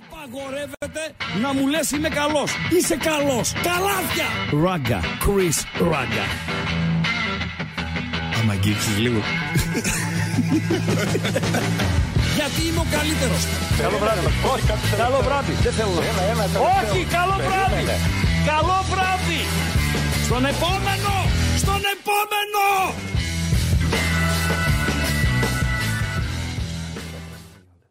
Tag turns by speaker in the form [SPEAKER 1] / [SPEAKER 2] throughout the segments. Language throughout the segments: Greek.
[SPEAKER 1] Απαγορεύεται να μου λες είμαι καλός. Είσαι καλός. Καλάθια. Ράγκα. Chris Ράγκα.
[SPEAKER 2] Άμα αγγίξεις λίγο.
[SPEAKER 1] Γιατί είμαι ο καλύτερος.
[SPEAKER 3] Καλό βράδυ. Όχι, καλό βράδυ. Δεν θέλω να. Όχι, καλό βράδυ. Καλό βράδυ.
[SPEAKER 1] Στον επόμενο. Στον επόμενο.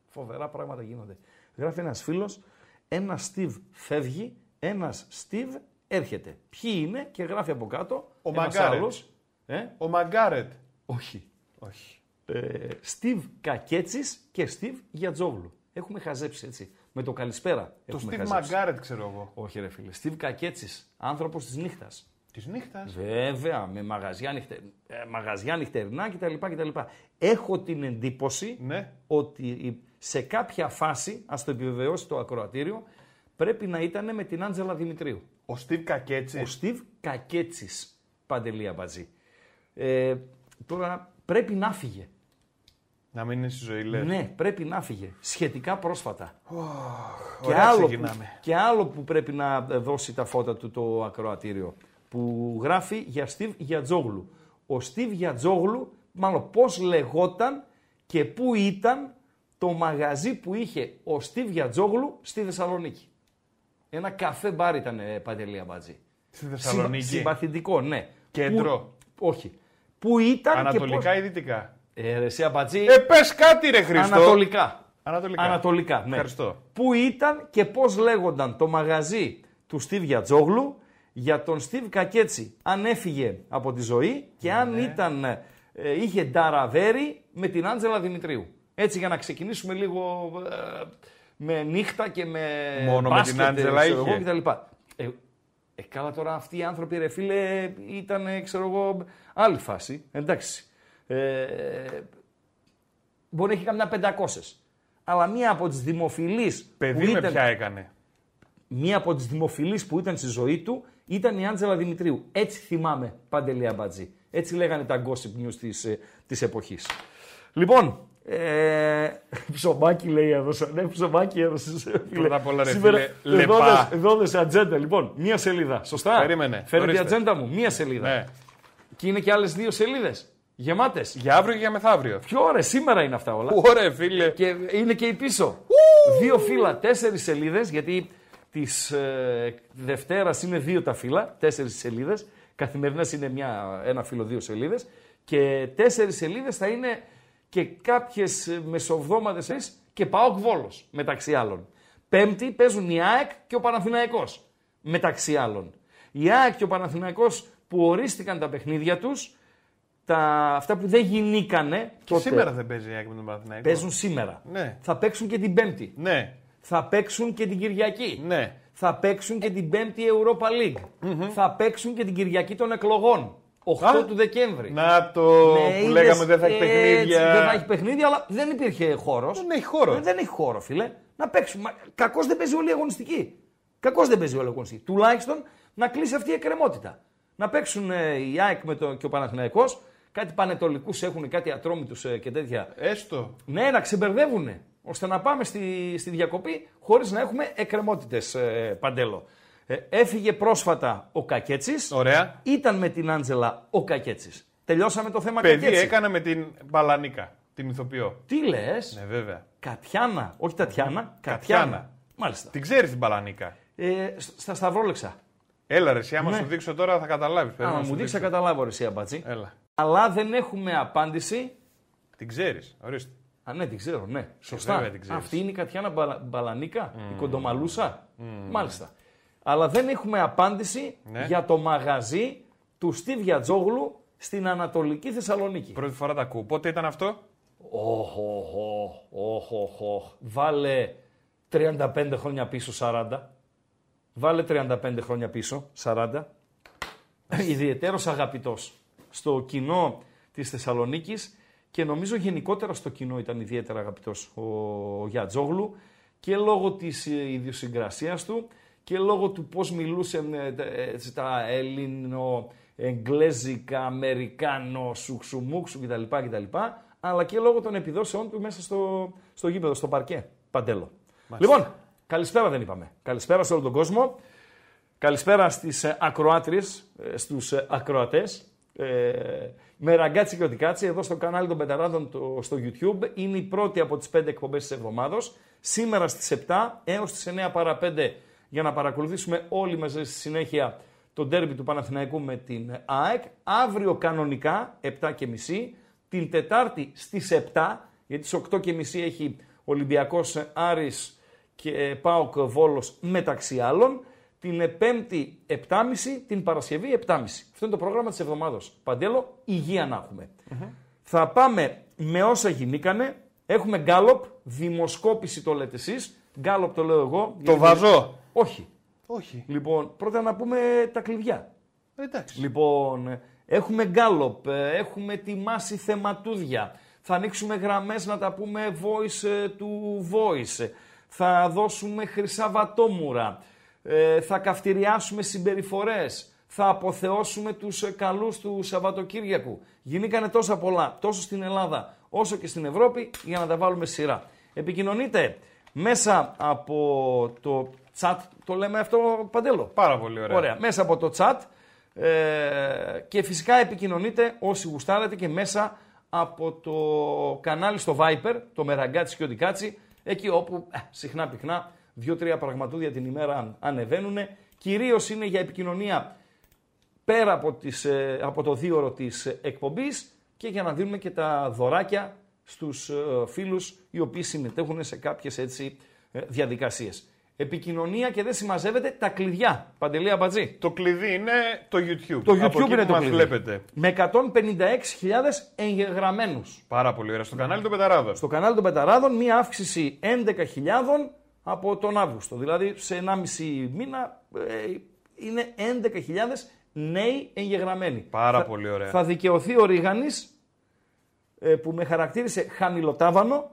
[SPEAKER 4] Φοβερά πράγματα γίνονται. Γράφει ένας φίλος, ένα Steve φεύγει, ένας Steve έρχεται. Ποιοι είναι και γράφει από κάτω.
[SPEAKER 5] Ο
[SPEAKER 4] ένας
[SPEAKER 5] Μαγκάρετ.
[SPEAKER 4] άλλος, Ε,
[SPEAKER 5] Ο Μαγκάρετ.
[SPEAKER 4] όχι.
[SPEAKER 5] Όχι.
[SPEAKER 4] Ε, Steve Κακέτσι και Steve Γιατζόγλου. Έχουμε χαζέψει έτσι. Με το καλησπέρα.
[SPEAKER 5] Το
[SPEAKER 4] έχουμε
[SPEAKER 5] Steve
[SPEAKER 4] χαζέψει.
[SPEAKER 5] Μαγκάρετ ξέρω εγώ.
[SPEAKER 4] Όχι, ρε φίλε. Steve Κακέτσι, άνθρωπος της νύχτας.
[SPEAKER 5] Της νύχτας;
[SPEAKER 4] Βέβαια, με μαγαζιά, νυχτε... ε, μαγαζιά νυχτερινά κτλ, κτλ. Έχω την εντύπωση
[SPEAKER 5] Ναι.
[SPEAKER 4] ότι σε κάποια φάση, ας το επιβεβαιώσει το ακροατήριο, πρέπει να ήταν με την Άντζελα Δημητρίου.
[SPEAKER 5] Ο Steve Κακέτσι.
[SPEAKER 4] Ο Στίβ Κακέτσι. Παντελία Μπατζή. Ε, τώρα πρέπει να φύγε.
[SPEAKER 5] Να μην είναι στη ζωή, λες.
[SPEAKER 4] Ναι, πρέπει να φύγε. Σχετικά πρόσφατα. και,
[SPEAKER 5] ωραία
[SPEAKER 4] άλλο που,
[SPEAKER 5] ξεκινάμε.
[SPEAKER 4] και άλλο που πρέπει να δώσει τα φώτα του το ακροατήριο. Που γράφει για Στίβ Γιατζόγλου. Ο Στίβ Γιατζόγλου, μάλλον πώς λεγόταν και πού ήταν το μαγαζί που είχε ο Στίβ Γιατζόγλου στη Θεσσαλονίκη. Ένα καφέ μπαρ ήταν ε, Παντελία Μπατζή.
[SPEAKER 5] Στη Θεσσαλονίκη;
[SPEAKER 4] Συμπα- Συμπαθητικό, ναι.
[SPEAKER 5] Κέντρο;
[SPEAKER 4] Που, όχι. Πού ήταν
[SPEAKER 5] Ανατολικά
[SPEAKER 4] και
[SPEAKER 5] ή δυτικά;
[SPEAKER 4] πώς... Ε, ρε, εσύ, Αμπατζή,
[SPEAKER 5] Ε, πες κάτι ρε Χριστό.
[SPEAKER 4] Ανατολικά.
[SPEAKER 5] Ανατολικά.
[SPEAKER 4] Ανατολικά, ναι.
[SPEAKER 5] Ευχαριστώ.
[SPEAKER 4] Πού ήταν και πώς λέγονταν το μαγαζί του Στίβ Γιατζόγλου για τον Στίβ Κακέτσι. Αν έφυγε από τη ζωή και αν
[SPEAKER 5] Ναι.
[SPEAKER 4] ήταν, ε, είχε νταραβέρι με την Άντζελα Δημητρίου. Έτσι για να ξεκινήσουμε λίγο ε, με νύχτα και με
[SPEAKER 5] Μόνο με
[SPEAKER 4] μπάσκετ,
[SPEAKER 5] την Άντζελα
[SPEAKER 4] ξέρω
[SPEAKER 5] είχε.
[SPEAKER 4] εγώ, κτλ. Ε, ε, καλά τώρα αυτοί οι άνθρωποι ρε φίλε ήταν ε, ξέρω εγώ άλλη φάση. Εντάξει. Ε, μπορεί να έχει καμιά 500. Αλλά μία από τις δημοφιλείς
[SPEAKER 5] Παιδί
[SPEAKER 4] που
[SPEAKER 5] με
[SPEAKER 4] ήταν,
[SPEAKER 5] ποια έκανε;
[SPEAKER 4] μία από τις δημοφιλείς που ήταν στη ζωή του ήταν η Άντζελα Δημητρίου. Έτσι θυμάμαι Παντελή Αμπατζή. Έτσι λέγανε τα gossip news της, ε, της εποχής. Λοιπόν, ε, ψωμάκι λέει έδωσα. Ναι, ψωμάκι έδωσες. φίλε.
[SPEAKER 5] Πρώτα απ' όλα, ρε
[SPEAKER 4] Σήμερα
[SPEAKER 5] φίλε,
[SPEAKER 4] εδώ
[SPEAKER 5] λεπά.
[SPEAKER 4] δες- Εδώ δες ατζέντα. Λοιπόν, μία σελίδα. Σωστά;
[SPEAKER 5] Περίμενε,
[SPEAKER 4] Φέρε την
[SPEAKER 5] ορίστε.
[SPEAKER 4] ατζέντα μου. Μία σελίδα.
[SPEAKER 5] Ναι.
[SPEAKER 4] Και είναι και άλλες δύο σελίδες. Γεμάτες.
[SPEAKER 5] Για αύριο και για μεθαύριο.
[SPEAKER 4] Ποιο ωραία, σήμερα είναι αυτά όλα.
[SPEAKER 5] Ωραία, φίλε.
[SPEAKER 4] Και είναι και η πίσω. Δύο φύλλα, τέσσερις σελίδες, γιατί τη ε, Δευτέρας είναι δύο τα φύλλα, τέσσερις σελίδες. Καθημερινές είναι μια, ένα φύλλο, δύο σελίδες. Και τέσσερις σελίδες θα είναι και κάποιες μεσοβδόμαδες και πάω Βόλος μεταξύ άλλων. Πέμπτη παίζουν η ΑΕΚ και ο Παναθηναϊκός μεταξύ άλλων. Η ΑΕΚ και ο Παναθηναϊκός που ορίστηκαν τα παιχνίδια τους, τα, αυτά που δεν γινήκανε.
[SPEAKER 5] Και σήμερα δεν παίζει η ΑΕΚ με τον Παναθηναϊκό.
[SPEAKER 4] Παίζουν σήμερα.
[SPEAKER 5] Ναι.
[SPEAKER 4] Θα παίξουν και την Πέμπτη.
[SPEAKER 5] Ναι.
[SPEAKER 4] Θα παίξουν και την Κυριακή.
[SPEAKER 5] Ναι.
[SPEAKER 4] Θα παίξουν και την Πέμπτη Europa League. Θα παίξουν και την Κυριακή των εκλογών. 8
[SPEAKER 5] Α,
[SPEAKER 4] του Δεκέμβρη.
[SPEAKER 5] Να το
[SPEAKER 4] Ναι,
[SPEAKER 5] που
[SPEAKER 4] είδες,
[SPEAKER 5] λέγαμε δεν θα έχει
[SPEAKER 4] έτσι,
[SPEAKER 5] παιχνίδια.
[SPEAKER 4] Δεν θα έχει παιχνίδια, αλλά δεν υπήρχε χώρος.
[SPEAKER 5] Δεν έχει χώρο.
[SPEAKER 4] Δεν έχει χώρο, φίλε. Να παίξουμε. Κακώς δεν παίζει όλη η αγωνιστική. Κακώς δεν παίζει όλη η αγωνιστική. Τουλάχιστον να κλείσει αυτή η εκκρεμότητα. Να παίξουν ε, η ΑΕΚ με το, και ο Παναθηναϊκός, κάτι πανετολικούς έχουν, κάτι ατρόμητους ε, και τέτοια.
[SPEAKER 5] Έστω.
[SPEAKER 4] Ναι, να ξεμπερδεύουν. Ώστε να πάμε στη, στη διακοπή χωρίς να έχουμε εκκρεμότητες, ε, παντέλο. Ε, έφυγε πρόσφατα ο Κακέτσι.
[SPEAKER 5] Ωραία.
[SPEAKER 4] Ήταν με την Άντζελα ο Κακέτσι. Τελειώσαμε το θέμα
[SPEAKER 5] Παιδί
[SPEAKER 4] Κακέτσι.
[SPEAKER 5] έκανε με την Μπαλανίκα, την ηθοποιό.
[SPEAKER 4] Τι λες,
[SPEAKER 5] Ναι, βέβαια.
[SPEAKER 4] Κατιάνα, όχι Τατιάνα, Κατιάνα.
[SPEAKER 5] Κατιάνα.
[SPEAKER 4] Μάλιστα.
[SPEAKER 5] Την ξέρεις την Μπαλανίκα;
[SPEAKER 4] Ε, σ- στα Σταυρόλεξα.
[SPEAKER 5] Έλα ρε, εσύ, άμα
[SPEAKER 4] Ναι.
[SPEAKER 5] σου δείξω τώρα θα καταλάβεις.
[SPEAKER 4] Άμα μου δείξει, θα καταλάβω ρε, εσύ αμπάτσι.
[SPEAKER 5] Έλα.
[SPEAKER 4] Αλλά δεν έχουμε απάντηση.
[SPEAKER 5] Την ξέρεις. Ορίστε.
[SPEAKER 4] Α, ναι, την ξέρω, ναι. Σωστά.
[SPEAKER 5] βέβαια την ξέρεις.
[SPEAKER 4] Αυτή είναι η Κατιάνα Μπαλα- Μπαλανίκα, η κοντομαλούσα. Μάλιστα. Αλλά δεν έχουμε απάντηση
[SPEAKER 5] Ναι.
[SPEAKER 4] για το μαγαζί του Στίβ Γιατζόγλου στην Ανατολική Θεσσαλονίκη.
[SPEAKER 5] Πρώτη φορά τα ακούω. Πότε ήταν αυτό;
[SPEAKER 4] Οχ, οχ, οχ, οχ, οχ, οχ. Βάλε 35 χρόνια πίσω 40. Βάλε 35 χρόνια πίσω 40. Ιδιαιτέρως αγαπητός στο κοινό της Θεσσαλονίκης και νομίζω γενικότερα στο κοινό ήταν ιδιαίτερα αγαπητός ο, ο Γιατζόγλου και λόγω της ε, ιδιοσυγκρασίας του και λόγω του πώς μιλούσε ε, τα- ε, τα ελληνο, εγγλέζικα, αμερικάνο, σουξουμούξου κτλ, κτλ. Αλλά και λόγω των επιδόσεών του μέσα στο, στο γήπεδο, στο παρκέ. Παντέλο. Λοιπόν, Καλησπέρα δεν είπαμε. Καλησπέρα σε όλο τον κόσμο. Καλησπέρα στις ε, ακροάτριες, ε, στους ε, ακροατές. Ε, με Ραγκάτση κι ό,τι κάτσει εδώ στο κανάλι των Μπεταράδων το, στο YouTube. Είναι η πρώτη από τις πέντε εκπομπές της εβδομάδος. Σήμερα στις 7 έως τις 9 παρα 5 για να παρακολουθήσουμε όλοι μαζί στη συνέχεια το ντέρμπι του Παναθηναϊκού με την ΑΕΚ. Αύριο κανονικά 7 και μισή. Την Τετάρτη στις 7 γιατί στις 8 και μισή έχει Ολυμπιακός Άρης και ΠΑΟΚ Βόλος μεταξύ άλλων. Την Πέμπτη 7.30, την Παρασκευή 7.30. Αυτό είναι το πρόγραμμα της εβδομάδος. Παντέλο, υγεία να εχουμε Θα πάμε με όσα γινήκανε. Έχουμε γκάλοπ, δημοσκόπηση το λέτε εσείς. Γκάλοπ το λέω εγώ.
[SPEAKER 5] Το
[SPEAKER 4] γιατί-
[SPEAKER 5] βαζώ.
[SPEAKER 4] Όχι.
[SPEAKER 5] Όχι.
[SPEAKER 4] Λοιπόν, πρώτα να πούμε τα κλειδιά.
[SPEAKER 5] Εντάξει.
[SPEAKER 4] Λοιπόν, έχουμε γκάλοπ, ε, έχουμε ετοιμάσει θεματούδια. Θα ανοίξουμε γραμμές να τα πούμε voice ε, to voice. Θα δώσουμε χρυσαβατόμουρα. Ε, θα καυτηριάσουμε συμπεριφορές. Θα αποθεώσουμε τους ε, καλούς του Σαββατοκύριακου. Γινήκανε τόσα πολλά, τόσο στην Ελλάδα όσο και στην Ευρώπη, για να τα βάλουμε σειρά. Επικοινωνείτε μέσα από το chat, το λέμε αυτό Παντέλο.
[SPEAKER 5] Πάρα πολύ ωραία.
[SPEAKER 4] Ωραία. Μέσα από το chat ε, και φυσικά επικοινωνείτε όσοι γουστάρετε και μέσα από το κανάλι στο Viper, το Μεραγκάτσι και Οντικάτσι, εκεί όπου ε, συχνά πυκνά δύο-τρία πραγματούδια την ημέρα ανεβαίνουν. Κυρίως είναι για επικοινωνία πέρα από, τις, ε, από το δίωρο της εκπομπής και για να δίνουμε και τα δωράκια στους ε, φίλους οι οποίοι συμμετέχουν σε κάποιες έτσι ε, διαδικασίες. Επικοινωνία και δεν συμμαζεύεται τα κλειδιά. Παντελή Αμπατζή.
[SPEAKER 5] Το κλειδί είναι το YouTube.
[SPEAKER 4] Το YouTube
[SPEAKER 5] Από εκεί
[SPEAKER 4] είναι
[SPEAKER 5] που
[SPEAKER 4] το
[SPEAKER 5] μας
[SPEAKER 4] κλειδί.
[SPEAKER 5] βλέπετε.
[SPEAKER 4] Με 156.000 εγγεγραμμένους.
[SPEAKER 5] Πάρα πολύ ωραία. Στο κανάλι των Μπεταράδων.
[SPEAKER 4] Στο κανάλι των Μπεταράδων μία αύξηση 11.000 από τον Αύγουστο. Δηλαδή σε 1,5 μήνα ε, είναι 11.000 νέοι εγγεγραμμένοι.
[SPEAKER 5] Πάρα
[SPEAKER 4] Θα-
[SPEAKER 5] πολύ ωραία.
[SPEAKER 4] Θα δικαιωθεί ο Ρίγανης ε, που με χαρακτήρισε χαμηλοτάβανο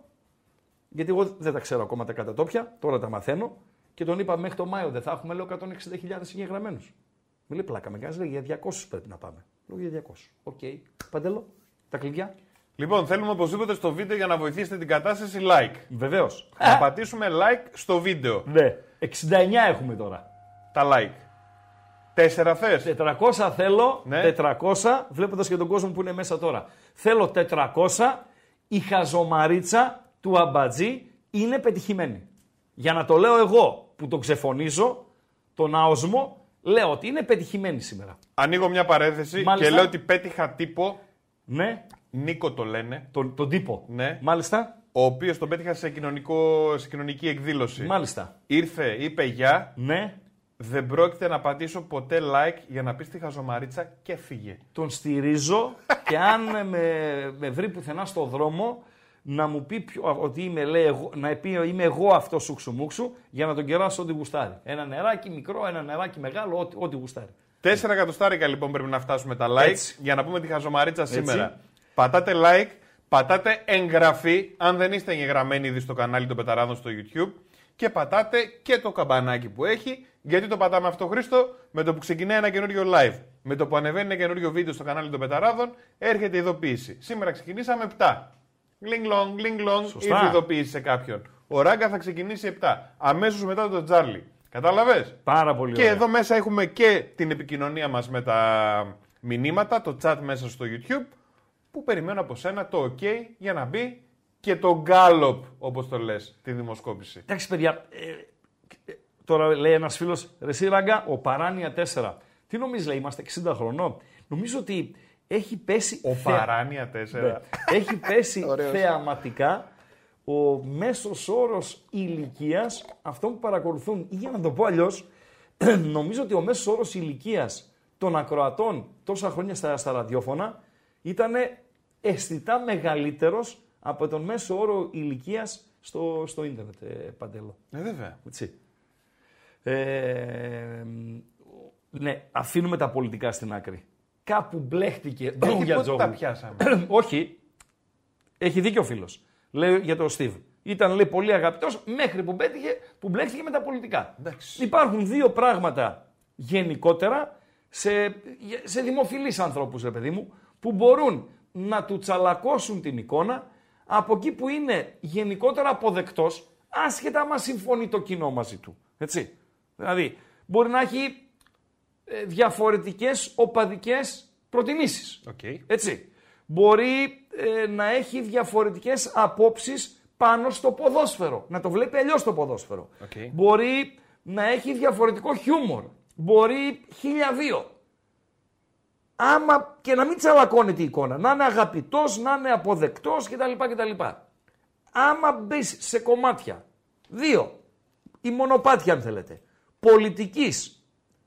[SPEAKER 4] γιατί εγώ δεν τα ξέρω ακόμα τα κατατόπια, τώρα τα μαθαίνω και τον είπα μέχρι το Μάιο δεν θα έχουμε λέω 160.000 εγγεγραμμένους. Μην λέει πλάκα με κάνεις, λέει για 200 πρέπει να πάμε. Λέω για 200. Οκ. Παντέλο, τα κλειδιά.
[SPEAKER 5] Λοιπόν, θέλουμε οπωσδήποτε στο βίντεο για να βοηθήσετε την κατάσταση like.
[SPEAKER 4] Βεβαίως.
[SPEAKER 5] Να πατήσουμε like στο βίντεο.
[SPEAKER 4] Ναι. 69 έχουμε τώρα.
[SPEAKER 5] Τα like. Τέσσερα θες.
[SPEAKER 4] 400 θέλω,
[SPEAKER 5] Ναι.
[SPEAKER 4] 400, βλέποντας και τον κόσμο που είναι μέσα τώρα. Θέλω 400, η χαζομαρίτσα του αμπατζή είναι πετυχημένη. Για να το λέω εγώ που τον ξεφωνίζω, τον αοσμό, λέω ότι είναι πετυχημένη σήμερα.
[SPEAKER 5] Ανοίγω μια παρένθεση
[SPEAKER 4] Μάλιστα.
[SPEAKER 5] και λέω ότι πέτυχα τύπο.
[SPEAKER 4] Ναι,
[SPEAKER 5] Νίκο το λένε.
[SPEAKER 4] τον, τον τύπο.
[SPEAKER 5] Ναι.
[SPEAKER 4] Μάλιστα,
[SPEAKER 5] Ο οποίος τον πέτυχα σε, κοινωνικό, σε κοινωνική εκδήλωση.
[SPEAKER 4] μάλιστα.
[SPEAKER 5] Ήρθε, είπε γεια.
[SPEAKER 4] Ναι,
[SPEAKER 5] Δεν πρόκειται να πατήσω ποτέ like για να πεις τη χαζομαρίτσα και φύγε.
[SPEAKER 4] τον στηρίζω και αν με, με βρει πουθενά στο δρόμο να μου πει ποιο, ότι είμαι, λέει, εγώ, να πει είμαι εγώ αυτός σούξου μουξου για να τον κεράσω ό,τι γουστάρει. Ένα νεράκι μικρό, ένα νεράκι μεγάλο, ό,τι, ό,τι γουστάρει.
[SPEAKER 5] Τέσσερα εκατοστάρικα λοιπόν πρέπει να φτάσουμε τα like
[SPEAKER 4] Έτσι.
[SPEAKER 5] για να πούμε τη χαζομαρίτσα σήμερα. Πατάτε like, πατάτε εγγραφή αν δεν είστε εγγεγραμμένοι ήδη στο κανάλι των Πεταράδων στο YouTube και πατάτε και το καμπανάκι που έχει. Γιατί το πατάμε αυτό, Χρήστο, με το που ξεκινάει ένα καινούριο live. Με το που ανεβαίνει ένα καινούριο βίντεο στο κανάλι των Πεταράδων, έρχεται η ειδοποίηση. Σήμερα ξεκινήσαμε 7. Γλινγκ long, γλινγκ long,
[SPEAKER 4] Σωστά.
[SPEAKER 5] ήρθε η ειδοποίηση σε κάποιον. Ο Ράγκα θα ξεκινήσει 7. Αμέσως μετά τον Τζάρλι. Κατάλαβες;
[SPEAKER 4] Πάρα πολύ
[SPEAKER 5] Και
[SPEAKER 4] ωραία.
[SPEAKER 5] εδώ μέσα έχουμε και την επικοινωνία μας με τα μηνύματα, το chat μέσα στο YouTube, που περιμένω από σένα το OK για να μπει και το Gallop, όπως το λες, τη δημοσκόπηση.
[SPEAKER 4] Εντάξει, παιδιά, ε, ε, τώρα λέει ένας φίλος, Ρε εσύ, Ράγκα, ο Παράνια 4. Τι νομίζεις, λέει, είμαστε 60 χρονών. Νομίζω ότι έχει πέσει.
[SPEAKER 5] Ο
[SPEAKER 4] θέα-
[SPEAKER 5] Παράνια 4.
[SPEAKER 4] Ναι. Έχει πέσει
[SPEAKER 5] Ωραίος.
[SPEAKER 4] θεαματικά ο μέσος όρος ηλικίας αυτών που παρακολουθούν. Ή για να το πω αλλιώς, νομίζω ότι ο μέσος όρος ηλικίας των ακροατών τόσα χρόνια στα, στα ραδιόφωνα ήταν αισθητά μεγαλύτερος από τον μέσο όρο ηλικίας στο, στο ίντερνετ, ε, Παντέλο.
[SPEAKER 5] Ε, βέβαια.
[SPEAKER 4] Έτσι. Ε, ναι, αφήνουμε τα πολιτικά στην άκρη. Κάπου μπλέχτηκε ο
[SPEAKER 5] Γιατί πότε
[SPEAKER 4] Γιατζόγλου.
[SPEAKER 5] τα πιάσαμε;
[SPEAKER 4] Όχι. Έχει δίκιο ο φίλος. Λέει για τον Στίβ. Ήταν λέει πολύ αγαπητός μέχρι που, πέτυχε, που μπλέχτηκε με τα πολιτικά.
[SPEAKER 5] Εντάξει.
[SPEAKER 4] Υπάρχουν δύο πράγματα γενικότερα σε, σε δημοφιλείς ανθρώπους, ρε παιδί μου, που μπορούν να του τσαλακώσουν την εικόνα από εκεί που είναι γενικότερα αποδεκτός, άσχετα άμα συμφωνεί το κοινό μαζί του. Έτσι. Δηλαδή, μπορεί να έχει ε, διαφορετικές οπαδικές προτιμήσεις.
[SPEAKER 5] Okay.
[SPEAKER 4] Έτσι. Μπορεί ε, να έχει διαφορετικές απόψεις πάνω στο ποδόσφαιρο. Να το βλέπει αλλιώς το ποδόσφαιρο.
[SPEAKER 5] Okay.
[SPEAKER 4] Μπορεί να έχει διαφορετικό χιούμορ. Μπορεί χίλια δύο. Άμα και να μην τσαλακώνεται η εικόνα. Να είναι αγαπητός, να είναι αποδεκτός κτλ. κτλ. Άμα μπει σε κομμάτια. Δύο. Η μονοπάτια αν θέλετε. Πολιτικής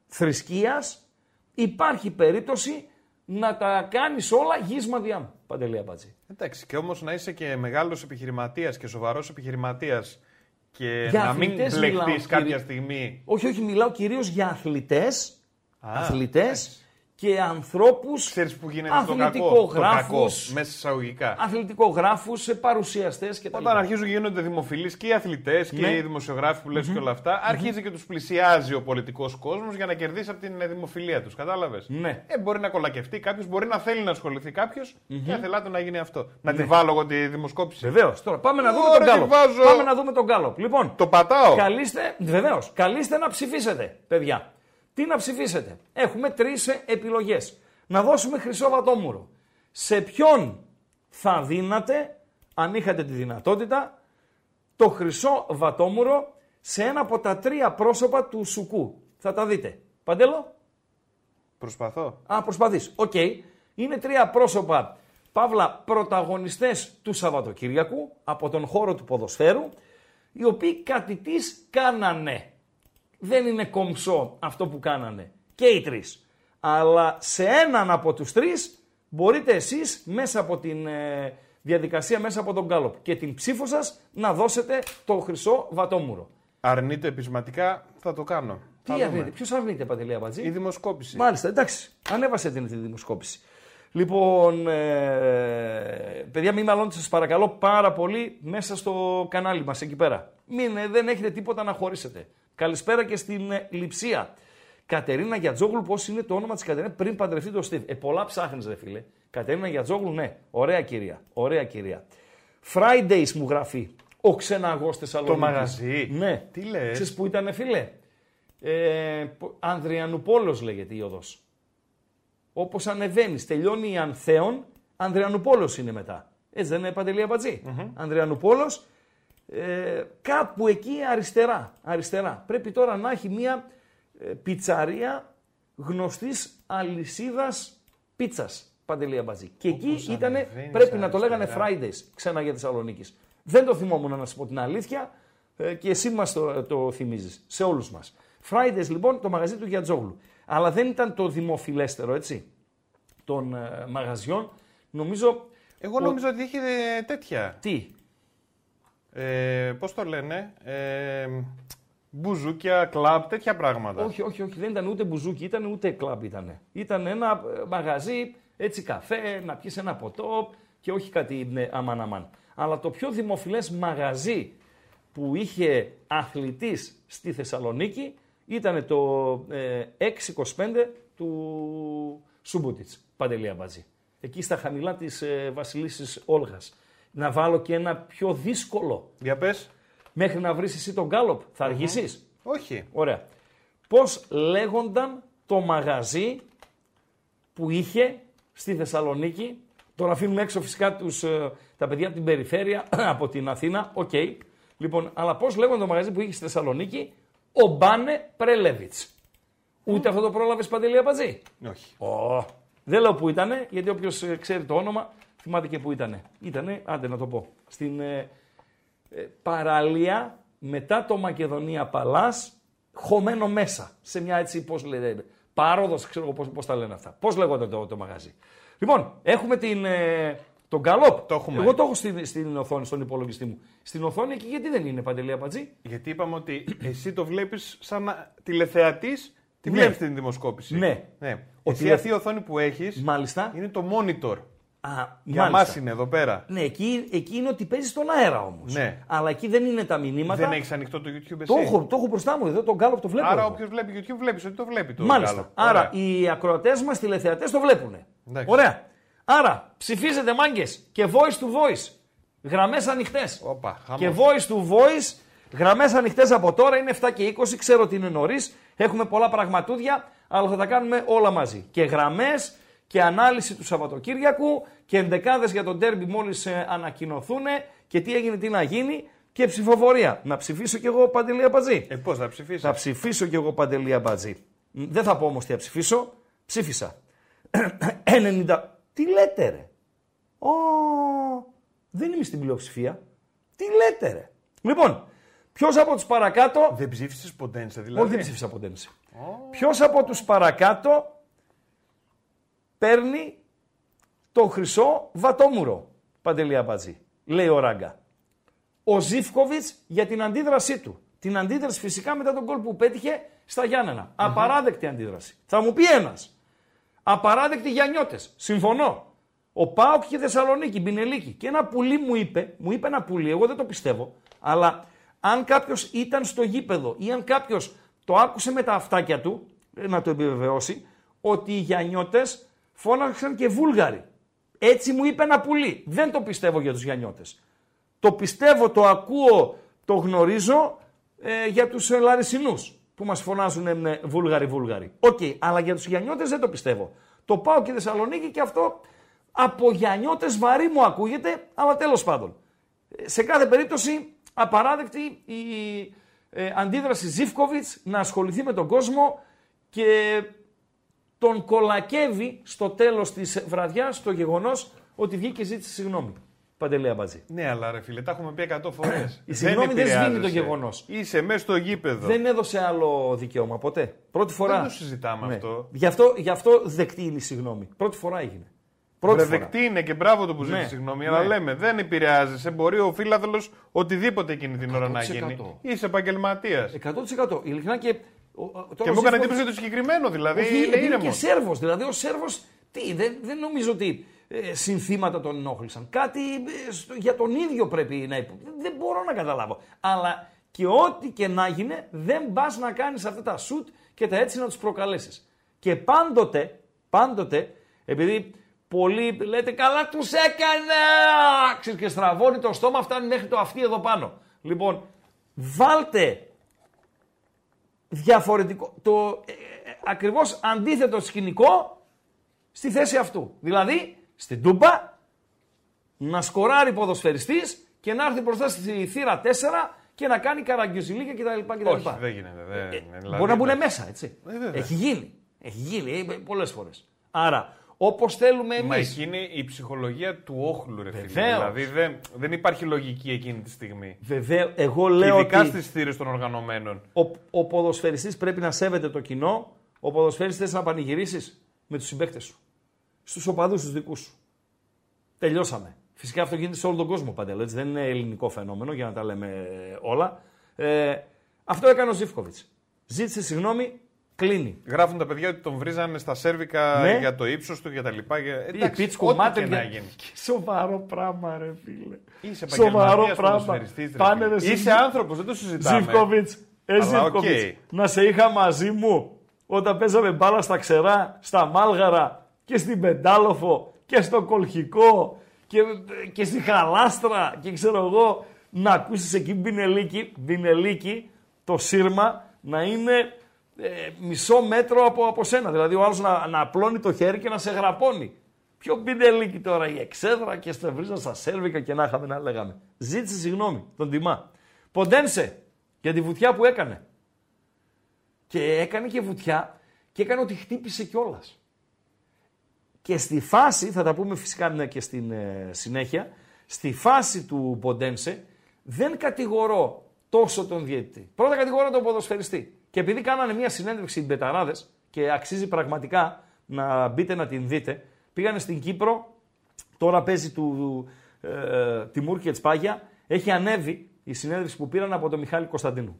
[SPEAKER 4] θρησκείας υπάρχει περίπτωση να τα κάνεις όλα γίσμα διά Παντελή Αμπατζή.
[SPEAKER 5] Εντάξει, και όμως να είσαι και μεγάλος επιχειρηματίας και σοβαρός επιχειρηματίας και
[SPEAKER 4] Για
[SPEAKER 5] να μην
[SPEAKER 4] αθλητές μιλάω,
[SPEAKER 5] μπλεχτεί κάποια
[SPEAKER 4] κύριε.
[SPEAKER 5] στιγμή.
[SPEAKER 4] Όχι, όχι, μιλάω κυρίως για αθλητές.
[SPEAKER 5] Α,
[SPEAKER 4] Αθλητές και ανθρώπους.
[SPEAKER 5] Ξέρεις που γίνεται το κακό; Το κακό
[SPEAKER 4] Αθλητικογράφους,
[SPEAKER 5] μέσα εισαγωγικά.
[SPEAKER 4] αθλητικογράφου, παρουσιαστές κτλ.
[SPEAKER 5] Όταν αρχίζουν και γίνονται δημοφιλείς και οι αθλητές και
[SPEAKER 4] Ναι.
[SPEAKER 5] οι δημοσιογράφοι που λες και όλα αυτά, αρχίζει και τους πλησιάζει ο πολιτικός κόσμος για να κερδίσει από την ε, δημοφιλία τους. Κατάλαβες;
[SPEAKER 4] Ναι.
[SPEAKER 5] Ε, μπορεί να κολακευτεί κάποιος, μπορεί να θέλει να ασχοληθεί κάποιος και να θελάτε να γίνει αυτό. Να
[SPEAKER 4] Ναι.
[SPEAKER 5] τη βάλω εγώ τη δημοσκόπηση.
[SPEAKER 4] Βεβαίως. Τώρα πάμε να δούμε
[SPEAKER 5] Ωραία,
[SPEAKER 4] τον Γκάλοπ.
[SPEAKER 5] τη βάζω.
[SPEAKER 4] Πάμε να δούμε τον Γκάλοπ. Λοιπόν,
[SPEAKER 5] Το πατάω.
[SPEAKER 4] καλείστε, βεβαίως, καλείστε να ψηφίσετε, παιδιά. Τι να ψηφίσετε; Έχουμε τρεις επιλογές. Να δώσουμε χρυσό βατόμουρο. Σε ποιον θα δίνατε, αν είχατε τη δυνατότητα, το χρυσό βατόμουρο σε ένα από τα τρία πρόσωπα του Σουκού; Θα τα δείτε. Παντέλο;
[SPEAKER 5] Προσπαθώ.
[SPEAKER 4] Α, προσπαθείς. Οκ. Είναι τρία πρόσωπα, παύλα, πρωταγωνιστές του Σαββατοκύριακου, από τον χώρο του ποδοσφαίρου, οι οποίοι κάτι της κάνανε. Δεν είναι κομψό αυτό που κάνανε. Και οι τρεις. Αλλά σε έναν από τους τρεις μπορείτε εσείς μέσα από την ε, διαδικασία, μέσα από τον κάλοπ και την ψήφο σας να δώσετε το χρυσό βατόμουρο.
[SPEAKER 5] Αρνείται επισηματικά, θα το κάνω. Θα
[SPEAKER 4] Τι
[SPEAKER 5] δούμε.
[SPEAKER 4] αρνείται, ποιος αρνείται Παντελή Αμπατζή;
[SPEAKER 5] Η δημοσκόπηση.
[SPEAKER 4] Μάλιστα, εντάξει. Ανέβασε την, την δημοσκόπηση. Λοιπόν, ε, παιδιά, μην μαλώνετε σας παρακαλώ πάρα πολύ μέσα στο κανάλι μας εκεί πέρα. Μην, ε, δεν έχετε τίποτα να χωρίσετε. Καλησπέρα και στην ε, Λειψία. Κατερίνα Γιατζόγλου, πώς είναι το όνομα της Κατερίνας πριν παντρευτεί τον Στίβ. Ε, πολλά ψάχνεις ρε φίλε. Κατερίνα Γιατζόγλου, ναι. Ωραία κυρία. Ωραία κυρία. Fridays μου γράφει ο ξεναγός Θεσσαλονίκης.
[SPEAKER 5] Το μαγαζί.
[SPEAKER 4] Ναι.
[SPEAKER 5] Τι λες;
[SPEAKER 4] Ξέρεις που ήταν φίλε; Ε, πο- Ανδριανουπόλος λέγεται η οδός. Όπως ανεβαίνεις, τελειώνει η Ανθέων, Ανδριανουπόλος είναι μετά. Έτσι δεν είναι Παντελή Αμπατζή. Ανδριανουπόλος, ε, κάπου εκεί αριστερά, αριστερά. Πρέπει τώρα να έχει μια ε, πιτσαρία γνωστής αλυσίδας πίτσας. Παντελή Αμπατζή. Και εκεί
[SPEAKER 5] Όπως
[SPEAKER 4] ήταν,
[SPEAKER 5] ανεβαίνεις
[SPEAKER 4] πρέπει να το λέγανε
[SPEAKER 5] αριστερά.
[SPEAKER 4] Fridays, ξένα για Θεσσαλονίκης. Δεν το θυμόμουν να σου πω την αλήθεια ε, και εσύ μας το, το θυμίζεις, σε όλους μας. Fridays λοιπόν το μαγαζί του Γιατζόγλου. Αλλά δεν ήταν το δημοφιλέστερο έτσι των ε, μαγαζιών. Νομίζω.
[SPEAKER 5] Εγώ νόμιζα ότι είχε ε, τέτοια.
[SPEAKER 4] Τι;
[SPEAKER 5] Ε, Πώς το λένε. Ε, μπουζούκια, κλαμπ, τέτοια πράγματα.
[SPEAKER 4] Όχι, όχι, όχι. Δεν ήταν ούτε μπουζούκι, ήταν ούτε κλαμπ ήταν. Ήταν ένα ε, μαγαζί, έτσι καφέ, να πιεις ένα ποτό και όχι κάτι ναι, αμάν αμάν. Αλλά το πιο δημοφιλές μαγαζί που είχε αθλητής στη Θεσσαλονίκη ήταν το ε, 625 του Σούμποτιτς, Παντελή Αμπατζή. Εκεί στα χαμηλά της ε, Βασιλίσης Όλγας. Να βάλω και ένα πιο δύσκολο.
[SPEAKER 5] Για πες.
[SPEAKER 4] Μέχρι να βρεις εσύ το γκάλοπ, θα αργήσεις;
[SPEAKER 5] Όχι.
[SPEAKER 4] Ωραία. Πώς λέγονταν το μαγαζί που είχε στη Θεσσαλονίκη; Τώρα αφήνουμε έξω φυσικά τους, ε, τα παιδιά από την περιφέρεια, από την Αθήνα. Οκ. Λοιπόν, αλλά πώς λέγονταν το μαγαζί που είχε στη Θεσσαλονίκη; Ο Μπάνε Πρέλεβιτς. Ούτε αυτό το πρόλαβες Παντελή Απατζή;
[SPEAKER 5] Όχι.
[SPEAKER 4] Ω, Δεν λέω που ήτανε, γιατί όποιος ε, ξέρει το όνομα θυμάται και που ήτανε. Ήτανε, άντε να το πω, στην ε, ε, παραλία μετά το Μακεδονία Παλάς, χωμένο μέσα, σε μια έτσι, πώς λέτε, πάροδος, ξέρω εγώ πώς, πώς τα λένε αυτά. Πώς λέγονται το, το μαγαζί. Λοιπόν, έχουμε την, ε, τον Γκαλόπ.
[SPEAKER 5] Το έχουμε.
[SPEAKER 4] Εγώ το έχω στην, στην οθόνη, στον υπολογιστή μου. Στην οθόνη εκεί γιατί δεν είναι Παντελή Απατζή;
[SPEAKER 5] Γιατί είπαμε ότι εσύ το βλέπεις σαν να... τηλεθεατής, τη
[SPEAKER 4] Ναι.
[SPEAKER 5] βλέπεις την δημοσκόπηση.
[SPEAKER 4] Ναι.
[SPEAKER 5] ναι.
[SPEAKER 4] Ο
[SPEAKER 5] Εσύ
[SPEAKER 4] τηλε-
[SPEAKER 5] αυτή η οθόνη που έχεις
[SPEAKER 4] Μάλιστα.
[SPEAKER 5] είναι το monitor.
[SPEAKER 4] Α,
[SPEAKER 5] Για
[SPEAKER 4] μάλιστα.
[SPEAKER 5] μας είναι εδώ πέρα.
[SPEAKER 4] Ναι, εκεί, εκεί είναι ότι παίζεις στον αέρα όμως.
[SPEAKER 5] Ναι.
[SPEAKER 4] Αλλά εκεί δεν είναι τα μηνύματα.
[SPEAKER 5] Δεν έχεις ανοιχτό το YouTube εσύ;
[SPEAKER 4] το, έχω, το έχω μπροστά μου εδώ, τον Γκάλοπ το βλέπω.
[SPEAKER 5] Άρα
[SPEAKER 4] εγώ.
[SPEAKER 5] όποιος βλέπει YouTube βλέπεις ότι το βλέπει το
[SPEAKER 4] Μάλιστα.
[SPEAKER 5] Γκάλοπ.
[SPEAKER 4] Άρα
[SPEAKER 5] Ωραία.
[SPEAKER 4] οι ακροατές μας, τηλεθεατές το βλέπουν.
[SPEAKER 5] Εντάξει.
[SPEAKER 4] Ωραία. Άρα ψηφίζετε μάγκες και voice to voice. Γραμμές ανοιχτές.
[SPEAKER 5] Όπα, χαμός.
[SPEAKER 4] Και voice to voice Γραμμές ανοιχτές από τώρα είναι 7 και 20. Ξέρω ότι είναι νωρίς. Έχουμε πολλά πραγματούδια, αλλά θα τα κάνουμε όλα μαζί. Και γραμμές και ανάλυση του Σαββατοκύριακου και ενδεκάδες για τον τέρμπι μόλις ανακοινωθούν και τι έγινε, τι να γίνει και ψηφοφορία. Να ψηφίσω κι εγώ παντελή αμπατζή.
[SPEAKER 5] Ε, πώς θα ψηφίσεις;
[SPEAKER 4] Θα ψηφίσω κι εγώ παντελή αμπατζή. Δεν θα πω όμως τι θα ψηφίσω. Ψήφισα. 90. Τι λέτε, ρε; Ω, δεν είμαι στην πλειοψηφία. Τι λέτε, ρε; Λοιπόν, ποιος από τους παρακάτω.
[SPEAKER 5] Δεν ψήφισες Ποντένσε, δηλαδή;
[SPEAKER 4] Όχι, δεν ψήφισα Ποντένσε. Oh. Ποιος από τους παρακάτω παίρνει το χρυσό βατόμουρο, Παντελή Αμπατζή, λέει ο Ράγκα. Ο Ζήφκοβιτς για την αντίδρασή του. Την αντίδραση φυσικά μετά τον κόλ που πέτυχε στα γιαννενα Απαράδεκτη αντίδραση. Θα μου πει ένας. Απαράδεκτοι Γιαννιώτες. Συμφωνώ. Ο Πάοκ και Θεσσαλονίκη, Μπινελίκη. Και ένα πουλί μου είπε, μου είπε ένα πουλί, εγώ δεν το πιστεύω, αλλά αν κάποιος ήταν στο γήπεδο ή αν κάποιος το άκουσε με τα αυτάκια του, ε, να το επιβεβαιώσει, ότι οι Γιαννιώτες φώναξαν και Βούλγαροι. Έτσι μου είπε ένα πουλί. Δεν το πιστεύω για τους Γιαννιώτες. Το πιστεύω, το ακούω, το γνωρίζω ε, για τους Λαρισινούς που μας φωνάζουν ε, Βούλγαροι, Βούλγαροι. Οκ, αλλά για τους Γιαννιώτες δεν το πιστεύω. Το πάω και Θεσσαλονίκη και αυτό από Γιαννιώτες βαρύ μου ακούγεται, αλλά τέλος πάντων. Σε κάθε περίπτωση απαράδεκτη η ε, αντίδραση Ζήφκοβιτς να ασχοληθεί με τον κόσμο και τον κολακεύει στο τέλος της βραδιάς το γεγονός ότι βγήκε και ζήτησε συγγνώμη. Παντελέα Μπατζή.
[SPEAKER 5] Ναι, αλλά ρε φίλε, τα έχουμε πει 100 φορές.
[SPEAKER 4] Η συγγνώμη δεν σβήνει το γεγονός.
[SPEAKER 5] Είσαι μέσα στο γήπεδο.
[SPEAKER 4] Δεν έδωσε άλλο δικαίωμα ποτέ. Πρώτη φορά.
[SPEAKER 5] Δεν το συζητάμε ναι. αυτό.
[SPEAKER 4] Γι αυτό. Γι' αυτό δεκτή είναι η συγγνώμη. Πρώτη φορά έγινε. Πρώτη
[SPEAKER 5] φορά. δεκτή είναι και μπράβο το που ζήτησε ναι. συγγνώμη, ναι. αλλά λέμε δεν επηρεάζει. Μπορεί ο φίλαθλο οτιδήποτε εκείνη την ώρα να γίνει. Είσαι επαγγελματίας.
[SPEAKER 4] 100%. Ειλικρινά και.
[SPEAKER 5] Και μου έκανε εντύπωση το συγκεκριμένο δηλαδή.
[SPEAKER 4] Όχι, είναι, είναι και Σέρβος. Δηλαδή ο Σέρβος. Τι, δεν, δεν νομίζω ότι ε, συνθήματα τον ενόχλησαν. Κάτι ε, για τον ίδιο πρέπει να υπάρχει. Δεν μπορώ να καταλάβω. Αλλά και ό,τι και να γίνει, δεν πας να κάνεις αυτά τα σουτ και τα έτσι να τους προκαλέσεις. Και πάντοτε, πάντοτε, επειδή πολλοί λέτε καλά τους έκανε, και στραβώνει το στόμα, φτάνει μέχρι το αυτί εδώ πάνω. Λοιπόν, βάλτε διαφορετικό, το ε, ε ακριβώς αντίθετο σκηνικό στη θέση αυτού. Δηλαδή, στην Τούμπα, να σκοράρει ποδοσφαιριστής και να έρθει μπροστά στη θύρα 4 και να κάνει καραγκιουζιλίκια κτλ.
[SPEAKER 5] Όχι, δεν γίνεται. Δεν, ε,
[SPEAKER 4] δηλαδή, μπορεί να μπουν μέσα, έτσι. Ε, Έχει γίνει. Έχει γίνει ε, πολλές φορές. Άρα, όπως θέλουμε εμείς.
[SPEAKER 5] Μα εκείνη η ψυχολογία του όχλου, ρε φίλε. Δηλαδή δεν, δεν υπάρχει λογική εκείνη τη στιγμή.
[SPEAKER 4] Βεβαίως. Εγώ λέω.
[SPEAKER 5] Ειδικά ότι... στις θύρες των οργανωμένων.
[SPEAKER 4] Ο, ο ποδοσφαιριστής πρέπει να σέβεται το κοινό. Ο ποδοσφαιριστής να πανηγυρίσεις με τους συμπαίκτες σου στους οπαδούς του δικούς σου. Τελειώσαμε. Φυσικά αυτό γίνεται σε όλο τον κόσμο παντελώ. Δεν είναι ελληνικό φαινόμενο για να τα λέμε όλα. Ε, αυτό έκανε ο Ζήφκοβιτς. Ζήτησε συγγνώμη, κλείνει.
[SPEAKER 5] Γράφουν τα παιδιά ότι τον βρίζανε στα σέρβικα ναι. για το ύψος του, για τα λοιπά. Για...
[SPEAKER 4] Εντάξει, πίτσκο, μάτε να γίνει. Σοβαρό πράγμα, ρε φίλε.
[SPEAKER 5] Είσαι Σοβαρό πράγμα. Πάνε, ρε, Είσαι άνθρωπος, δεν το συζητάμε.
[SPEAKER 4] Ζήφκοβιτ, ε, okay. να σε είχα μαζί μου όταν παίζαμε μπάλα στα ξερά, στα μάλγαρα και στην Πεντάλοφο και στο Κολχικό και, και στη Χαλάστρα και ξέρω εγώ να ακούσεις εκεί μπινελίκι, μπινελίκι το σύρμα να είναι ε, μισό μέτρο από, από σένα. Δηλαδή ο άλλος να, να απλώνει το χέρι και να σε γραπώνει. Ποιο μπινελίκι τώρα, η εξέδρα και στεβρίζα στα σέρβικα και να είχαμε να λέγαμε. Ζήτησε συγγνώμη, τον τιμά. Ποντένσε για τη βουτιά που έκανε. Και έκανε και βουτιά και έκανε ότι χτύπησε κιόλας. Και στη φάση, θα τα πούμε φυσικά ναι, και στην ε, συνέχεια, στη φάση του Ποντένσε δεν κατηγορώ τόσο τον διαιτητή. Πρώτα κατηγορώ τον ποδοσφαιριστή. Και επειδή κάνανε μια συνέντευξη οι μπεταράδες και αξίζει πραγματικά να μπείτε να την δείτε, πήγανε στην Κύπρο, τώρα παίζει του ε, Τιμούρ και Τσπάγια, έχει ανέβει η συνέντευξη που πήραν από τον Μιχάλη Κωνσταντίνου.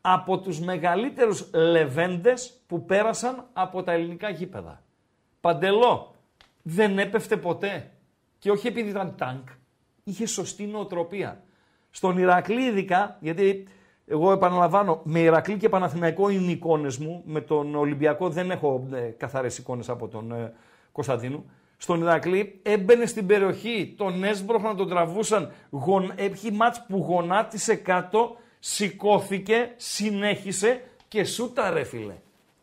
[SPEAKER 4] Από τους μεγαλύτερους λεβέντες που πέρασαν από τα ελληνικά γήπεδα. Παντελό, δεν έπεφτε ποτέ. Και όχι επειδή ήταν τάγκ. Είχε σωστή νοοτροπία. Στον Ηρακλή ειδικά, γιατί εγώ επαναλαμβάνω, με Ηρακλή και Παναθηναϊκό είναι οι εικόνες μου, με τον Ολυμπιακό δεν έχω ε, καθαρές εικόνες από τον ε, Κωνσταντίνου. στον Ηρακλή, έμπαινε στην περιοχή, τον έσπροχ να τον τραβούσαν, γον, έχει μάτς που γονάτισε κάτω, σηκώθηκε, συνέχισε και σούταρε φίλε.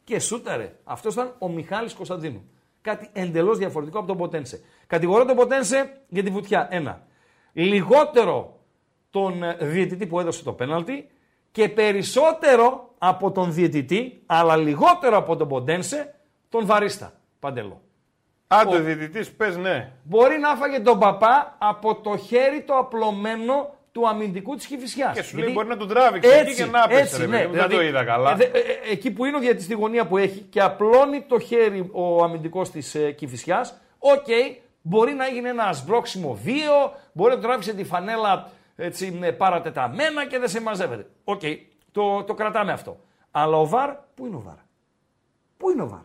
[SPEAKER 4] Και σούταρε. Αυτός ήταν ο Μιχάλης Κωνσταντίνου. Κάτι εντελώς διαφορετικό από τον Ποτένσε. Κατηγορώ τον Ποτένσε για τη βουτιά. Ένα. Λιγότερο τον ε, διαιτητή που έδωσε το πέναλτι και περισσότερο από τον διαιτητή, αλλά λιγότερο από τον Ποντένσε, τον Βαρίστα. Παντελό.
[SPEAKER 5] Άντε, ο διαιτητής, πες ναι.
[SPEAKER 4] Μπορεί να φάγε τον παπά από το χέρι το απλωμένο του αμυντικού της Κυφυσιά.
[SPEAKER 5] Και σου λέει μπορεί να τον τράβηξε
[SPEAKER 4] έτσι,
[SPEAKER 5] εκεί και να πέσει.
[SPEAKER 4] έτσι, ναι,
[SPEAKER 5] δεν
[SPEAKER 4] δηλαδή,
[SPEAKER 5] το είδα καλά.
[SPEAKER 4] ε, ε, ε, εκεί που είναι ο διαιτητής στη γωνία που έχει και απλώνει το χέρι ο αμυντικός της ε, Κυφυσιά, οκ, μπορεί να έγινε ένα σπρώξιμο βίαιο, μπορεί να τράβηξε τη φανέλα έτσι, ε, παρατεταμένα και δεν σε μαζεύεται. Οκ, το, το κρατάμε αυτό. Αλλά ο VAR, πού είναι ο VAR; Πού είναι ο VAR;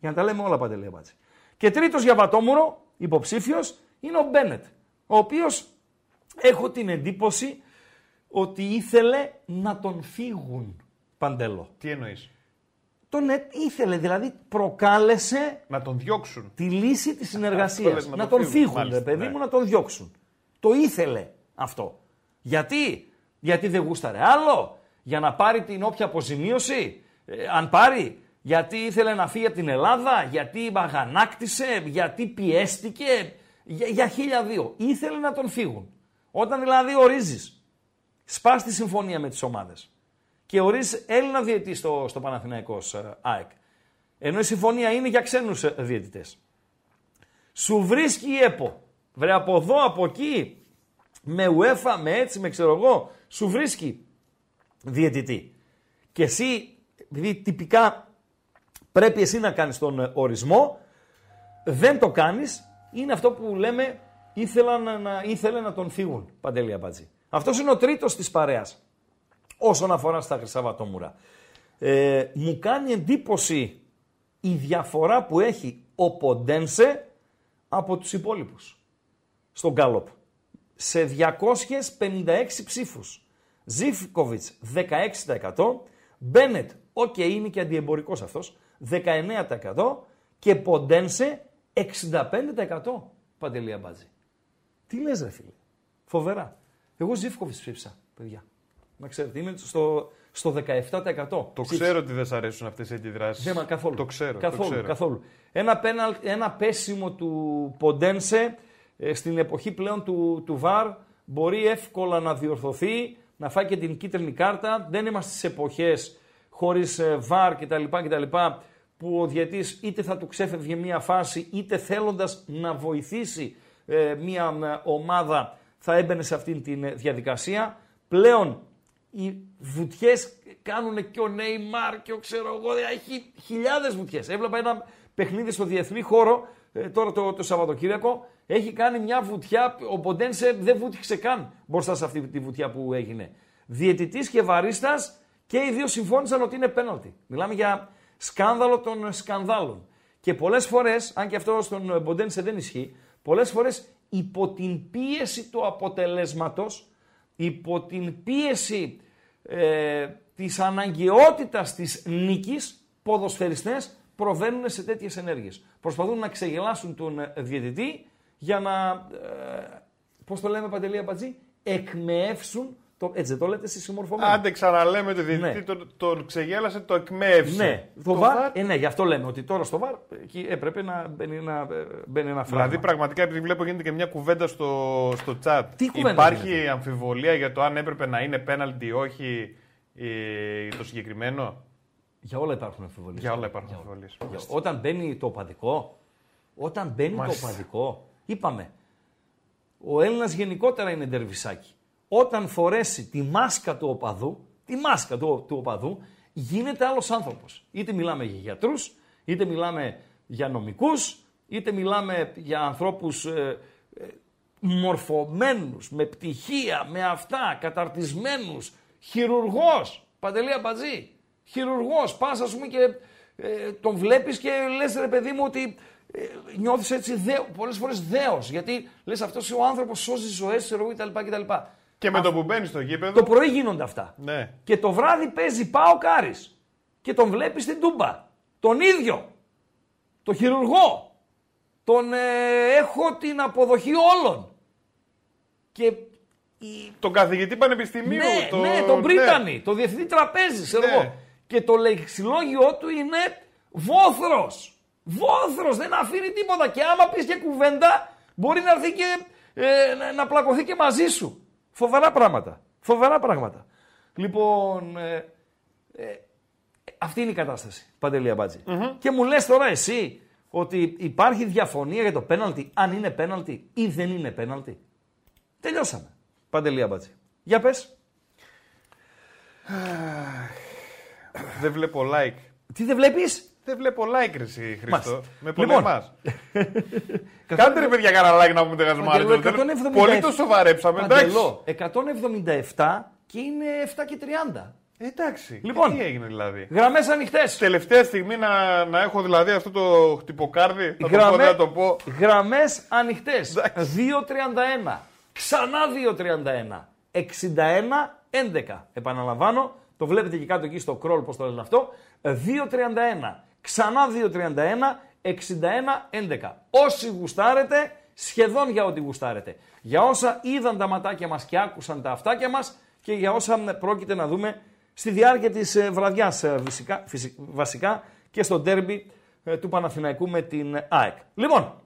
[SPEAKER 4] Για να τα λέμε όλα Παντελή Αμπατζή. Και τρίτος για βατόμουρο, υποψήφιος, είναι ο Μπένετ. Ο οποίος έχω την εντύπωση ότι ήθελε να τον φύγουν παντέλο.
[SPEAKER 5] Τι εννοείς;
[SPEAKER 4] Τον ε- ήθελε, δηλαδή προκάλεσε
[SPEAKER 5] Να τον διώξουν.
[SPEAKER 4] τη λύση της
[SPEAKER 5] Αυτό
[SPEAKER 4] συνεργασίας.
[SPEAKER 5] λες, να
[SPEAKER 4] να
[SPEAKER 5] τον
[SPEAKER 4] τον
[SPEAKER 5] φύγουν,
[SPEAKER 4] φύγουν,
[SPEAKER 5] μάλιστα,
[SPEAKER 4] ρε παιδί
[SPEAKER 5] ναι.
[SPEAKER 4] μου, να τον διώξουν. Το ήθελε αυτό. Γιατί, γιατί δεν γούσταρε άλλο, για να πάρει την όποια αποζημίωση, ε, αν πάρει, γιατί ήθελε να φύγει από την Ελλάδα, γιατί αγανάκτησε, γιατί πιέστηκε, για, για χίλια δύο. Ήθελε να τον φύγουν. Όταν δηλαδή ορίζεις, σπάς τη συμφωνία με τις ομάδες και ορίζεις Έλληνα διαιτή στο, στο Παναθηναϊκός ε, ΑΕΚ, ενώ η συμφωνία είναι για ξένους ε, διαιτητές. Σου βρίσκει η ΕΠΟ. Βρε από εδώ, από εκεί, με UEFA, με έτσι, με ξέρω εγώ, σου βρίσκει διαιτητή. Και εσύ, επειδή τυπικά πρέπει εσύ να κάνεις τον ε, ορισμό, δεν το κάνεις, είναι αυτό που λέμε ήθελα να, να, ήθελε να τον φύγουν, Παντελή Αμπατζή. Αυτός είναι ο τρίτος της παρέας, όσον αφορά στα Χρυσά Βατόμουρα. Ε, μου κάνει εντύπωση η διαφορά που έχει ο Ποντένσε από τους υπόλοιπους στο γκάλοπ. Σε 256 ψήφους. Ζήφκοβιτς 16%, Μπένετ, οκ είναι και αντιεμπορικός αυτός, 19% και Ποντένσε 65% Παντελή Αμπάτζη. Τι λες ρε φίλε, φοβερά. Εγώ Ζήφκοβιτς ψήφισα, παιδιά. Να ξέρετε, είμαι στο, στο 17%.
[SPEAKER 5] Το ξέρω ότι δεν σ' αρέσουν αυτές οι αντιδράσεις.
[SPEAKER 4] Δεν μα καθόλου.
[SPEAKER 5] Το ξέρω.
[SPEAKER 4] Καθόλου,
[SPEAKER 5] το ξέρω.
[SPEAKER 4] καθόλου. Ένα, πέναλ, ένα πέσιμο του Ποντένσε ε, στην εποχή πλέον του, του ΒΑΡ μπορεί εύκολα να διορθωθεί, να φάει και την κίτρινη κάρτα. Δεν είμαστε στις εποχές χωρίς ε, ΒΑΡ κτλ, κτλ που ο διαιτής είτε θα του ξέφευγε μία φάση είτε θέλοντας να βοηθήσει ε, μία ε, ομάδα θα έμπαινε σε αυτήν τη διαδικασία. Πλέον οι βουτιές κάνουν και ο Νέιμαρ και ο ξέρω εγώ, έχει χιλιάδες βουτιές. Έβλεπα ένα παιχνίδι στο διεθνή χώρο ε, τώρα το, το Σαββατοκύριακο, έχει κάνει μια βουτιά, ο Ποντένσε δεν βούτυξε καν μπροστά σε αυτή τη βουτιά που έγινε. Διαιτητής και βαρίστας και οι δύο συμφώνησαν ότι είναι πέναλτι. Μιλάμε για σκάνδαλο των σκανδάλων. Και πολλές φορές, αν και αυτό στον Ποντένσε δεν ισχύει, πολλές φορές υπό την πίεση του αποτελέσματος, υπό την πίεση ε, της αναγκαιότητας της νίκης, ποδοσφαιριστές προβαίνουν σε τέτοιες ενέργειες. Προσπαθούν να ξεγελάσουν τον ε, διαιτητή για να, ε, πώς το λέμε Παντελή Αμπατζή, εκμεεύσουν, το, έτσι δεν το λέτε εσείς συμμορφωμένοι.
[SPEAKER 5] Άντε ξαναλέμε το διαιτητή,
[SPEAKER 4] Ναι.
[SPEAKER 5] τον, τον ξεγέλασε, το εκμεύσε.
[SPEAKER 4] Ναι, το, βαρ, ε, ναι, γι' αυτό λέμε ότι τώρα στο βαρ εκεί έπρεπε να μπαίνει ένα, ε, μπαίνει ένα φράγμα.
[SPEAKER 5] Δηλαδή, πραγματικά, επειδή βλέπω γίνεται και μια κουβέντα στο, στο chat.
[SPEAKER 4] Τι κουβέντα
[SPEAKER 5] Υπάρχει
[SPEAKER 4] γίνεται;
[SPEAKER 5] αμφιβολία για το αν έπρεπε να είναι πέναλτι ή όχι ε, το συγκεκριμένο;
[SPEAKER 4] Για όλα υπάρχουν αμφιβολίες.
[SPEAKER 5] Για όλα υπάρχουν
[SPEAKER 4] Για
[SPEAKER 5] αμφιβολίες.
[SPEAKER 4] Για- Όταν μπαίνει το οπαδικό, όταν μπαίνει
[SPEAKER 5] Μάλιστα.
[SPEAKER 4] το οπαδικό, είπαμε, ο Έλληνας γενικότερα είναι ντερβισάκι. Όταν φορέσει τη μάσκα του οπαδού, τη μάσκα του, του οπαδού, γίνεται άλλος άνθρωπος. Είτε μιλάμε για γιατρούς, είτε μιλάμε για νομικούς, είτε μιλάμε για ανθρώπους ε, ε, μορφωμένους, με πτυχία, με αυτά, καταρτισμένους, χειρουργός, Παντελή Αμπατζή, χειρουργός, πας ας πούμε και ε, τον βλέπεις και λες ρε παιδί μου ότι ε, νιώθεις έτσι δέο, πολλές φορές δέος, γιατί λες αυτός ο άνθρωπος σώζει ζωές, ξέρω εγώ κτλ. κτλ.
[SPEAKER 5] Και με το που μπαίνεις στο γήπεδο.
[SPEAKER 4] Το πρωί γίνονται αυτά.
[SPEAKER 5] Ναι.
[SPEAKER 4] Και το βράδυ παίζει πάω Κάρις. Και τον βλέπεις στην Τούμπα. Τον ίδιο. Το χειρουργό. τον ε, έχω την αποδοχή όλων. Και η-
[SPEAKER 5] Τον καθηγητή πανεπιστημίου.
[SPEAKER 4] ναι,
[SPEAKER 5] το...
[SPEAKER 4] ναι, τον Πρίτανη, το διευθυντή τραπέζι, ξέρω
[SPEAKER 5] Ναι.
[SPEAKER 4] εγώ. Και το λεξιλόγιο του είναι βόθρος. Βόθρος, δεν αφήνει τίποτα. Και άμα πεις και κουβέντα, μπορεί να έρθει και ε, να, να πλακωθεί και μαζί σου. Φοβερά πράγματα. Φοβερά πράγματα. Λοιπόν, ε, ε, αυτή είναι η κατάσταση, Παντελή Αμπάτζη. Και μου λες τώρα εσύ ότι υπάρχει διαφωνία για το πέναλτι, αν είναι πέναλτι ή δεν είναι πέναλτι. Τελειώσαμε. Παντελή Αμπάτζη. Για πες.
[SPEAKER 5] Δεν βλέπω like.
[SPEAKER 4] Τι δεν βλέπεις;
[SPEAKER 5] Δεν βλέπω like, ρε εσύ, Χρήστο.
[SPEAKER 4] Μάλιστα.
[SPEAKER 5] Με
[SPEAKER 4] Λοιπόν.
[SPEAKER 5] πολεμάς. Κάντε ρε παιδιά κανένα like να πούμε τα
[SPEAKER 4] Παντελό,
[SPEAKER 5] γασμάρια.
[SPEAKER 4] 177.
[SPEAKER 5] Πολύ το σοβαρέψαμε, εντάξει.
[SPEAKER 4] Παντελό, 177 και είναι 7 και 30.
[SPEAKER 5] Εντάξει.
[SPEAKER 4] Λοιπόν.
[SPEAKER 5] Τι έγινε δηλαδή.
[SPEAKER 4] Γραμμές ανοιχτές.
[SPEAKER 5] Τελευταία στιγμή να, να έχω δηλαδή αυτό το χτυποκάρδι. Θα το πω,
[SPEAKER 4] Γραμμέ-
[SPEAKER 5] δεν θα το πω.
[SPEAKER 4] Γραμμές ανοιχτές.
[SPEAKER 5] Εντάξει.
[SPEAKER 4] 2.31. Ξανά 2.31. 61-11. Επαναλαμβάνω, το βλέπετε και κάτω εκεί στο κρόλ πώς το λένε αυτό. 2.31. Ξανά 2.31. 61-11. Όσοι γουστάρετε, σχεδόν για ό,τι γουστάρετε. Για όσα είδαν τα ματάκια μας και άκουσαν τα αυτάκια μας και για όσα πρόκειται να δούμε στη διάρκεια της ε, βραδιάς ε, φυσικά, φυσι- βασικά και στο ντέρμπι ε, του Παναθηναϊκού με την ΑΕΚ. Λοιπόν,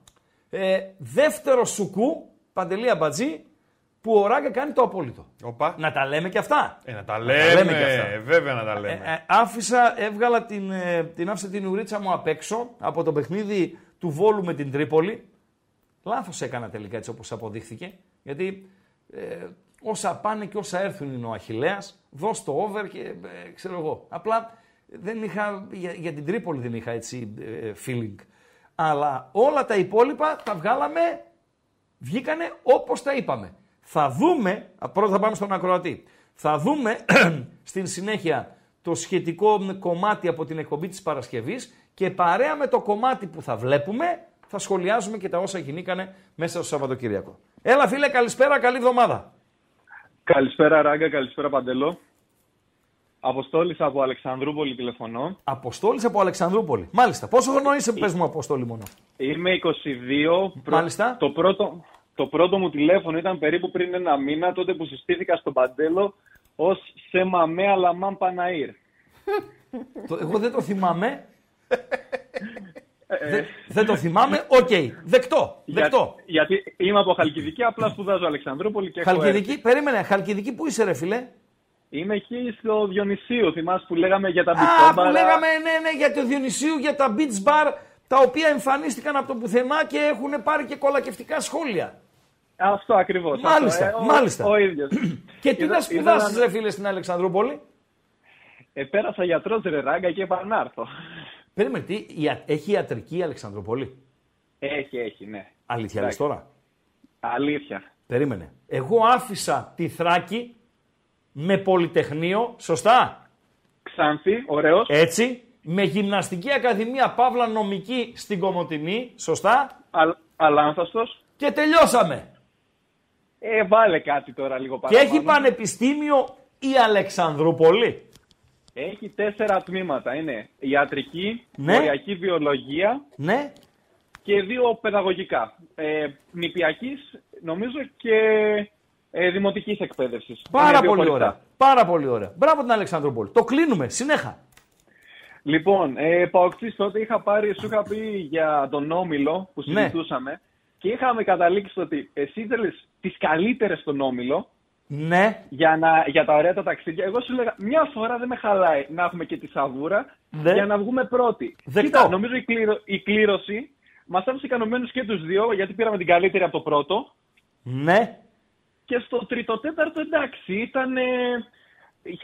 [SPEAKER 4] ε, δεύτερο σουκού, Παντελή Αμπατζή, που ο Ράγκα κάνει το απόλυτο.
[SPEAKER 5] Οπα.
[SPEAKER 4] Να τα λέμε και αυτά.
[SPEAKER 5] Ε, να τα
[SPEAKER 4] λέμε
[SPEAKER 5] λέμε.
[SPEAKER 4] και αυτά.
[SPEAKER 5] ε, βέβαια να τα
[SPEAKER 4] Ε,
[SPEAKER 5] λέμε.
[SPEAKER 4] ε, άφησα, έβγαλα την, ε, την άφησα την ουρίτσα μου απ' έξω από το παιχνίδι του Βόλου με την Τρίπολη. Λάθος έκανα τελικά έτσι όπως αποδείχθηκε. Γιατί ε, όσα πάνε και όσα έρθουν είναι ο Αχιλέας. Δώσ' το over και ε, ξέρω εγώ. Απλά δεν είχα, για, για την Τρίπολη δεν είχα έτσι ε, feeling. Αλλά όλα τα υπόλοιπα τα βγάλαμε βγήκανε όπως τα είπαμε. Θα δούμε, α, πρώτα θα πάμε στον ακροατή, θα δούμε στην συνέχεια το σχετικό κομμάτι από την εκπομπή της Παρασκευής και παρέα με το κομμάτι που θα βλέπουμε θα σχολιάζουμε και τα όσα γινήκανε μέσα στο Σαββατοκύριακο. Έλα φίλε, καλησπέρα, καλή εβδομάδα.
[SPEAKER 2] Καλησπέρα Ράγκα, καλησπέρα Παντελό. Αποστόλης από Αλεξανδρούπολη τηλεφωνώ.
[SPEAKER 4] Αποστόλης από Αλεξανδρούπολη. Μάλιστα. Πόσο χρόνο είσαι, πες μου Αποστόλη μόνο.
[SPEAKER 2] Είμαι 22. Πρω-
[SPEAKER 4] Μάλιστα.
[SPEAKER 2] Το πρώτο, το πρώτο μου τηλέφωνο ήταν περίπου πριν ένα μήνα, τότε που συστήθηκα στον Παντέλο ως Σεμαμέ Αλαμάν Παναήρ.
[SPEAKER 4] Το- εγώ δεν το θυμάμαι. δεν, δεν το θυμάμαι. Οκ. Δεκτό. Δεκτό.
[SPEAKER 2] Για- γιατί είμαι από Χαλκιδική, απλά σπουδάζω Αλεξανδρούπολη και έχω έρθει.
[SPEAKER 4] Χαλκιδική, περίμενε, Χαλκιδική πού είσαι ρε φίλε;
[SPEAKER 2] Είμαι εκεί στο Διονυσίου, θυμάσαι που λέγαμε για τα
[SPEAKER 4] Α, που
[SPEAKER 2] μπιτόμπαρα.
[SPEAKER 4] λέγαμε ναι, ναι, για το Διονυσίου, για τα beach bar, τα οποία εμφανίστηκαν από το πουθενά και έχουν πάρει και κολακευτικά σχόλια.
[SPEAKER 2] Αυτό ακριβώς.
[SPEAKER 4] Μάλιστα,
[SPEAKER 2] αυτό, ε, ο-
[SPEAKER 4] μάλιστα.
[SPEAKER 2] Ο, ίδιος.
[SPEAKER 4] Και τι
[SPEAKER 2] Είδα-
[SPEAKER 4] να σπουδάσεις
[SPEAKER 2] είδα-
[SPEAKER 4] ρε φίλε στην Αλεξανδρούπολη;
[SPEAKER 2] Ε, πέρασα γιατρός ρε Ράγκα και είπα να έρθω.
[SPEAKER 4] Περίμενε, τι, ια- έχει ιατρική η Αλεξανδρούπολη;
[SPEAKER 2] Έχει, έχει, ναι.
[SPEAKER 4] Αλήθεια λες
[SPEAKER 2] Εντάξει.
[SPEAKER 4] τώρα;
[SPEAKER 2] Αλήθεια.
[SPEAKER 4] Περίμενε. Εγώ άφησα τη Θράκη με πολυτεχνείο, σωστά;
[SPEAKER 2] Ξάνθη, ωραίος.
[SPEAKER 4] Έτσι. Με γυμναστική ακαδημία Παύλα Νομική στην Κομωτινή, σωστά;
[SPEAKER 2] αλ- αλάνθαστος.
[SPEAKER 4] Και τελειώσαμε.
[SPEAKER 2] Ε, βάλε κάτι τώρα λίγο
[SPEAKER 4] Και
[SPEAKER 2] παραπάνω.
[SPEAKER 4] έχει πανεπιστήμιο η Αλεξανδρούπολη.
[SPEAKER 2] Έχει τέσσερα τμήματα. Είναι ιατρική,
[SPEAKER 4] Ναι.
[SPEAKER 2] οριακή βιολογία
[SPEAKER 4] Ναι.
[SPEAKER 2] και δύο παιδαγωγικά. Ε, νηπιακής, νομίζω, και ε, δημοτικής εκπαίδευσης.
[SPEAKER 4] Πάρα
[SPEAKER 2] Είναι δύο
[SPEAKER 4] πολύ
[SPEAKER 2] χωριστά.
[SPEAKER 4] ωραία. Πάρα πολύ ωραία. Μπράβο την Αλεξανδρούπολη. Το κλείνουμε. Συνέχα.
[SPEAKER 2] Λοιπόν, ε, Παοξής, τότε είχα πάρει, σου είχα πει για τον Όμιλο που
[SPEAKER 4] Ναι.
[SPEAKER 2] συζητούσαμε και είχαμε καταλήξει στο ότι εσύ ήθελες τις καλύτερες στον Όμιλο
[SPEAKER 4] Ναι.
[SPEAKER 2] για, να, για τα ωραία τα ταξίδια. Εγώ σου λέγα μια φορά δεν με χαλάει να έχουμε και τη σαβούρα
[SPEAKER 4] Ναι.
[SPEAKER 2] για να βγούμε πρώτοι.
[SPEAKER 4] Δεκτό.
[SPEAKER 2] Κοίτα, νομίζω η, κλήρο, η κλήρωση μας άφησε ικανοποιημένους και τους δύο γιατί πήραμε την καλύτερη από το πρώτο.
[SPEAKER 4] Ναι.
[SPEAKER 2] Και στο τρίτο τέταρτο εντάξει, ήταν. ε, είχε-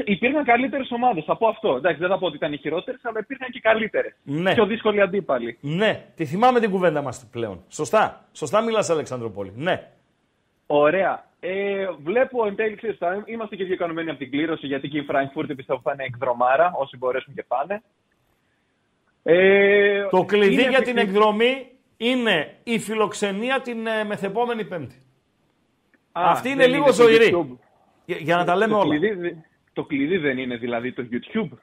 [SPEAKER 2] υπήρχαν καλύτερες ομάδες. Θα πω αυτό. Εντάξει, δεν θα πω ότι ήταν οι χειρότερες, αλλά υπήρχαν και καλύτερες.
[SPEAKER 4] Ναι.
[SPEAKER 2] Πιο δύσκολοι αντίπαλοι.
[SPEAKER 4] Ναι. Τη θυμάμαι την κουβέντα μας πλέον. Σωστά. Σωστά μιλάς Αλεξανδρούπολη. Ναι.
[SPEAKER 2] Ωραία. Ε, βλέπω εν τέλει, ξέρεις, θα είμαστε και δύο ικανοποιημένοι από την κλήρωση, γιατί και η Φραγκφούρτη πιστεύω θα είναι εκδρομάρα, όσοι μπορέσουν και πάνε. Ε,
[SPEAKER 4] Το κλειδί
[SPEAKER 2] είναι
[SPEAKER 4] για την
[SPEAKER 2] επικρι-
[SPEAKER 4] εκδρομή είναι η φιλοξενία την ε, μεθεπόμενη Πέμπτη.
[SPEAKER 2] Α,
[SPEAKER 4] Αυτή είναι
[SPEAKER 2] δεν
[SPEAKER 4] λίγο
[SPEAKER 2] το
[SPEAKER 4] ζωηρή.
[SPEAKER 2] YouTube.
[SPEAKER 4] Για, για να τα λέμε
[SPEAKER 2] το
[SPEAKER 4] όλα.
[SPEAKER 2] Κλειδί, δε- το κλειδί δεν είναι δηλαδή το YouTube.